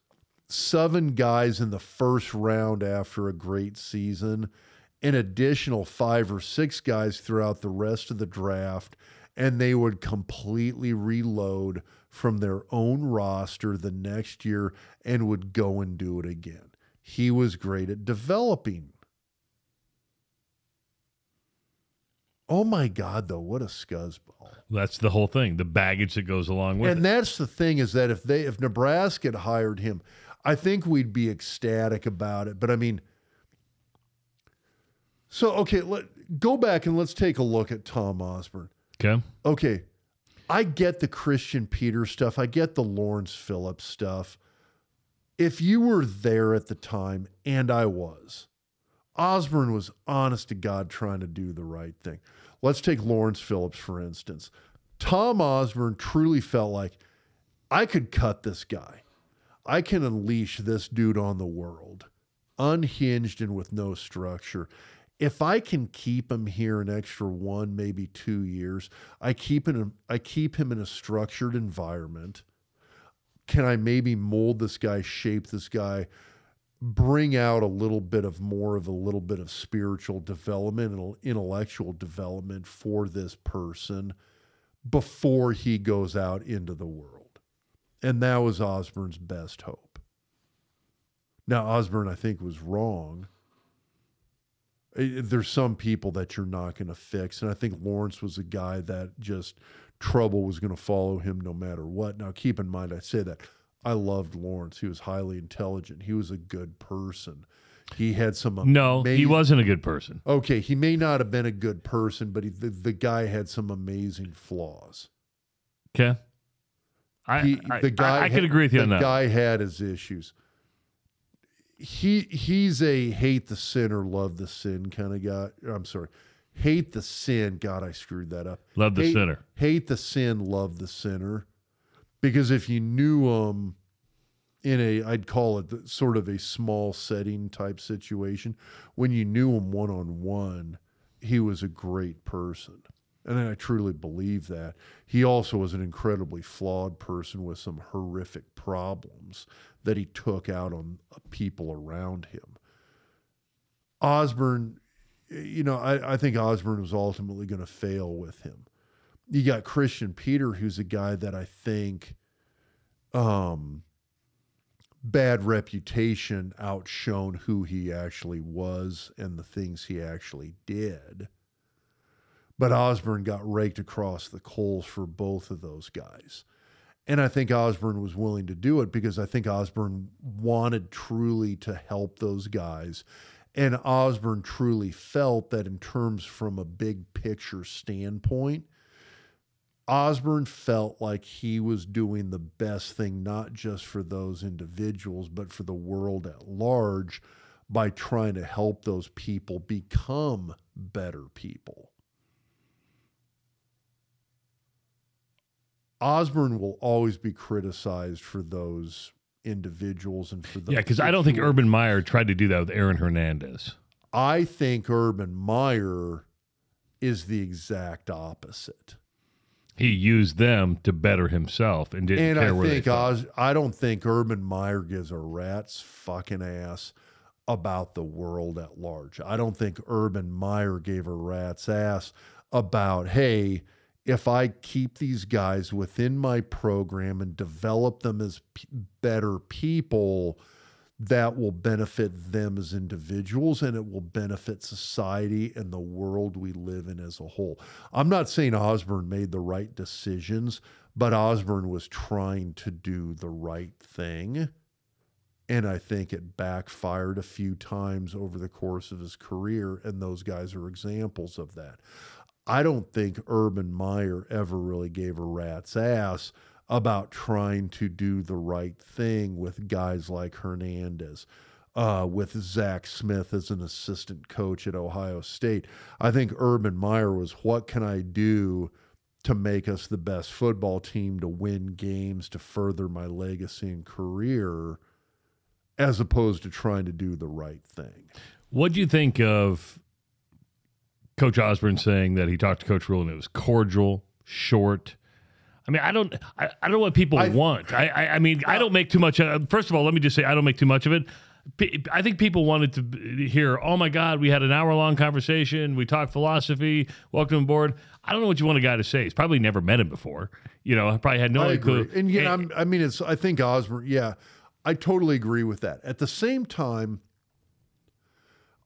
seven guys in the first round after a great season, an additional five or six guys throughout the rest of the draft, and they would completely reload from their own roster the next year and would go and do it again. He was great at developing Oh my God, though, what a scuzzball! That's the whole thing. The baggage that goes along with and it. And that's the thing is that if they if Nebraska had hired him, I think we'd be ecstatic about it. But I mean, so okay, let go back and let's take a look at Tom Osborne. Okay. Okay, I get the Christian Peter stuff. I get the Lawrence Phillips stuff. If you were there at the time, and I was, Osborne was honest to God trying to do the right thing. Let's take Lawrence Phillips, for instance. Tom Osborne truly felt like I could cut this guy. I can unleash this dude on the world, unhinged and with no structure. If I can keep him here an extra one, maybe two years, I keep him, I keep him in a structured environment. Can I maybe mold this guy, shape this guy, bring out a little bit of more of a little bit of spiritual development and intellectual development for this person before he goes out into the world. And that was Osborne's best hope. Now, Osborne, I think, was wrong. There's some people that you're not going to fix. And I think Lawrence was a guy that just trouble was going to follow him no matter what. Now, keep in mind, I say that I loved Lawrence. He was highly intelligent. He was a good person. He had some No, he wasn't a good person. Okay, he may not have been a good person, but he, the, the guy had some amazing flaws. Okay. I, He- I, the guy I, I could had- agree with you the on that. guy had his issues. He he's a hate the sinner, love the sin kind of guy. I'm sorry, hate the sin. God, I screwed that up. Love the Hate- sinner. Hate the sin, love the sinner. Because if you knew him in a, I'd call it the- sort of a small setting type situation, when you knew him one on one, he was a great person. And I truly believe that. He also was an incredibly flawed person with some horrific problems that he took out on uh, people around him. Osborne, you know, I, I think Osborne was ultimately going to fail with him. You got Christian Peter, who's a guy that I think um, bad reputation outshone who he actually was and the things he actually did. But Osborne got raked across the coals for both of those guys. And I think Osborne was willing to do it because I think Osborne wanted truly to help those guys. And Osborne truly felt that, in terms from a big picture standpoint, Osborne felt like he was doing the best thing, not just for those individuals, but for the world at large by trying to help those people become better people. Osborne will always be criticized for those individuals and for the Yeah, because I don't think Urban Meyer tried to do that with Aaron Hernandez. I think Urban Meyer is the exact opposite. He used them to better himself and didn't and care I where think they. Oz, I don't think Urban Meyer gives a rat's fucking ass about the world at large. I don't think Urban Meyer gave a rat's ass about hey, if I keep these guys within my program and develop them as p- better people, that will benefit them as individuals and it will benefit society and the world we live in as a whole. I'm not saying Osborne made the right decisions, but Osborne was trying to do the right thing. And I think it backfired a few times over the course of his career. And those guys are examples of that. I don't think Urban Meyer ever really gave a rat's ass about trying to do the right thing with guys like Hernandez, uh, with Zach Smith as an assistant coach at Ohio State. I think Urban Meyer was what can I do to make us the best football team, to win games, to further my legacy and career, as opposed to trying to do the right thing. What do you think of Coach Osborne saying that he talked to Coach Rhule and it was cordial, short? I mean, I don't, I, I don't know what people want. I, I, I mean, I don't make too much. Uh, first of all, let me just say, I don't make too much of it. I think people wanted to hear, "Oh my God, we had an hour-long conversation. We talked philosophy. Welcome aboard." I don't know what you want a guy to say. He's probably never met him before. You know, I probably had no I clue. agree. And yeah, I'm, I mean, it's. I think Osborne. Yeah, I totally agree with that. At the same time,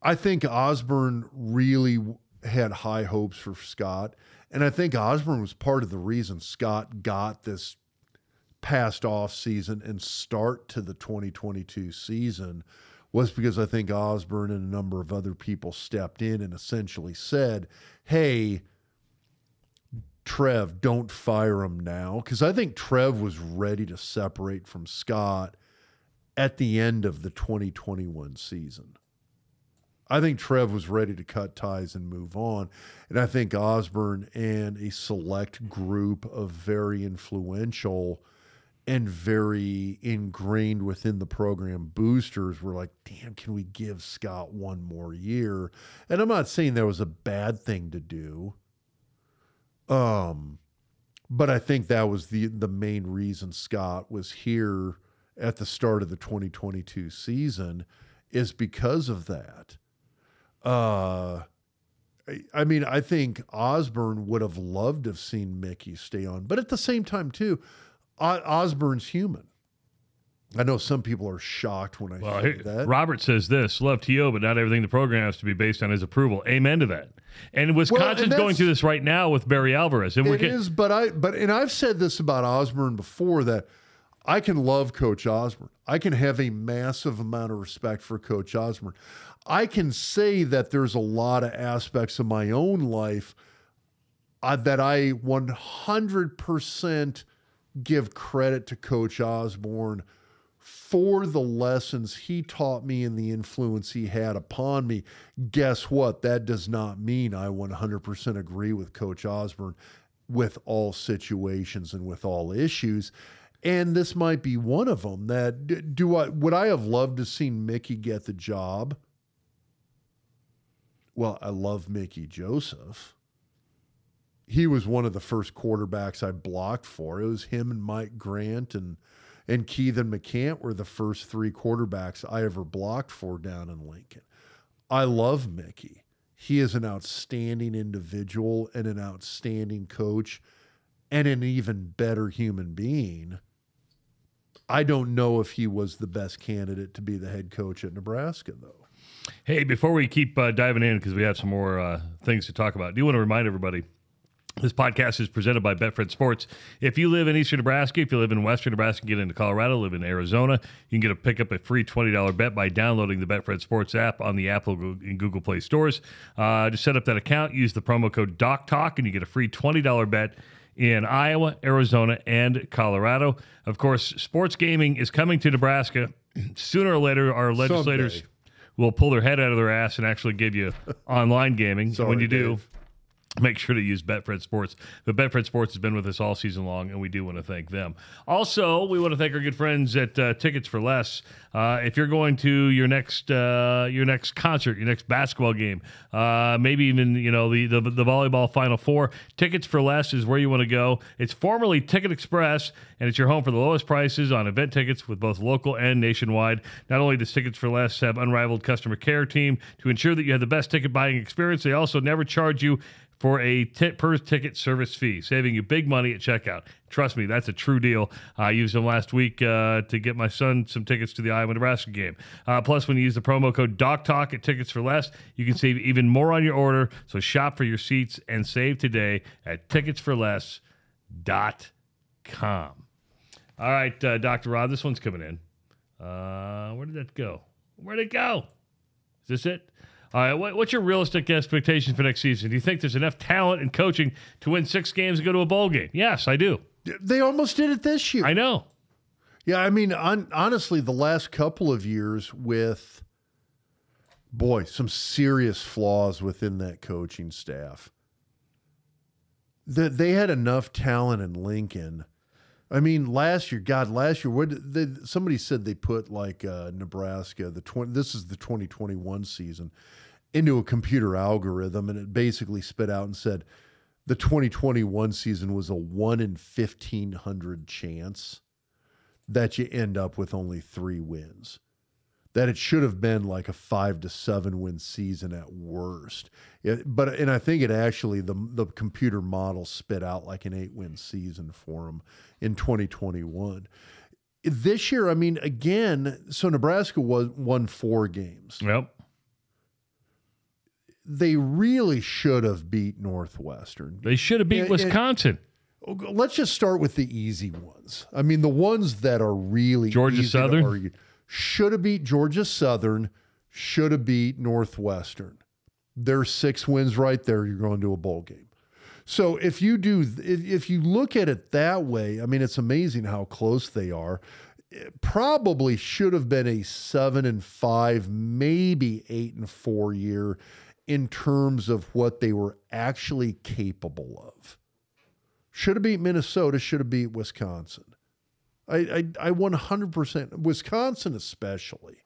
I think Osborne really had high hopes for Scott, and I think Osborne was part of the reason Scott got this past off season and start to the 2022 season was because I think Osborne and a number of other people stepped in and essentially said, "Hey, Trev, don't fire him now. Because I think Trev was ready to separate from Scott at the end of the 2021 season. I think Trev was ready to cut ties and move on. And I think Osborne and a select group of very influential and very ingrained within the program boosters were like, damn, can we give Scott one more year? And I'm not saying that was a bad thing to do. Um, but I think that was the the main reason Scott was here at the start of the 2022 season is because of that. Uh, I, mean, I think Osborne would have loved to have seen Mickey stay on, but at the same time, too, O- Osborne's human. I know some people are shocked when I Well, say here- that. Robert says this: "Love To, but not everything the program has to be based on his approval." Amen to that. And Wisconsin's going through this right now with Barry Alvarez, and we're It get- is, but I but and I've said this about Osborne before that I can love Coach Osborne. I can have a massive amount of respect for Coach Osborne. I can say that there's a lot of aspects of my own life uh, that I 100% give credit to Coach Osborne for the lessons he taught me and the influence he had upon me. Guess what? That does not mean I 100% agree with Coach Osborne with all situations and with all issues. And this might be one of them that do I would I have loved to seen Mickey get the job? Well, I love Mickey Joseph. He was one of the first quarterbacks I blocked for. It was him and Mike Grant and and Keithen McCant were the first three quarterbacks I ever blocked for down in Lincoln. I love Mickey. He is an outstanding individual and an outstanding coach and an even better human being. I don't know if he was the best candidate to be the head coach at Nebraska, though. Hey, before we keep uh, diving in, because we have some more uh, things to talk about, do you want to remind everybody this podcast is presented by Betfred Sports. If you live in eastern Nebraska, if you live in western Nebraska, get into Colorado, live in Arizona, you can get a pick up a free $20 bet by downloading the Betfred Sports app on the Apple and Google Play stores. Uh, to set up that account, use the promo code DocTalk, and you get a free $20 bet in Iowa, Arizona, and Colorado. Of course, sports gaming is coming to Nebraska. Sooner or later, our legislators Someday. will pull their head out of their ass and actually give you online gaming. Sorry, when you do, Dave. make sure to use Betfred Sports. But Betfred Sports has been with us all season long, and we do want to thank them. Also, we want to thank our good friends at uh, Tickets for Less. Uh, if you're going to your next uh, your next concert, your next basketball game, uh, maybe even you know the, the the volleyball Final Four, Tickets for Less is where you want to go. It's formerly Ticket Express, and it's your home for the lowest prices on event tickets with both local and nationwide. Not only does Tickets for Less have unrivaled customer care team to ensure that you have the best ticket buying experience, they also never charge you for a t- per ticket service fee, saving you big money at checkout. Trust me, that's a true deal. I used them last week uh, to get my son some tickets to the Iowa Nebraska game. Uh, plus, when you use the promo code DocTalk at Tickets for Less, you can save even more on your order. So shop for your seats and save today at ticketsforless.com. All right, uh, Dr. Rod, this one's coming in. Uh, where did that go? Where'd it go? Is this it? All right, what, what's your realistic expectation for next season? Do you think there's enough talent and coaching to win six games and go to a bowl game? Yes, I do. They almost did it this year. I know. Yeah, I mean, on, honestly, the last couple of years with, boy, some serious flaws within that coaching staff. That they had enough talent in Lincoln. I mean, last year, God, last year, what they, somebody said they put like uh, Nebraska, the twenty. This is the twenty twenty one season, into a computer algorithm, and it basically spit out and said the twenty twenty one season was a one in fifteen hundred chance that you end up with only three wins. That it should have been like a five to seven win season at worst. It, but and I think it actually the the computer model spit out like an eight win season for them in 2021. This year, I mean, again, so Nebraska was won four games. Yep. They really should have beat Northwestern. They should have beat And- and- Wisconsin. Oh, let's just start with the easy ones. I mean, the ones that are really Georgia Southern? Should have beat Georgia Southern, should have beat Northwestern. There's six wins right there. You're going to a bowl game. So if you do, if, if you look at it that way, I mean, it's amazing how close they are. It probably should have been a seven and five, maybe eight and four year in terms of what they were actually capable of. Should have beat Minnesota, should have beat Wisconsin. I, I, I 100%, Wisconsin especially.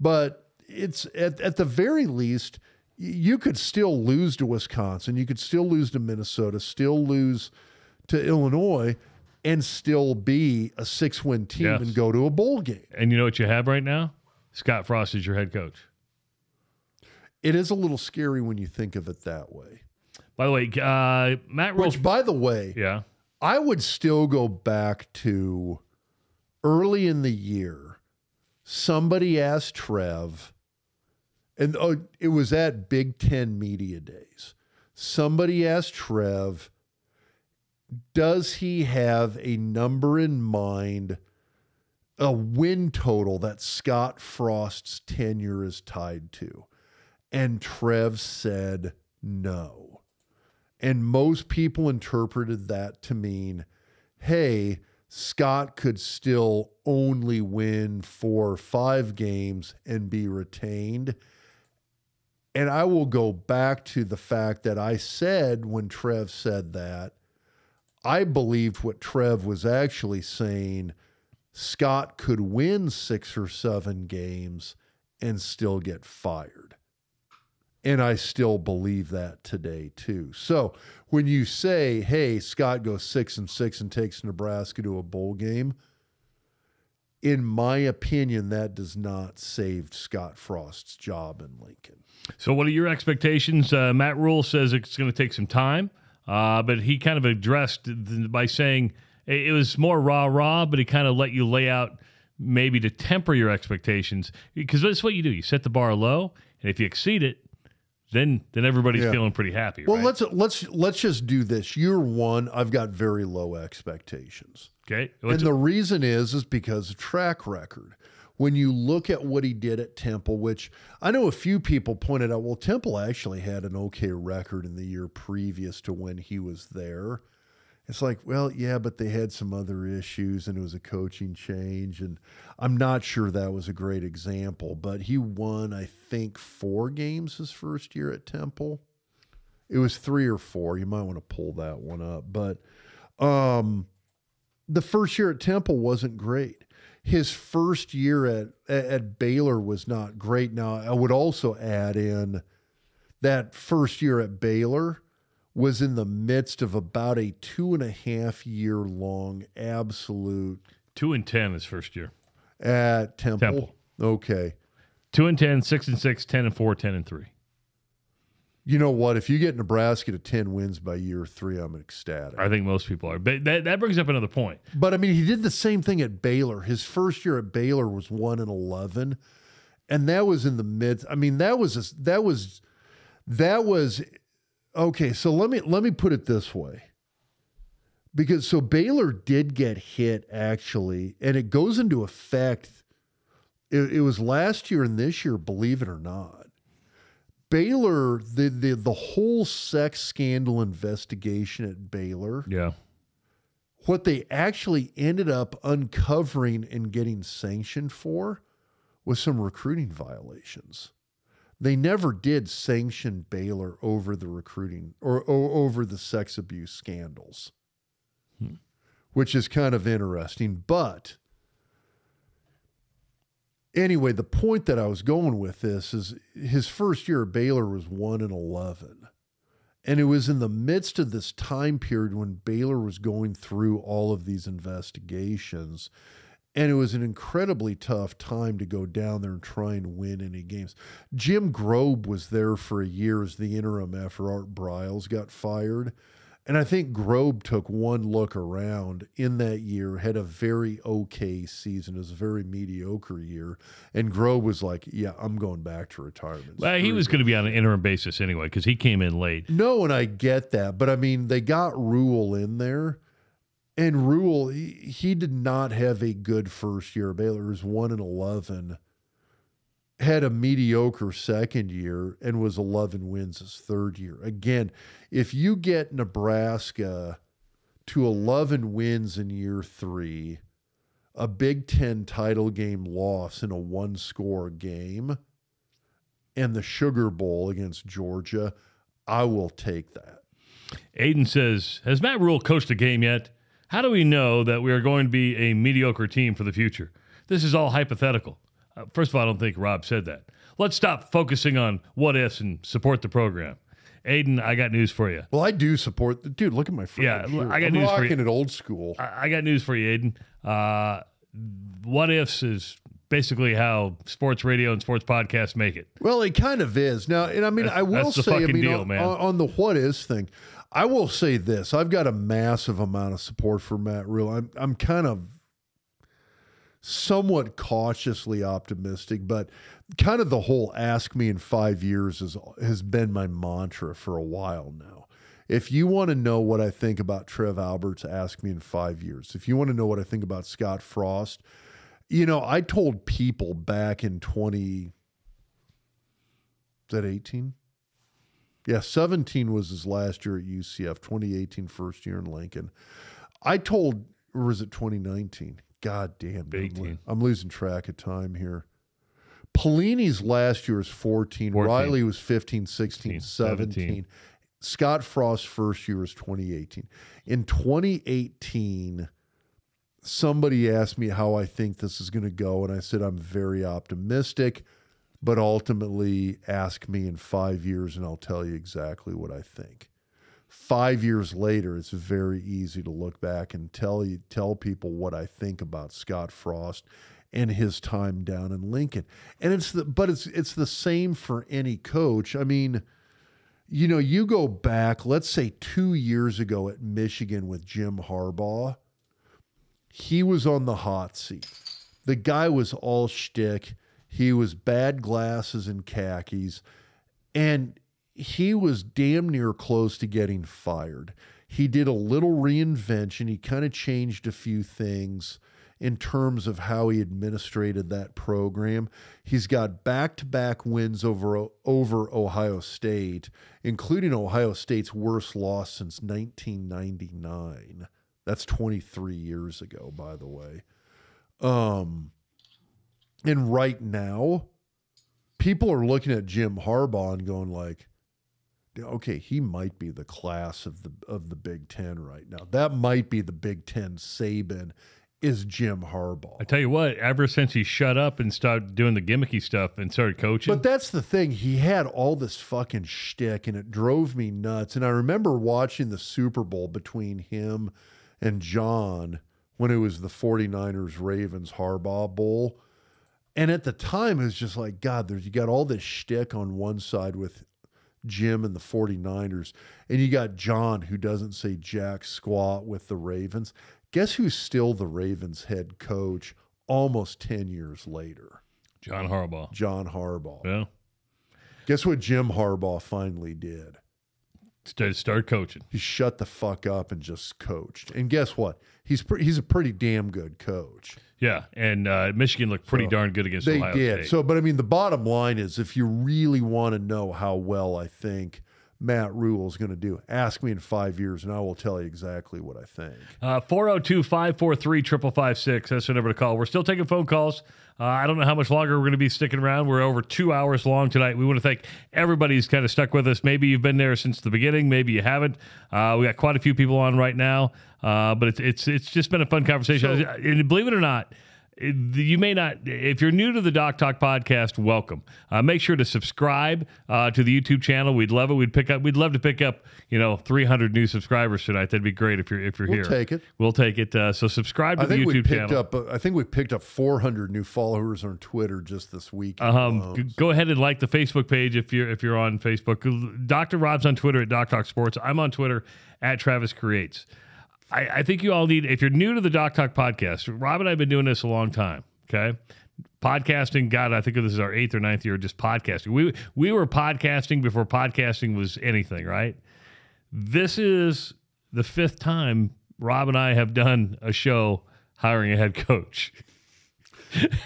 But it's at, at the very least, you could still lose to Wisconsin. You could still lose to Minnesota, still lose to Illinois, and still be a six win team Yes. and go to a bowl game. And you know what you have right now? Scott Frost is your head coach. It is a little scary when you think of it that way. By the way, uh, Matt Rhule. Which, by the way, yeah. I would still go back to early in the year. Somebody asked Trev, and oh, it was at Big Ten Media Days. Somebody asked Trev, does he have a number in mind, a win total that Scott Frost's tenure is tied to? And Trev said no. And most people interpreted that to mean, hey, Scott could still only win four or five games and be retained. And I will go back to the fact that I said when Trev said that, I believed what Trev was actually saying Scott could win six or seven games and still get fired. And I still believe that today too. So when you say, hey, Scott goes six and six and takes Nebraska to a bowl game, in my opinion, that does not save Scott Frost's job in Lincoln. So, what are your expectations? Uh, Matt Rhule says it's going to take some time, uh, but he kind of addressed by saying it it was more rah rah, but he kind of let you lay out maybe to temper your expectations because that's what you do. You set the bar low, and if you exceed it, then then everybody's Yeah. feeling pretty happy. Well, right? let's let's let's just do this. Year one, I've got very low expectations. okay. and What's- the reason is is because of track record. When you look at what he did at Temple, which I know a few people pointed out, well, Temple actually had an okay record in the year previous to when he was there. It's like, well, yeah, but they had some other issues and it was a coaching change. And I'm not sure that was a great example, but he won, I think, four games his first year at Temple. It was three or four. You might want to pull that one up. But um, the first year at Temple wasn't great. His first year at, at at Baylor was not great. Now I would also add in that first year at Baylor was in the midst of about a two and a half year long absolute Two and ten his first year. at Temple. Temple. Okay. Two and 10, 6 and 6, 10 and 4, 10 and 3. You know what? If you get Nebraska to 10 wins by year three, I'm ecstatic. I think most people are. But that, that brings up another point. But I mean, he did the same thing at Baylor. His first year at Baylor was 1 and 11. And that was in the mid I mean, that was a, that was that was okay, so let me let me put it this way. Because so Baylor did get hit actually, and it goes into effect it, it was last year and this year, believe it or not. Baylor, the, the the whole sex scandal investigation at Baylor, Yeah. what they actually ended up uncovering and getting sanctioned for was some recruiting violations. They never did sanction Baylor over the recruiting or, or over the sex abuse scandals, hmm. which is kind of interesting. But anyway, the point that I was going with this is his first year at Baylor was 1 and 11. And it was in the midst of this time period when Baylor was going through all of these investigations. And it was an incredibly tough time to go down there and try and win any games. Jim Grobe was there for a year as the interim after Art Briles got fired. And I think Grobe took one look around in that year, had a very okay season. It was a very mediocre year. And Grobe was like, Yeah, I'm going back to retirement. Well, he was going to be on an interim basis anyway because he came in late. No, and I get that, but I mean, they got Rhule in there, and Rhule he, he did not have a good first year. Baylor was one and eleven, had a mediocre second year, and was eleven wins his third year. Again, if you get Nebraska to eleven wins in year three, a Big Ten title game loss in a one score game, and the Sugar Bowl against Georgia, I will take that. Aiden says, Has Matt Rhule coached a game yet? How do we know that we are going to be a mediocre team for the future? This is all hypothetical. Uh, first of all, I don't think Rob said that. Let's stop focusing on what ifs and support the program. Aiden, I got news for you. Well, I do support the dude. Look at my friend. Yeah, shirt. I got I'm news for you. it old school. I, I got news for you, Aiden. Uh, what ifs is basically how sports radio and sports podcasts make it. Well, it kind of is now, and I mean, That's- I will say, I mean, deal, on- on the what is thing, I will say this: I've got a massive amount of support for Matt Rhule. I'm, I'm kind of somewhat cautiously optimistic, but kind of the whole "ask me in five years" is has been my mantra for a while now. If you want to know what I think about Trev Alberts, ask me in five years. If you want to know what I think about Scott Frost, you know, I told people back in 20, is that 18? Yeah, 17 was his last year at UCF, 2018 first year in Lincoln. I told, or was it 2019? God damn, I'm, 18. I'm losing track of time here. Pelini's last year was 14. 14. Riley was 15, 16, 17. 17. Scott Frost's first year was 2018. In 2018, somebody asked me how I think this is going to go, and I said I'm very optimistic, but ultimately ask me in five years and I'll tell you exactly what I think. Five years later, it's very easy to look back and tell you tell people what I think about Scott Frost and his time down in Lincoln. And it's the but it's it's the same for any coach. I mean, you know, you go back, let's say two years ago at Michigan with Jim Harbaugh, he was on the hot seat. The guy was all shtick. He was bad glasses and khakis, and he was damn near close to getting fired. He did a little reinvention. He kind of changed a few things in terms of how he administrated that program. He's got back-to-back wins over over Ohio State, including Ohio State's worst loss since 1999. That's 23 years ago, by the way. Um, and right now, people are looking at Jim Harbaugh and going like, okay, he might be the class of the of the Big Ten right now. That might be the Big Ten Saban is Jim Harbaugh. I tell you what, ever since he shut up and started doing the gimmicky stuff and started coaching, But that's the thing. He had all this fucking shtick, and it drove me nuts. And I remember watching the Super Bowl between him and John when it was the 49ers Ravens Harbaugh Bowl. And at the time, it was just like, God, there's you got all this shtick on one side with Jim and the 49ers, and you got John who doesn't say jack squat with the Ravens. Guess who's still the Ravens head coach almost 10 years later? John Harbaugh. John Harbaugh. Yeah. Guess what Jim Harbaugh finally did? Start, coaching. He shut the fuck up and just coached. And guess what? He's pre- he's a pretty damn good coach. Yeah, and uh, Michigan looked pretty So, darn good against They Ohio did. State. So, but I mean, the bottom line is, if you really want to know how well I think Matt Rhule is going to do, ask me in five years, and I will tell you exactly what I think. Uh, 402 543 5556. That's the number to call. We're still taking phone calls. Uh, I don't know how much longer we're going to be sticking around. We're over two hours long tonight. We want to thank everybody who's kind of stuck with us. Maybe you've been there since the beginning. Maybe you haven't. Uh, we got quite a few people on right now, uh, but it's it's it's just been a fun conversation. and believe it or not, you may not if you're new to the doc talk podcast welcome uh, make sure to subscribe uh, to the youtube channel we'd love it we'd pick up we'd love to pick up you know 300 new subscribers tonight that'd be great if you're if you're We'll here take it. we'll take it uh, so subscribe to I the think we picked channel up. uh, I think we picked up 400 new followers on Twitter just this week. um, g- go ahead and like the Facebook page if you're if you're on Facebook. Dr. Rob's on Twitter at Doc Talk Sports. I'm on Twitter at Travis Creates. I, I think you all need if you're new to the Doc Talk podcast. Rob and I have been doing this a long time. Okay, podcasting. God, I think this is our eighth or ninth year just podcasting. We we were podcasting before podcasting was anything. Right. This is the fifth time Rob and I have done a show hiring a head coach.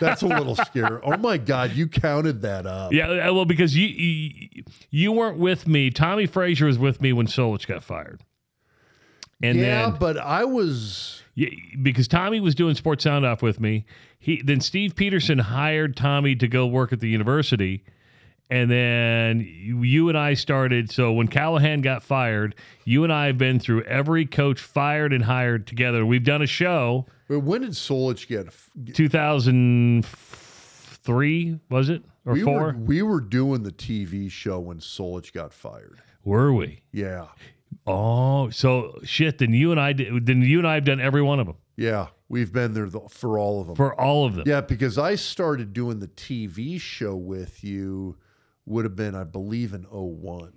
That's a little scary. Oh my God, you counted that up. Yeah, uh, well, because you, you you weren't with me. Tommie Frazier was with me when Solich got fired, and yeah, then but I was. yeah, because Tommy was doing Sports Sound Off with me. He then Steve Pederson hired Tommy to go work at the university, and then you, you and I started. So when Callahan got fired, you and I have been through every coach fired and hired together. We've done a show. But when did Solich get? 2003 was it or we four? Were, we were doing the TV show when Solich got fired. Were we? Yeah, Oh, so shit. Then you and I did. Then you and I have done every one of them yeah, we've been there th- for all of them. for all of them. yeah, because I started doing the TV show with you. Would have been, I believe, in 01.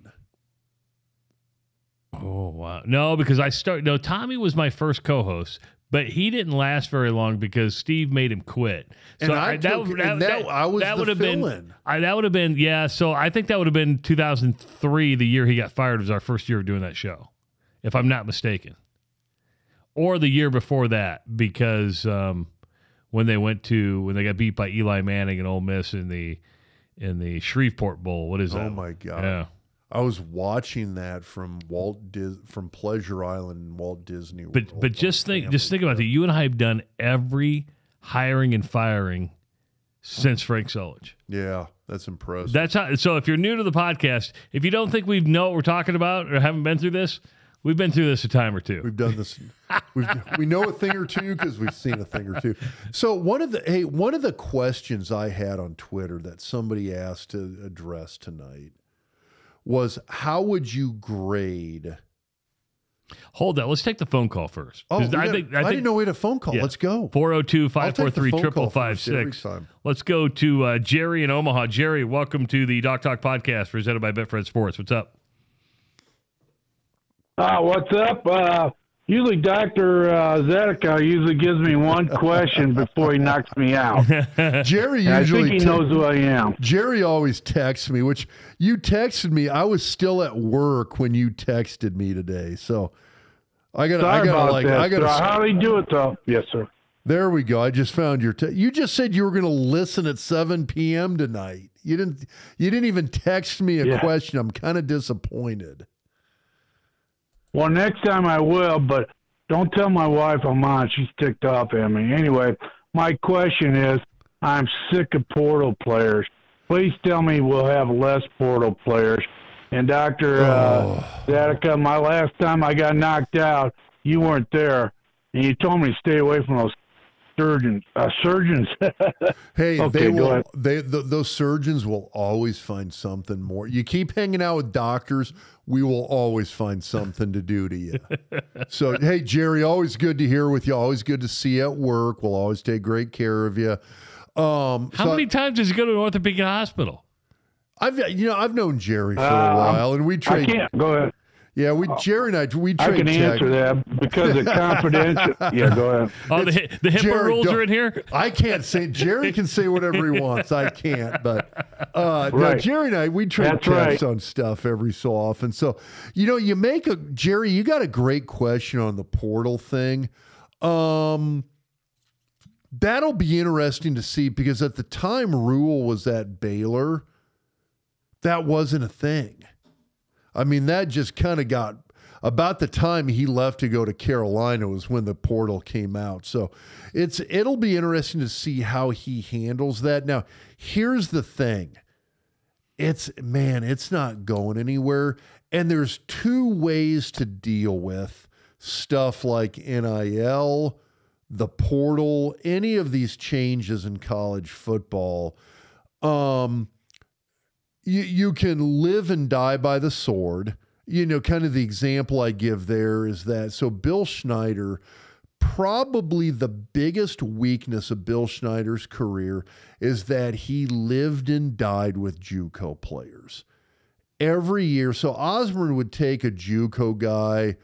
Oh wow. No, because I started. No, Tommy was my first co-host, but he didn't last very long because Steve made him quit. And I took- and that- I was the would have been. I, that would have been yeah. So I think that would have been 2003, the year he got fired. Was our first year of doing that show, if I'm not mistaken, or the year before that because um, when they went to when they got beat by Eli Manning and Ole Miss in the in the Shreveport Bowl. What is that? Oh my God. Yeah. I was watching that from Walt Dis- from Pleasure Island and Walt Disney World. But but just think just think about that. You and I have done every hiring and firing since Frank Solich. Yeah, that's impressive. That's how. So if you're new to the podcast, if you don't think we know what we're talking about or haven't been through this, we've been through this a time or two. We've done this. We've, we know a thing or two because we've seen a thing or two. So one of the hey, one of the questions I had on Twitter that somebody asked to address tonight was how would you grade? Hold that. Let's take the phone call first. Oh, 'Cause we got- I didn't know we had a phone call. Let's go. 402 I'll take the 543 phone call first every 5556. Let's go to uh, Jerry in Omaha. Jerry, welcome to the Doc Talk podcast presented by Betfred Sports. What's up? Uh, what's up? Uh, usually Dr. Uh, usually gives me one question before he knocks me out. Jerry And usually I think he te- knows who I am. Jerry always texts me, which you texted me. I was still at work when you texted me today, so I got. I got like. that. I got. How do you do it, though? Yes, sir. There we go. I just found your. Te- you just said you were going to listen at 7 p.m. tonight. You didn't. You didn't even text me a Yeah. question. I'm kind of disappointed. Well, next time I will, but don't tell my wife I'm on. She's ticked off at me. Anyway, my question is I'm sick of portal players. Please tell me we'll have less portal players. And Doctor uh, Zatechka, my last time I got knocked out, you weren't there, and you told me to stay away from those surgeons. Uh, surgeons. Hey, Okay, they will. They th- those surgeons will always find something more. You keep hanging out with doctors, we will always find something to do to you. so, hey, Jerry, always good to hear with you. Always good to see you at work. We'll always take great care of you. Um, How so many times does he go to an orthopedic hospital? I've you know I've known Jerry for Uh, a while, and we I trade. can't. Go ahead. Yeah, we Jerry and I we I can tech- answer that because of confidential. yeah, go ahead. Oh, the, the HIPAA Jerry, rules are in here. I can't say Jerry can say whatever he wants. I can't, but uh, no, Right. Jerry and I we trade That's texts right. on stuff every so often. So you know, you make a Jerry. You got a great question on the portal thing. Um, that'll be interesting to see because at the time Rhule was at Baylor, that wasn't a thing. I mean, that just kind of got about the time he left to go to Carolina was when the portal came out. So it's it'll be interesting to see how he handles that. Now, here's the thing. It's man, it's not going anywhere. And there's two ways to deal with stuff like NIL, the portal, any of these changes in college football. Um, you, you can live and die by the sword. You know, kind of the example I give there is that so Bill Snyder, probably the biggest weakness of Bill Snyder's career is that he lived and died with JUCO players. Every year, so Osborne would take a JUCO guy,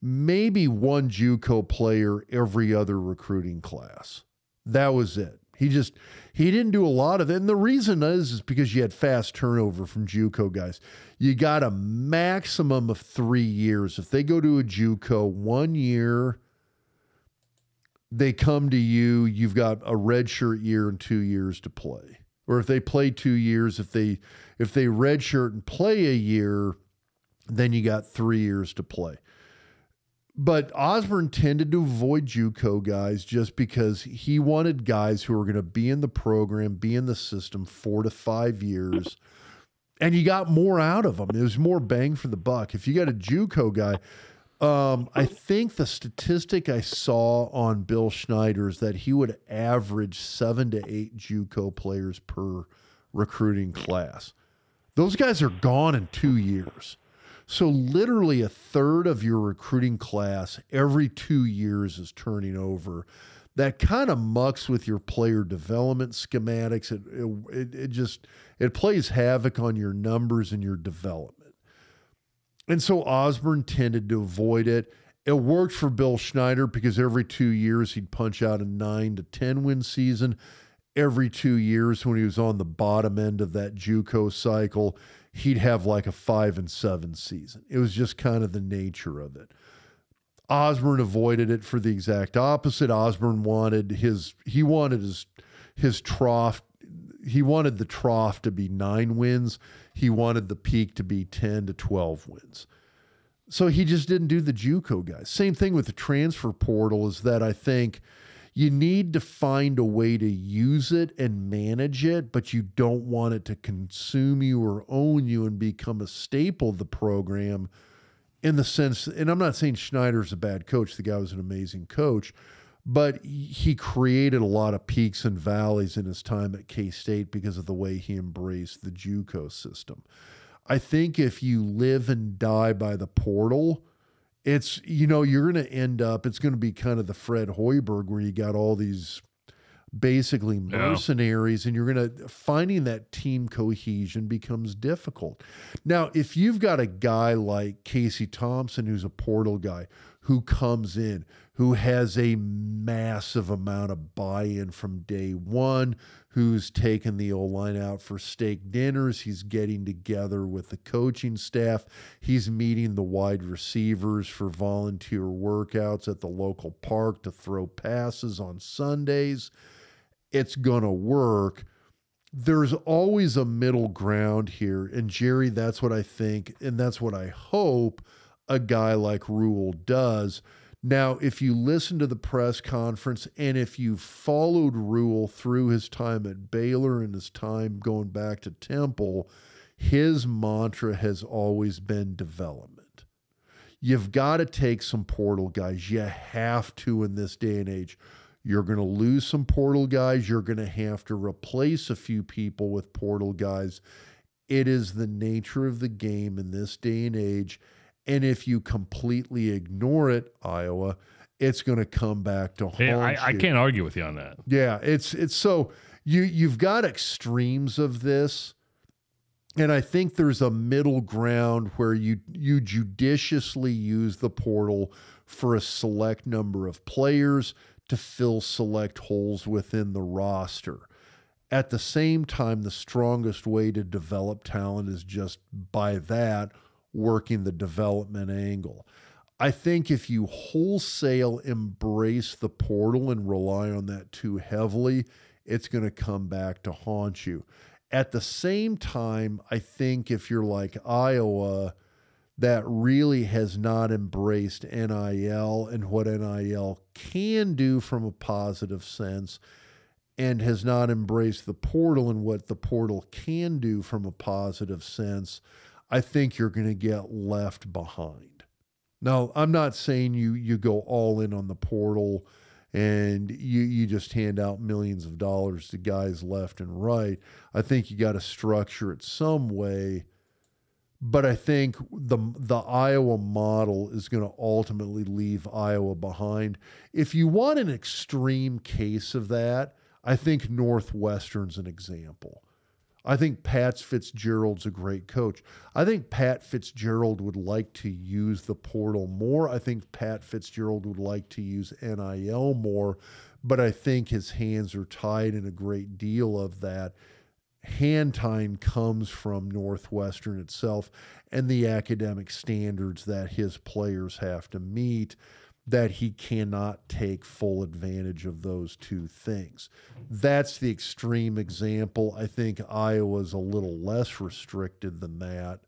maybe one JUCO player every other recruiting class. That was it. He just he didn't do a lot of it. And the reason is is because you had fast turnover from JUCO guys. You got a maximum of three years. If they go to a JUCO one year, they come to you, you've got a redshirt year and two years to play. Or if they play two years, if they if they redshirt and play a year, then you got three years to play. But Osborne tended to avoid JUCO guys just because he wanted guys who were going to be in the program, be in the system four to five years, and you got more out of them. It was more bang for the buck. If you got a JUCO guy, um, I think the statistic I saw on Bill Snyder is that he would average seven to eight JUCO players per recruiting class. Those guys are gone in two years. So literally a third of your recruiting class every two years is turning over. That kind of mucks with your player development schematics. It, it, it just it plays havoc on your numbers and your development. And so Osborne tended to avoid it. It worked for Bill Snyder because every two years he'd punch out a nine to 10 win season. Every two years, when he was on the bottom end of that Juco cycle, he'd have like a five and seven season. It was just kind of the nature of it. Osborne avoided it for the exact opposite. Osborne wanted his he wanted his his trough he wanted the trough to be 9 wins. He wanted the peak to be 10 to 12 wins. So he just didn't do the JUCO guys. Same thing with the transfer portal is that I think you need to find a way to use it and manage it, but you don't want it to consume you or own you and become a staple of the program in the sense, and I'm not saying Snyder's a bad coach, the guy was an amazing coach, but he created a lot of peaks and valleys in his time at K State because of the way he embraced the JUCO system. I think if you live and die by the portal, it's you know you're going to end up. It's going to be kind of the Fred Hoiberg where you got all these basically mercenaries and you're going to finding that team cohesion becomes difficult. Now, if you've got a guy like Casey Thompson who's a portal guy who comes in who has a massive amount of buy-in from day 1, who's taken the old line out for steak dinners, he's getting together with the coaching staff, he's meeting the wide receivers for volunteer workouts at the local park to throw passes on Sundays it's going to work. There's always a middle ground here. And Jerry, that's what I think. And that's what I hope a guy like Rhule does. Now, if you listen to the press conference and if you followed Rhule through his time at Baylor and his time going back to Temple, his mantra has always been development. You've got to take some portal guys. You have to in this day and age. You're going to lose some portal guys. You're going to have to replace a few people with portal guys. It is the nature of the game in this day and age. And if you completely ignore it, Iowa, it's going to come back to haunt Hey, I, I you. can't argue with you on that. Yeah, it's it's so you you've got extremes of this. And I think there's a middle ground where you you judiciously use the portal for a select number of players to fill select holes within the roster. At the same time, the strongest way to develop talent is just by that working the development angle. I think if you wholesale embrace the portal and rely on that too heavily, it's going to come back to haunt you. At the same time, I think if you're like Iowa, that really has not embraced NIL and what NIL can do from a positive sense, and has not embraced the portal and what the portal can do from a positive sense, I think you're going to get left behind. Now, I'm not saying you you go all in on the portal and you you just hand out millions of dollars to guys left and right. I think you got to structure it some way. But I think the the Iowa model is going to ultimately leave Iowa behind. If you want an extreme case of that, I think Northwestern's an example. I think Pat Fitzgerald's a great coach. I think Pat Fitzgerald would like to use the portal more. I think Pat Fitzgerald would like to use NIL more, but I think his hands are tied in a great deal of that. Hand time comes from Northwestern itself and the academic standards that his players have to meet that he cannot take full advantage of those two things. That's the extreme example. I think Iowa's a little less restricted than that,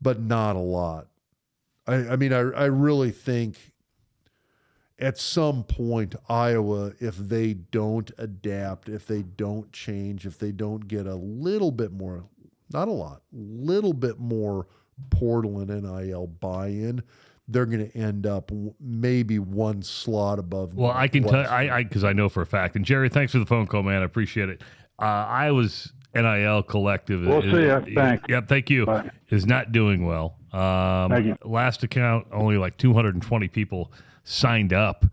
but not a lot. I, I mean, I, I really think at some point, Iowa, if they don't adapt, if they don't change, if they don't get a little bit more, not a lot, little bit more portal and NIL buy in, they're going to end up w- maybe one slot above. Well, I can tell I because I, know for a fact. And Jerry, thanks for the phone call, man. I appreciate it. Uh, I was NIL collective. We'll is- see ya. is- Thanks. Yep, thank you. Bye. Is not doing well. Um, Thank you. Last account, only like 220 people signed up.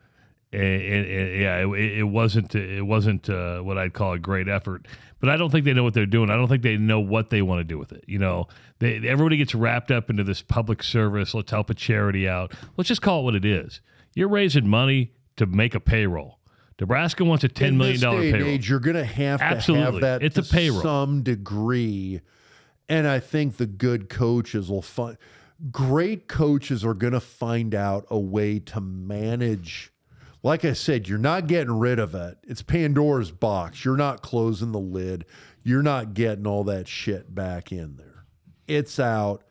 And, and- and, yeah, it, it wasn't it wasn't uh, what I'd call a great effort. But I don't think they know what they're doing. I don't think they know what they want to do with it. You know, they, everybody gets wrapped up into this public service. Let's help a charity out. Let's just call it what it is. You're raising money to make a payroll. Nebraska wants a ten million dollar payroll. age, you're going to have to Absolutely. have that It's to a payroll. some degree. And I think the good coaches will find great coaches are going to find out a way to manage. Like I said, you're not getting rid of it. It's Pandora's box. You're not closing the lid. You're not getting all that shit back in there. It's out.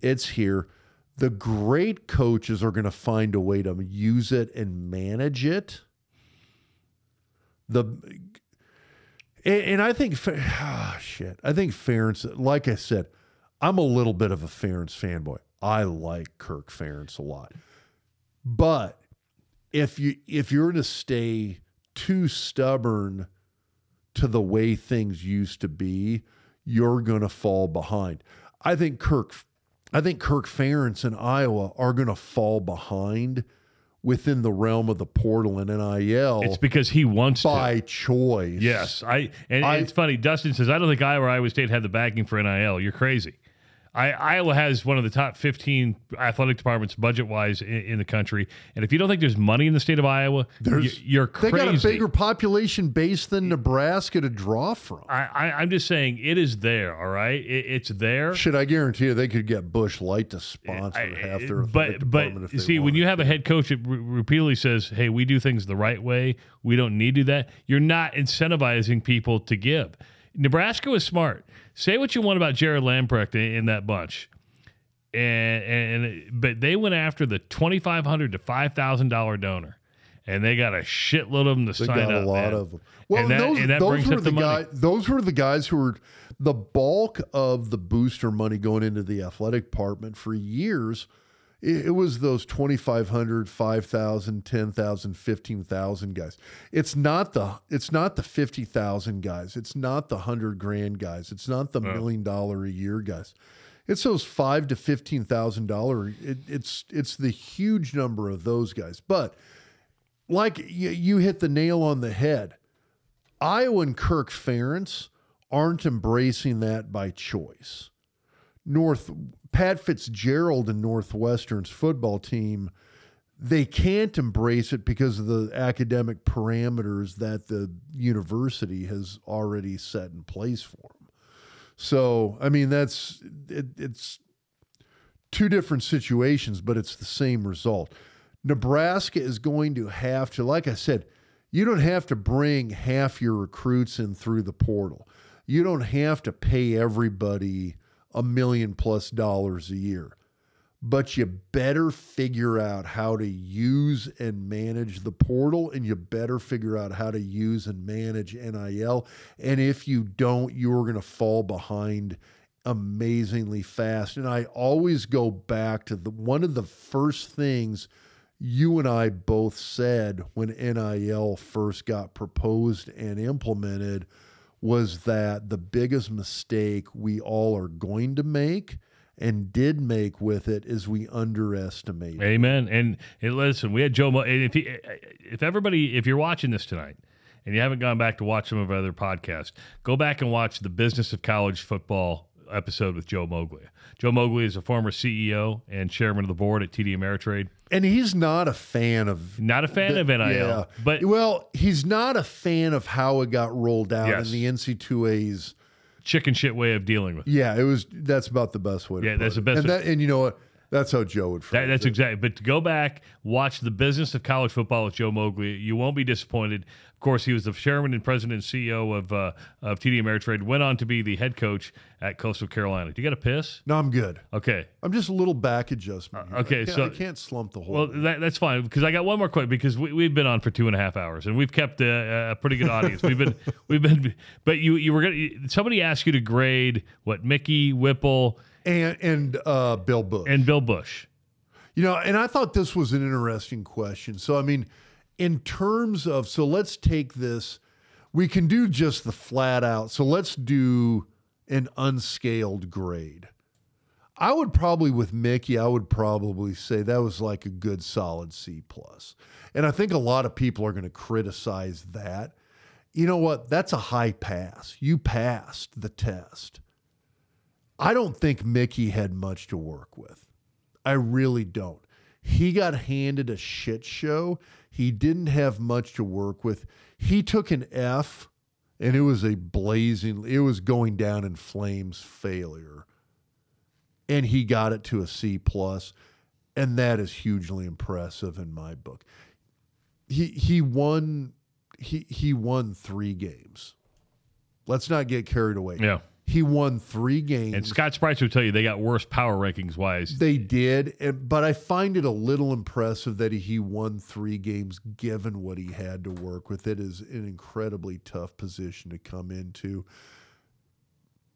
It's here. The great coaches are going to find a way to use it and manage it the and, I think ah, shit. I think Ferentz. Like I said, I'm a little bit of a Ferentz fanboy. I like Kirk Ferentz a lot, but if you if you're to stay too stubborn to the way things used to be, you're going to fall behind. I think Kirk, I think Kirk Ferentz in Iowa are going to fall behind within the realm of the portal and NIL. It's because he wants to. by choice. Yes, I and I- it's funny. Dustin says I don't think Iowa or Iowa State had the backing for NIL. You're crazy. I, Iowa has one of the top 15 athletic departments budget wise in, in the country, and if you don't think there's money in the state of Iowa, There's- you, you're They crazy. got a bigger population base than Nebraska to draw from. I, I, I'm just saying it is there. All right, it, it's there. Should I guarantee you they could get Busch Light to sponsor half their but department but they see when you have to. a head coach that re- repeatedly says hey we do things the right way we don't need to do that you're not incentivizing people to give nebraska was smart say what you want about jared lamprecht in, in that bunch and, and but they went after the 2500 to $5000 donor and they got a shitload of them to They sign got up. a lot man. of them. Well, and that, those, and that those were the the guys. Those were the guys who were the bulk of the booster money going into the athletic department for years. It, it was those 2,500, 5,000, 10,000, 15,000 guys. It's not the it's not the 50,000 guys. It's not the 100 grand guys. It's not the million dollar a year guys. It's those five to fifteen thousand dollar. It, it's it's the huge number of those guys. But like you, you hit the nail on the head. Iowa and Kirk Ferentz aren't embracing that by choice. North Pat Fitzgerald and Northwestern's football team, they can't embrace it because of the academic parameters that the university has already set in place for them. So, I mean, that's it, it's two different situations, but it's the same result. Nebraska is going to have to, like I said, you don't have to bring half your recruits in through the portal. You don't have to pay everybody a million plus dollars a year. But you better figure out how to use and manage the portal, and you better figure out how to use and manage NIL. And if you don't, you're going to fall behind amazingly fast. And I always go back to the one of the first things you and I both said when NIL first got proposed and implemented was that the biggest mistake we all are going to make and did make with it is we underestimate. Amen. And, and listen, we had Joe. Mo- and if he, if everybody, if you're watching this tonight and you haven't gone back to watch some of our other podcasts, go back and watch the Business of College Football episode with Joe Moglia. Joe Moglia is a former CEO and chairman of the board at TD Ameritrade. And he's not a fan of not a fan of NIL, Yeah. but well, he's not a fan of how it got rolled out Yes. in the NC2A's chicken shit way of dealing with. it. Yeah, it was. That's about the best way. to Yeah, that's the best And, way- that, and you know what? That's how Joe would. That, that's it. exactly. But to go back, watch the business of college football with Joe Moglia. You won't be disappointed. Of course, he was the chairman and president and CEO of uh, of TD Ameritrade. Went on to be the head coach at Coastal Carolina. Do you got a piss? No, I'm good. Okay. I'm just a little back adjustment. here. okay, I so- I can't slump the whole. Well, that, that's fine because I got one more question because we, we've been on for two and a half hours and we've kept a, a pretty good audience. we've been we've been, but you you were gonna somebody asked you to grade what Mickey Whipple and and uh, Bill Bush and Bill Bush. You know, and I thought this was an interesting question. So, I mean, in terms of, so let's take this, we can do just the flat out. So let's do an unscaled grade. I would probably, with Mickey, I would probably say that was like a good solid C plus. And I think a lot of people are going to criticize that. You know what? That's a high pass. You passed the test. I don't think Mickey had much to work with. I really don't. He got handed a shit show. He didn't have much to work with. He took an F and it was a blazing, it was going down in flames failure. And he got it to a C plus, and that is hugely impressive in my book. He he won he he won three games. Let's not get carried away. Yeah. He won three games. And Scott Sprites would tell you they got worse power rankings wise. They did, and, but I find it a little impressive that he won three games given what he had to work with. It is an incredibly tough position to come into.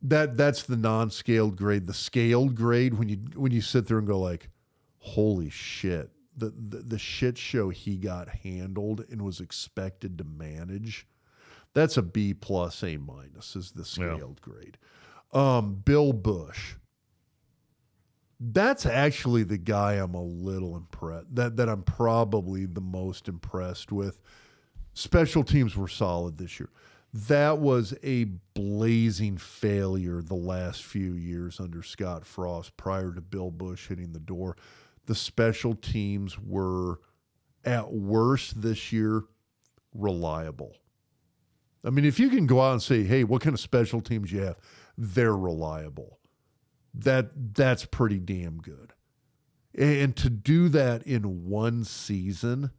That that's the non-scaled grade. The scaled grade when you when you sit there and go like, "Holy shit!" The the, the shit show he got handled and was expected to manage. That's a B plus A minus is the scaled grade. Um, Bill Bush. That's actually the guy I'm a little impressed that that I'm probably the most impressed with. Special teams were solid this year. That was a blazing failure the last few years under Scott Frost prior to Bill Bush hitting the door. The special teams were at worst this year reliable. I mean, if you can go out and say, "Hey, what kind of special teams you have?" They're reliable. That that's pretty damn good. And to do that in one season,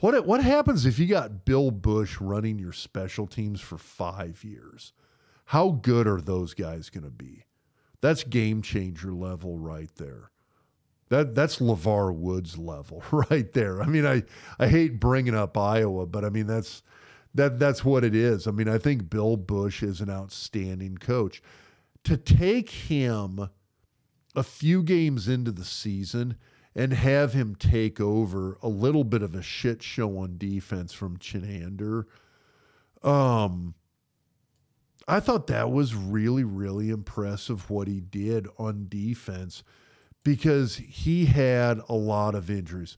what what happens if you got Bill Bush running your special teams for 5 years? How good are those guys going to be? That's game changer level right there. That that's LeVar Woods level right there. I mean, I I hate bringing up Iowa, but I mean that's that that's what it is. I mean, I think Bill Bush is an outstanding coach. To take him a few games into the season and have him take over a little bit of a shit show on defense from Chinander. Um I thought that was really, really impressive what he did on defense because he had a lot of injuries.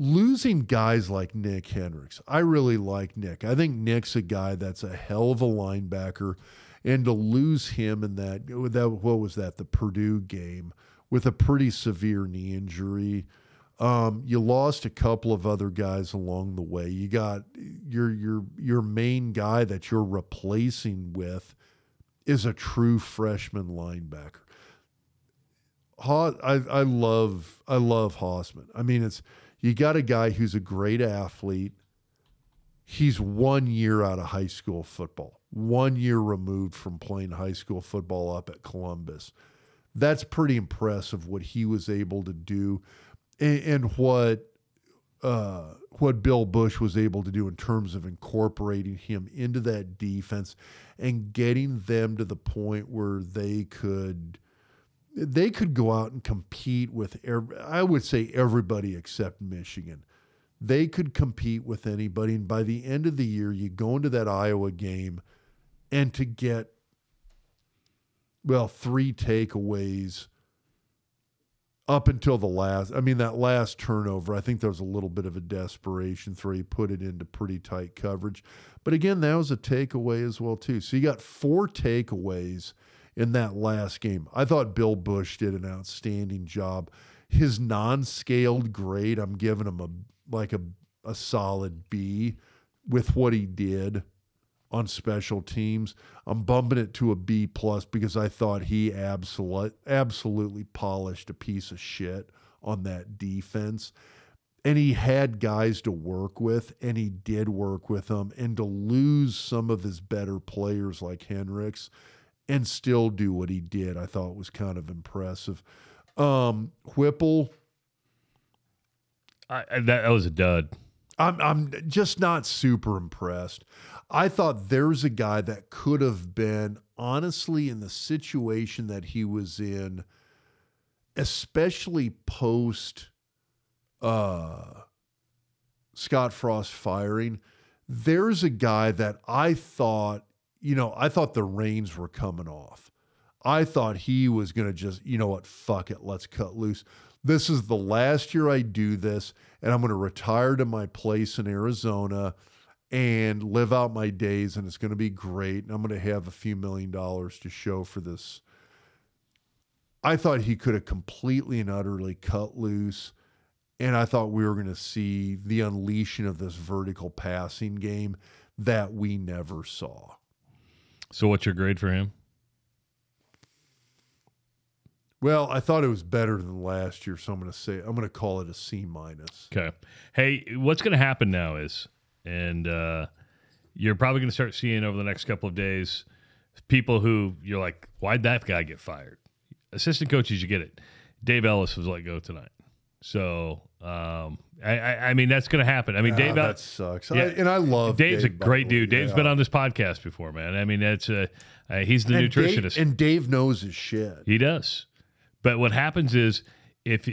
Losing guys like Nick Hendricks, I really like Nick. I think Nick's a guy that's a hell of a linebacker, and to lose him in that, that what was that, the Purdue game with a pretty severe knee injury. Um, you lost a couple of other guys along the way. You got your your your main guy that you're replacing with is a true freshman linebacker. Ha, I, I love I love Hausmann. I mean, it's you got a guy who's a great athlete. He's one year out of high school football, one year removed from playing high school football up at Columbus. That's pretty impressive what he was able to do and, and what uh, what Bill Bush was able to do in terms of incorporating him into that defense and getting them to the point where they could they could go out and compete with I would say everybody except Michigan. They could compete with anybody and by the end of the year you go into that Iowa game and to get well three takeaways up until the last, I mean, that last turnover, I think there was a little bit of a desperation throw. He put it into pretty tight coverage. But again, that was a takeaway as well, too. So you got four takeaways in that last game. I thought Bill Busch did an outstanding job. His non-scaled grade, I'm giving him a like a, a solid B with what he did on special teams. I'm bumping it to a B plus because I thought he absolute, absolutely polished a piece of shit on that defense. And he had guys to work with, and he did work with them. And to lose some of his better players like Hendricks and still do what he did, I thought was kind of impressive. Um, Whipple. I, that, that was a dud. I'm I'm just not super impressed. I thought there's a guy that could have been honestly in the situation that he was in, especially post uh, Scott Frost firing. There's a guy that I thought, you know, I thought the reins were coming off. I thought he was going to just, you know what, fuck it, let's cut loose. This is the last year I do this, and I'm going to retire to my place in Arizona and live out my days and it's going to be great and I'm going to have a few million dollars to show for this. I thought he could have completely and utterly cut loose and I thought we were going to see the unleashing of this vertical passing game that we never saw. So what's your grade for him? Well, I thought it was better than last year, so I'm going to say I'm going to call it a C minus. Okay. Hey, what's going to happen now is and uh, you're probably going to start seeing over the next couple of days people who you're like, why'd that guy get fired? Assistant coaches, you get it. Dave Ellis was let go tonight. So, um, I, I, I, mean, that's going to happen. I mean, Dave, that sucks. Yeah, I, and I love Dave's Dave, a great dude. Dave's yeah. been on this podcast before, man. I mean, that's uh, uh he's the and nutritionist, Dave, and Dave knows his shit. He does. But what happens is, if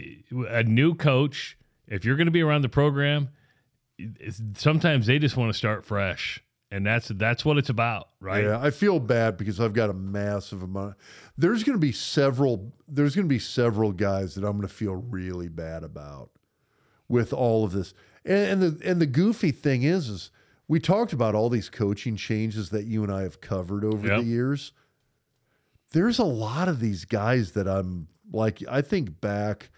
a new coach, if you're going to be around the program, sometimes they just want to start fresh and that's that's what it's about right? Yeah i feel bad because i've got a massive amount. There's going to be several there's going to be several guys that i'm going to feel really bad about with all of this. And, and the and the goofy thing is is we talked about all these coaching changes that you and i have covered over yep. the years. There's a lot of these guys that i'm like i think back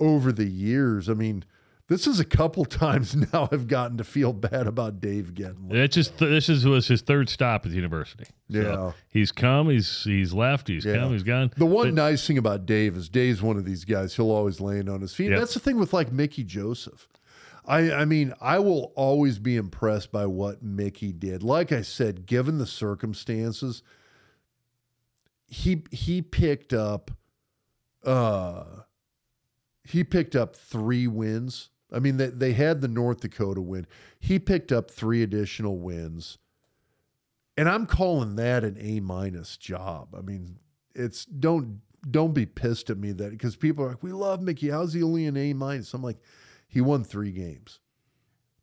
over the years. I mean this is a couple times now I've gotten to feel bad about Dave getting. It's just this is was his third stop at the university. So yeah, he's come, he's he's left, he's yeah. come, he's gone. The one but, nice thing about Dave is Dave's one of these guys. He'll always land on his feet. Yep. That's the thing with like Mickey Joseph. I I mean I will always be impressed by what Mickey did. Like I said, given the circumstances, he he picked up. uh he picked up three wins. I mean, they, they had the North Dakota win. He picked up three additional wins. And I'm calling that an A minus job. I mean, it's don't don't be pissed at me that because people are like, we love Mickey. How's he only an A minus? I'm like, he won three games.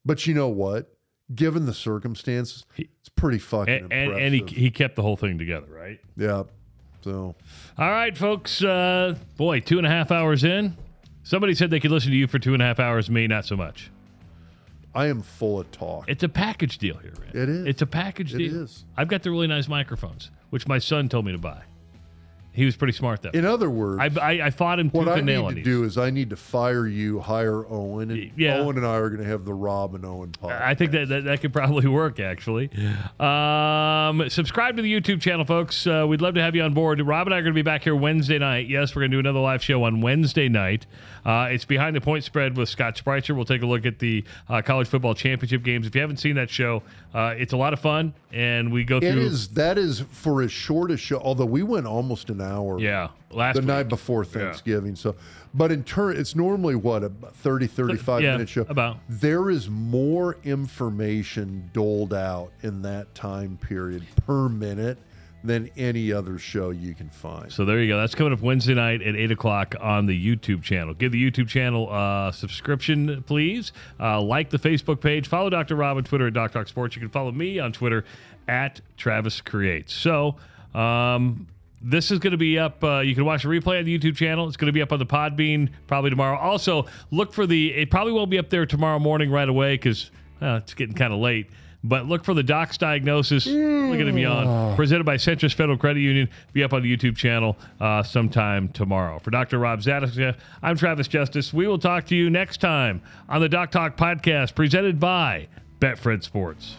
But you know what? Given the circumstances, it's pretty fucking And, and, impressive. and he, he kept the whole thing together, right? yeah. So All right, folks. Uh, boy, two and a half hours in. Somebody said they could listen to you for two and a half hours. Me, not so much. I am full of talk. It's a package deal here, man. It is. It's a package It deal. is. I've got the really nice microphones, which my son told me to buy. He was pretty smart though. In other words, I, I, I fought him what I need to these. do is I need to fire you, hire Owen, and yeah. Owen and I are going to have the Rob and Owen podcast. I think that, that that could probably work actually. Um, subscribe to the YouTube channel, folks. Uh, we'd love to have you on board. Rob and I are going to be back here Wednesday night. Yes, we're going to do another live show on Wednesday night. Uh, it's behind the point spread with Scott Spreitzer. We'll take a look at the uh, college football championship games. If you haven't seen that show, uh, it's a lot of fun, and we go through. is that is for as short a show. Although we went almost an hour. Yeah, last the week. night before Thanksgiving. So, but in turn, it's normally what a 30, 35 Yeah, minute show. about. There is more information doled out in that time period per minute than any other show you can find. So there you go. That's coming up Wednesday night at 8 o'clock on the YouTube channel. Give the YouTube channel a subscription, please. Uh, like the Facebook page. Follow Dr. Rob on Twitter at Doc Talk Sports. You can follow me on Twitter at Travis Creates. So um, this is going to be up. Uh, you can watch the replay on the YouTube channel. It's going to be up on the Podbean probably tomorrow. Also, look for the, it probably won't be up there tomorrow morning right away because uh, it's getting kind of late. But look for the Doc's diagnosis. Look at him yawn. Presented by Centris Federal Credit Union. Be up on the YouTube channel uh, sometime tomorrow. For Dr. Rob Zatechka, I'm Travis Justice. We will talk to you next time on the Doc Talk podcast presented by Betfred Sports.